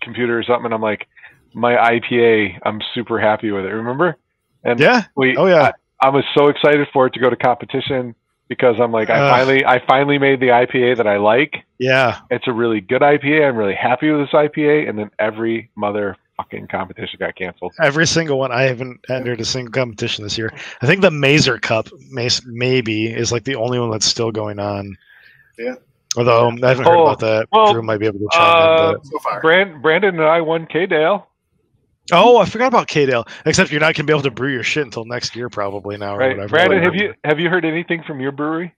computer or something. And I'm like, my IPA, I'm super happy with it. Remember? And Yeah. we, Oh yeah. I, I was so excited for it to go to competition because I'm like, I Ugh. finally I finally made the IPA that I like. Yeah. It's a really good IPA. I'm really happy with this IPA. And then every motherfucking competition got canceled. Every single one. I haven't entered a single competition this year. I think the Mazer Cup, may, maybe, is like the only one that's still going on. Yeah. Although I haven't heard Oh, about that. well, Drew might be able to chime uh, in. But... so far. Brand, Brandon and I won K Dale. Oh, I forgot about K-Dale. Except you're not gonna be able to brew your shit until next year, probably now or whatever. Brandon, have you have you heard anything from your brewery?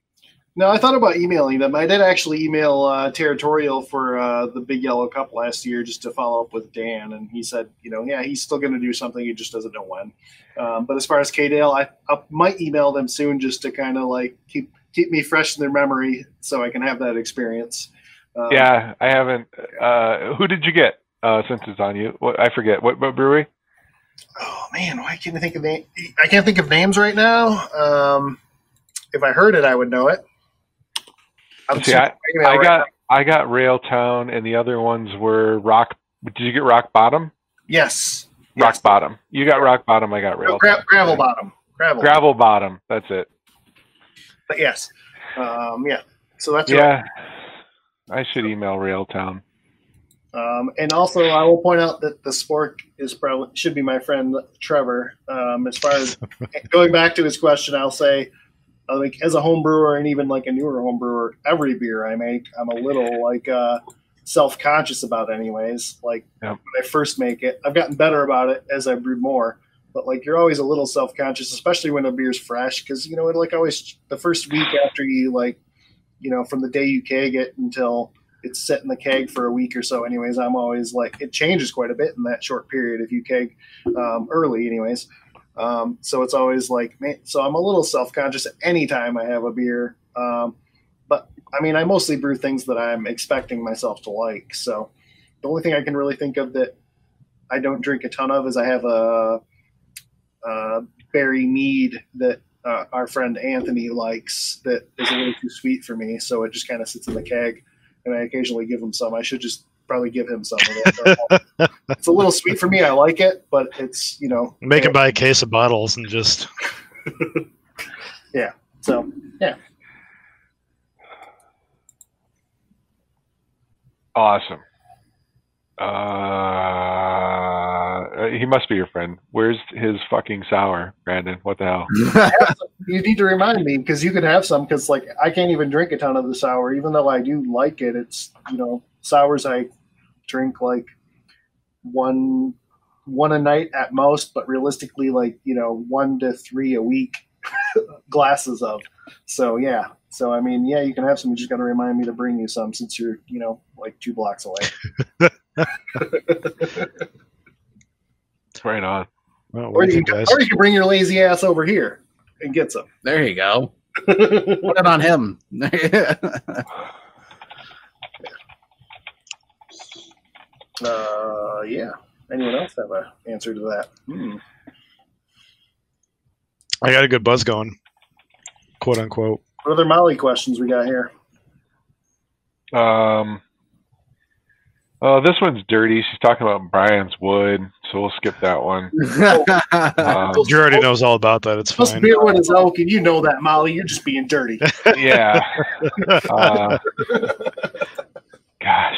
No, I thought about emailing them. I did actually email uh, Territorial for uh, the Big Yellow Cup last year just to follow up with Dan, and he said, you know, yeah, he's still going to do something. He just doesn't know when. Um, but as far as K-Dale, I, I might email them soon just to kind of like keep keep me fresh in their memory so I can have that experience. Um, Yeah, I haven't. Uh, who did you get? Uh, since it's on you, what I forget. What, what brewery? Oh man, why can't I think of name? I can't think of names right now. Um, if I heard it, I would know it. I'm See, I, checking my email I right got now. I got Railtown, and the other ones were Rock. Did you get Rock Bottom? yes, Rock yes. Bottom. You got Rock Bottom. I got No, gra- gravel bottom, gravel, Gravel Bottom. That's it. But yes, um, yeah. So that's right. Yeah, I should email Railtown. Um, and also, I will point out that the spork is probably should be my friend Trevor. Um, as far as going back to his question, I'll say, uh, like as a home brewer and even like a newer home brewer, every beer I make, I'm a little like uh, self conscious about. Anyways, like Yep. when I first make it, I've gotten better about it as I brew more. But like you're always a little self conscious, especially when a beer's fresh, because you know it like always the first week after you like, you know, from the day you keg it until it's set in the keg for a week or so anyways i'm always like it changes quite a bit in that short period if you keg um, early anyways. Um, so it's always like man so i'm a little self-conscious anytime i have a beer um, but i mean i mostly brew things that i'm expecting myself to like so the only thing i can really think of that i don't drink a ton of is i have a, a berry mead that uh, our friend anthony likes that is a little too sweet for me so it just kind of sits in the keg and I occasionally give him some. I should just probably give him some of it. it's a little sweet for me. I like it, but it's you know Make him buy a case of bottles and just yeah. so yeah. Awesome. Uh, he must be your friend. Where's his fucking sour, Brandon? What the hell? you need to remind me because you could have some because like I can't even drink a ton of the sour, even though I do like it. It's you know sours I drink like one one a night at most, but realistically like you know one to three a week glasses of. So yeah. So I mean, yeah, you can have some. You just got to remind me to bring you some since you're, you know, like two blocks away. Right on. well, Or you, you can, or you can bring your lazy ass over here and get some. there you go. Put it on him. Uh, Uh, yeah. Anyone else have an answer to that? Hmm. I got a good buzz going, quote unquote. What other Molly questions we got here? Um, oh, this one's dirty. She's talking about Brian's wood, so we'll skip that one. Um, Drew already knows all about that. It's Plus fine. beer one is oak, and you know that, Molly. You're just being dirty. yeah. Uh, gosh.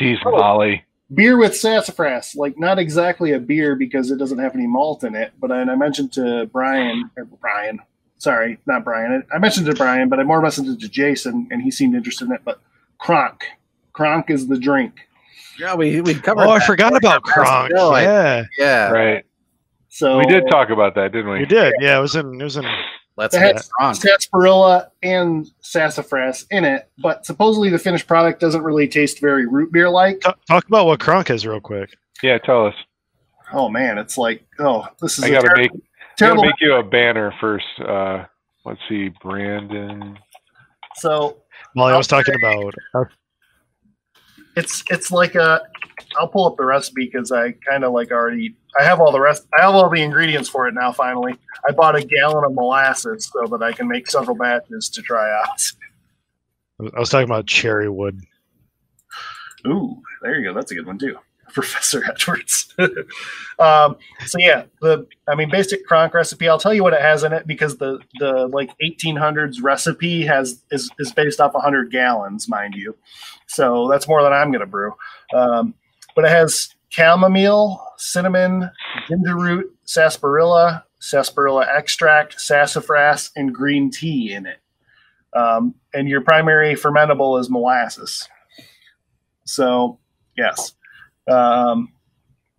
Jeez, Molly. beer with sassafras, like not exactly a beer because it doesn't have any malt in it. But I, and I mentioned to Brian, or Brian, sorry, not Brian. I, I mentioned to Brian, but I more mentioned it to Jason, and he seemed interested in it. But Kronk, Kronk is the drink. yeah, we we covered. Oh, I that. forgot about Kronk. Still, Yeah, Yeah, Right. So We did talk about that, didn't we? we did. Yeah, it was in. It was in. let's It get has sarsaparilla and sassafras in it, but supposedly the finished product doesn't really taste very root beer like. T- talk about what Kronk is real quick. Yeah, tell us. Oh man, it's like oh, this is I gotta ter- make gotta make you a banner first. Uh, let's see, Brandon. So Molly, I was talking about. It's it's like a I'll pull up the recipe because I kind of like already I have all the rest I have all the ingredients for it now finally. I bought a gallon of molasses so that I can make several batches to try out. I was talking about cherry wood. ooh there you go. That's a good one too Professor Edwards um, so yeah the I mean basic Kronk recipe I'll tell you what it has in it because the the like 1800s recipe has is, is based off 100 gallons mind you so that's more than I'm gonna brew um, but it has chamomile, cinnamon, ginger root, sarsaparilla, sarsaparilla extract, sassafras, and green tea in it. Um, and your primary fermentable is molasses. So, yes. Um,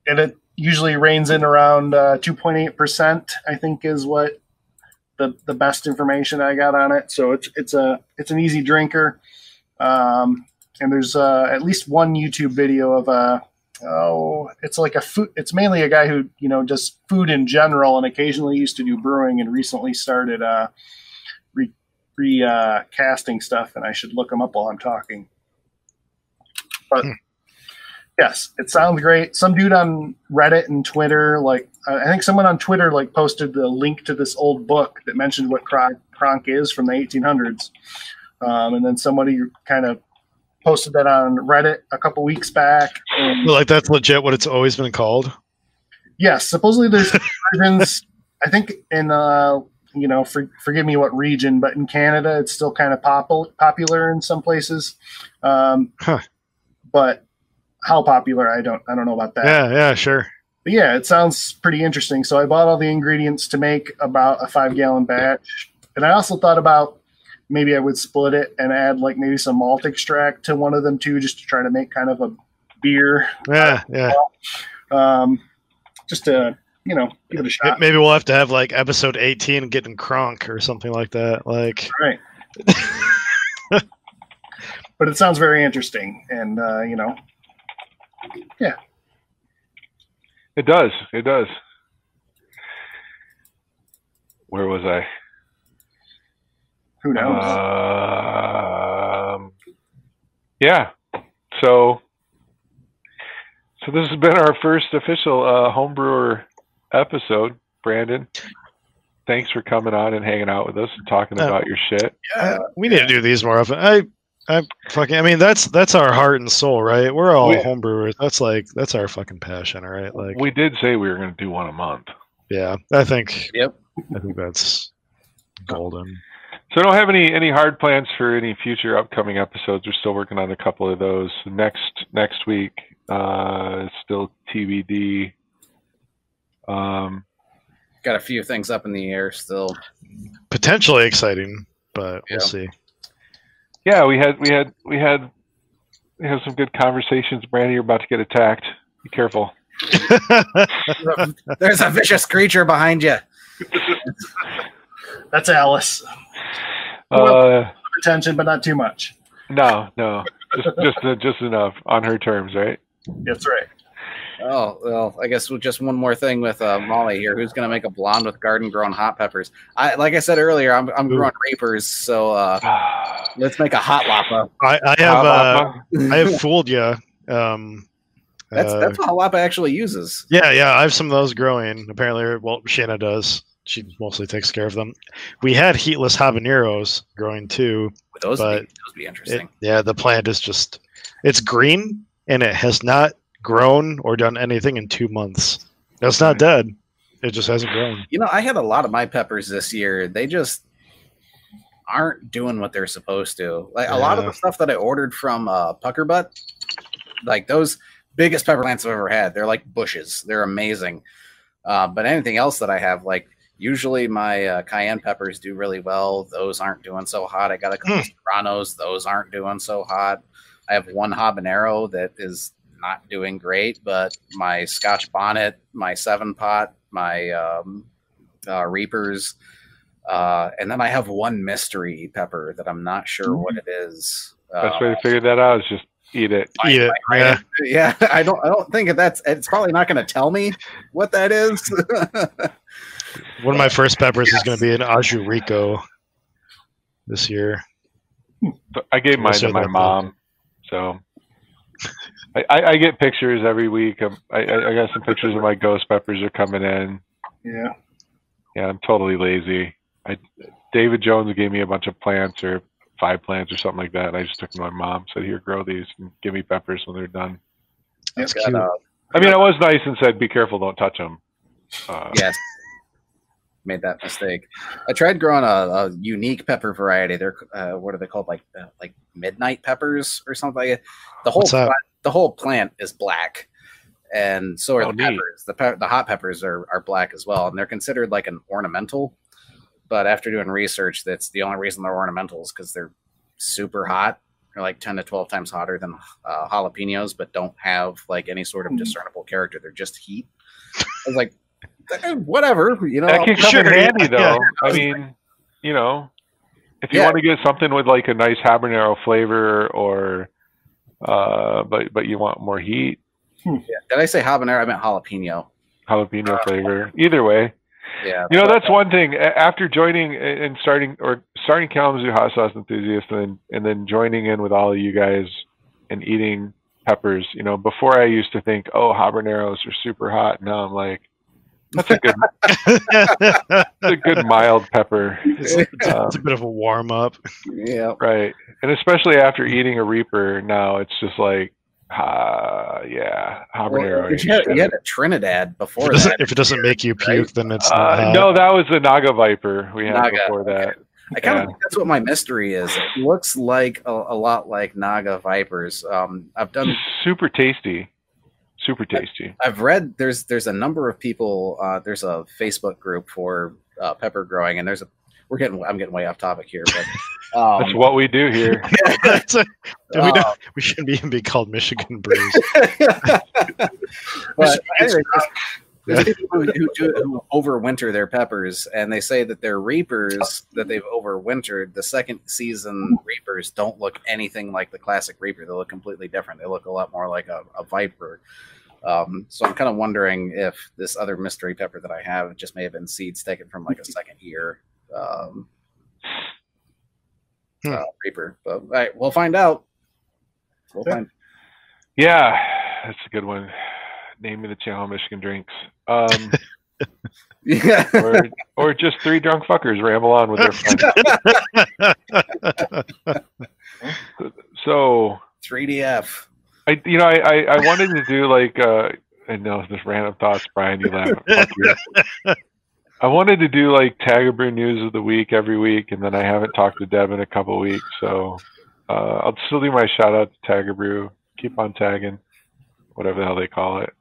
and it usually reigns in around uh, 2.8%, I think is what the, the best information I got on it. So it's, it's a, it's an easy drinker. Um, and there's uh, at least one YouTube video of a oh, it's like a food. It's mainly a guy who you know just food in general, and occasionally used to do brewing, and recently started uh, re, re uh, casting stuff. And I should look him up while I'm talking. But Hmm. Yes, it sounds great. Some dude on Reddit and Twitter, like I think someone on Twitter, like posted the link to this old book that mentioned what Kronk, Kronk is from the 1800s. Um, and then somebody kind of posted that on Reddit a couple weeks back. And Like that's legit what it's always been called. yes, supposedly there's versions. I think in uh, you know, for, forgive me what region, but in Canada it's still kind of popul- popular in some places. Um, Huh. But how popular, I don't, I don't know about that. Yeah, yeah, sure. But yeah, it sounds pretty interesting. So I bought all the ingredients to make about a five gallon batch. And I also thought about maybe I would split it and add like maybe some malt extract to one of them too, just to try to make kind of a beer. Yeah, yeah. Um, just to, you know, give it a shot. Maybe we'll have to have like episode 18 getting Kronk or something like that. Like, Right. but it sounds very interesting. And, uh, you know, It does. It does. Where was I? who knows? Um, yeah. So, so this has been our first official uh, homebrewer episode. Brandon, thanks for coming on and hanging out with us and talking Uh, about your shit. uh, we need to do these more often. I, I fucking, I mean, that's that's our heart and soul, right? We're all We- homebrewers. That's like that's our fucking passion, all right? Like, We did say we were going to do one a month. yeah, I think, Yep. I think that's golden. So I don't have any any hard plans for any future upcoming episodes. We're still working on a couple of those. Next next week, uh, it's still TBD. Um, Got a few things up in the air still. Potentially exciting, but Yeah. we'll see. Yeah, we had we had we had we had some good conversations. Brandy, you're about to get attacked. Be careful. There's a vicious creature behind you. That's Alice. Uh, Attention, but not too much. no, no, just just uh, just enough on her terms, right? That's right. Oh well, I guess with just one more thing with uh, Molly here. Who's gonna make a blonde with garden grown hot peppers? I like I said earlier, I'm I'm growing reapers, so uh, let's make a hot lapa. I, I have uh, I have fooled you. Um, That's Uh, that's what Jalapa actually uses. Yeah, yeah, I have some of those growing. Apparently, well, Shanna does. She mostly takes care of them. We had heatless habaneros growing too. Would those But be, those be It, interesting? yeah, the plant is just it's green and it has not grown or done anything in two months. That's not dead. It just hasn't grown. You know, I had a lot of my peppers this year. They just aren't doing what they're supposed to. Like a lot of the stuff that I ordered from uh, Pucker Butt, like those biggest pepper plants I've ever had. They're like bushes. They're amazing. Uh, but anything else that I have, like usually my uh, cayenne peppers do really well. Those aren't doing so hot. I got a couple of serranos. Those aren't doing so hot. I have one habanero that is not doing great, but my Scotch bonnet, my seven pot, my um, uh, reapers, uh, and then I have one mystery pepper that I'm not sure what it is. Best Uh, way to figure that out is just eat it. Eat it. Yeah. yeah, I don't. I don't think that's. It's probably not going to tell me what that is. One of my first peppers is going to be an Aji Rico this year. I gave mine to my that's mom, so I, I, I get pictures every week. Of, I, I I got some pictures of my ghost peppers are coming in. Yeah. Yeah, I'm totally lazy. I David Jones gave me a bunch of plants or five plants or something like that. And I just took them to my mom, said, "Here, grow these and give me peppers when they're done." That's Got, cute. uh, I mean, I was nice and said, "Be careful, don't touch them." Uh, yes, made that mistake. I tried growing a, a unique pepper variety. They're uh, what are they called? Like uh, like midnight peppers or something. Like that. The whole What's that? plant, the whole plant is black, and so are Oh, the neat. peppers. The pe- the hot peppers are are black as well, and they're considered like an ornamental. But after doing research, that's the only reason they're ornamentals because they're super hot. They're like ten to twelve times hotter than uh, jalapenos, but don't have like any sort of Mhm. discernible character. They're just heat. I was like, "Eh, whatever, you know. that can come in Sure, yeah, handy though. yeah. I mean, you know, if you Yeah. want to get something with like a nice habanero flavor, or uh, but but you want more heat, Did I say habanero? I meant jalapeno. jalapeno flavor. Either way, Yeah. you know that's one thing. After joining and starting or starting Kalamazoo Hot Sauce Enthusiast, and then and then joining in with all of you guys and eating peppers. You know, before I used to think, oh, habaneros are super hot. Now I'm like, that's a good, that's a good mild pepper. it's, it's- Um, it's a bit of a warm up. yeah. Right. And especially after eating a Reaper, now it's just like, ah, yeah, habanero. Well, you, had, you had a Trinidad If before it, doesn't, that. if it doesn't make you puke, then it's not uh, hot. no, that was the Naga Viper we had Naga, before that. I kind of yeah. think that's what my mystery is. It looks like a, a lot like Naga Vipers. Um, I've done. Super tasty. Super tasty. I've read there's there's a number of people. Uh, there's a Facebook group for uh, pepper growing, and there's a. We're getting. I'm getting way off topic here, but um, That's what we do here. That's a- we, uh, we shouldn't even be called Michigan Brews. but anyway, there's, there's people who, who do who overwinter their peppers, and they say that their reapers that they've overwintered, the second season reapers don't look anything like the classic reaper. They look completely different. They look a lot more like a, a viper. Um, so I'm kind of wondering if this other mystery pepper that I have just may have been seeds taken from like a second year um, Hmm. uh, reaper. But all right, we'll find out. We'll Yeah. find. Yeah, that's a good one. Name of the channel, Michigan Drinks. Um, Yeah. or, or just three drunk fuckers ramble on with their friends. So, 3DF. I you know I, I, I wanted to do like uh I know this random thoughts, Brian. You laugh. I wanted to do like Tagabrew news of the week every week, and then I haven't talked to Deb in a couple weeks, so uh, I'll still do my shout out to Tagabrew. Keep on tagging, whatever the hell they call it.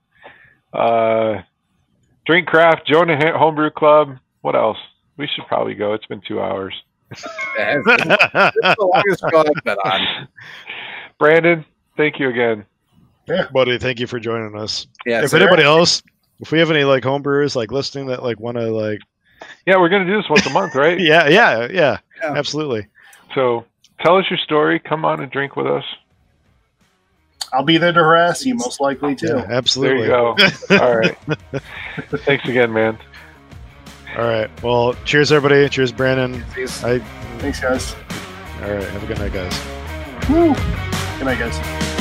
Uh, Drink Craft, Jonah Ha- Homebrew Club. What else? We should probably go. It's been two hours. Yeah, it's- it's the longest show I've been on. Brandon, thank you again. Yeah, Buddy, thank you for joining us. Yeah, if so anybody else, if we have any like homebrewers like listening that like want to like, Yeah, we're gonna do this once a month, right? yeah, yeah, yeah, Yeah. absolutely. So tell us your story. Come on and drink with us. I'll be there to harass you, most likely too. Yeah, There absolutely. you go. All right. Thanks again, man. All right. Well, cheers, everybody. Cheers, Brandon. Jeez. I. Thanks, guys. All right. Have a good night, guys. Woo. Good night, guys.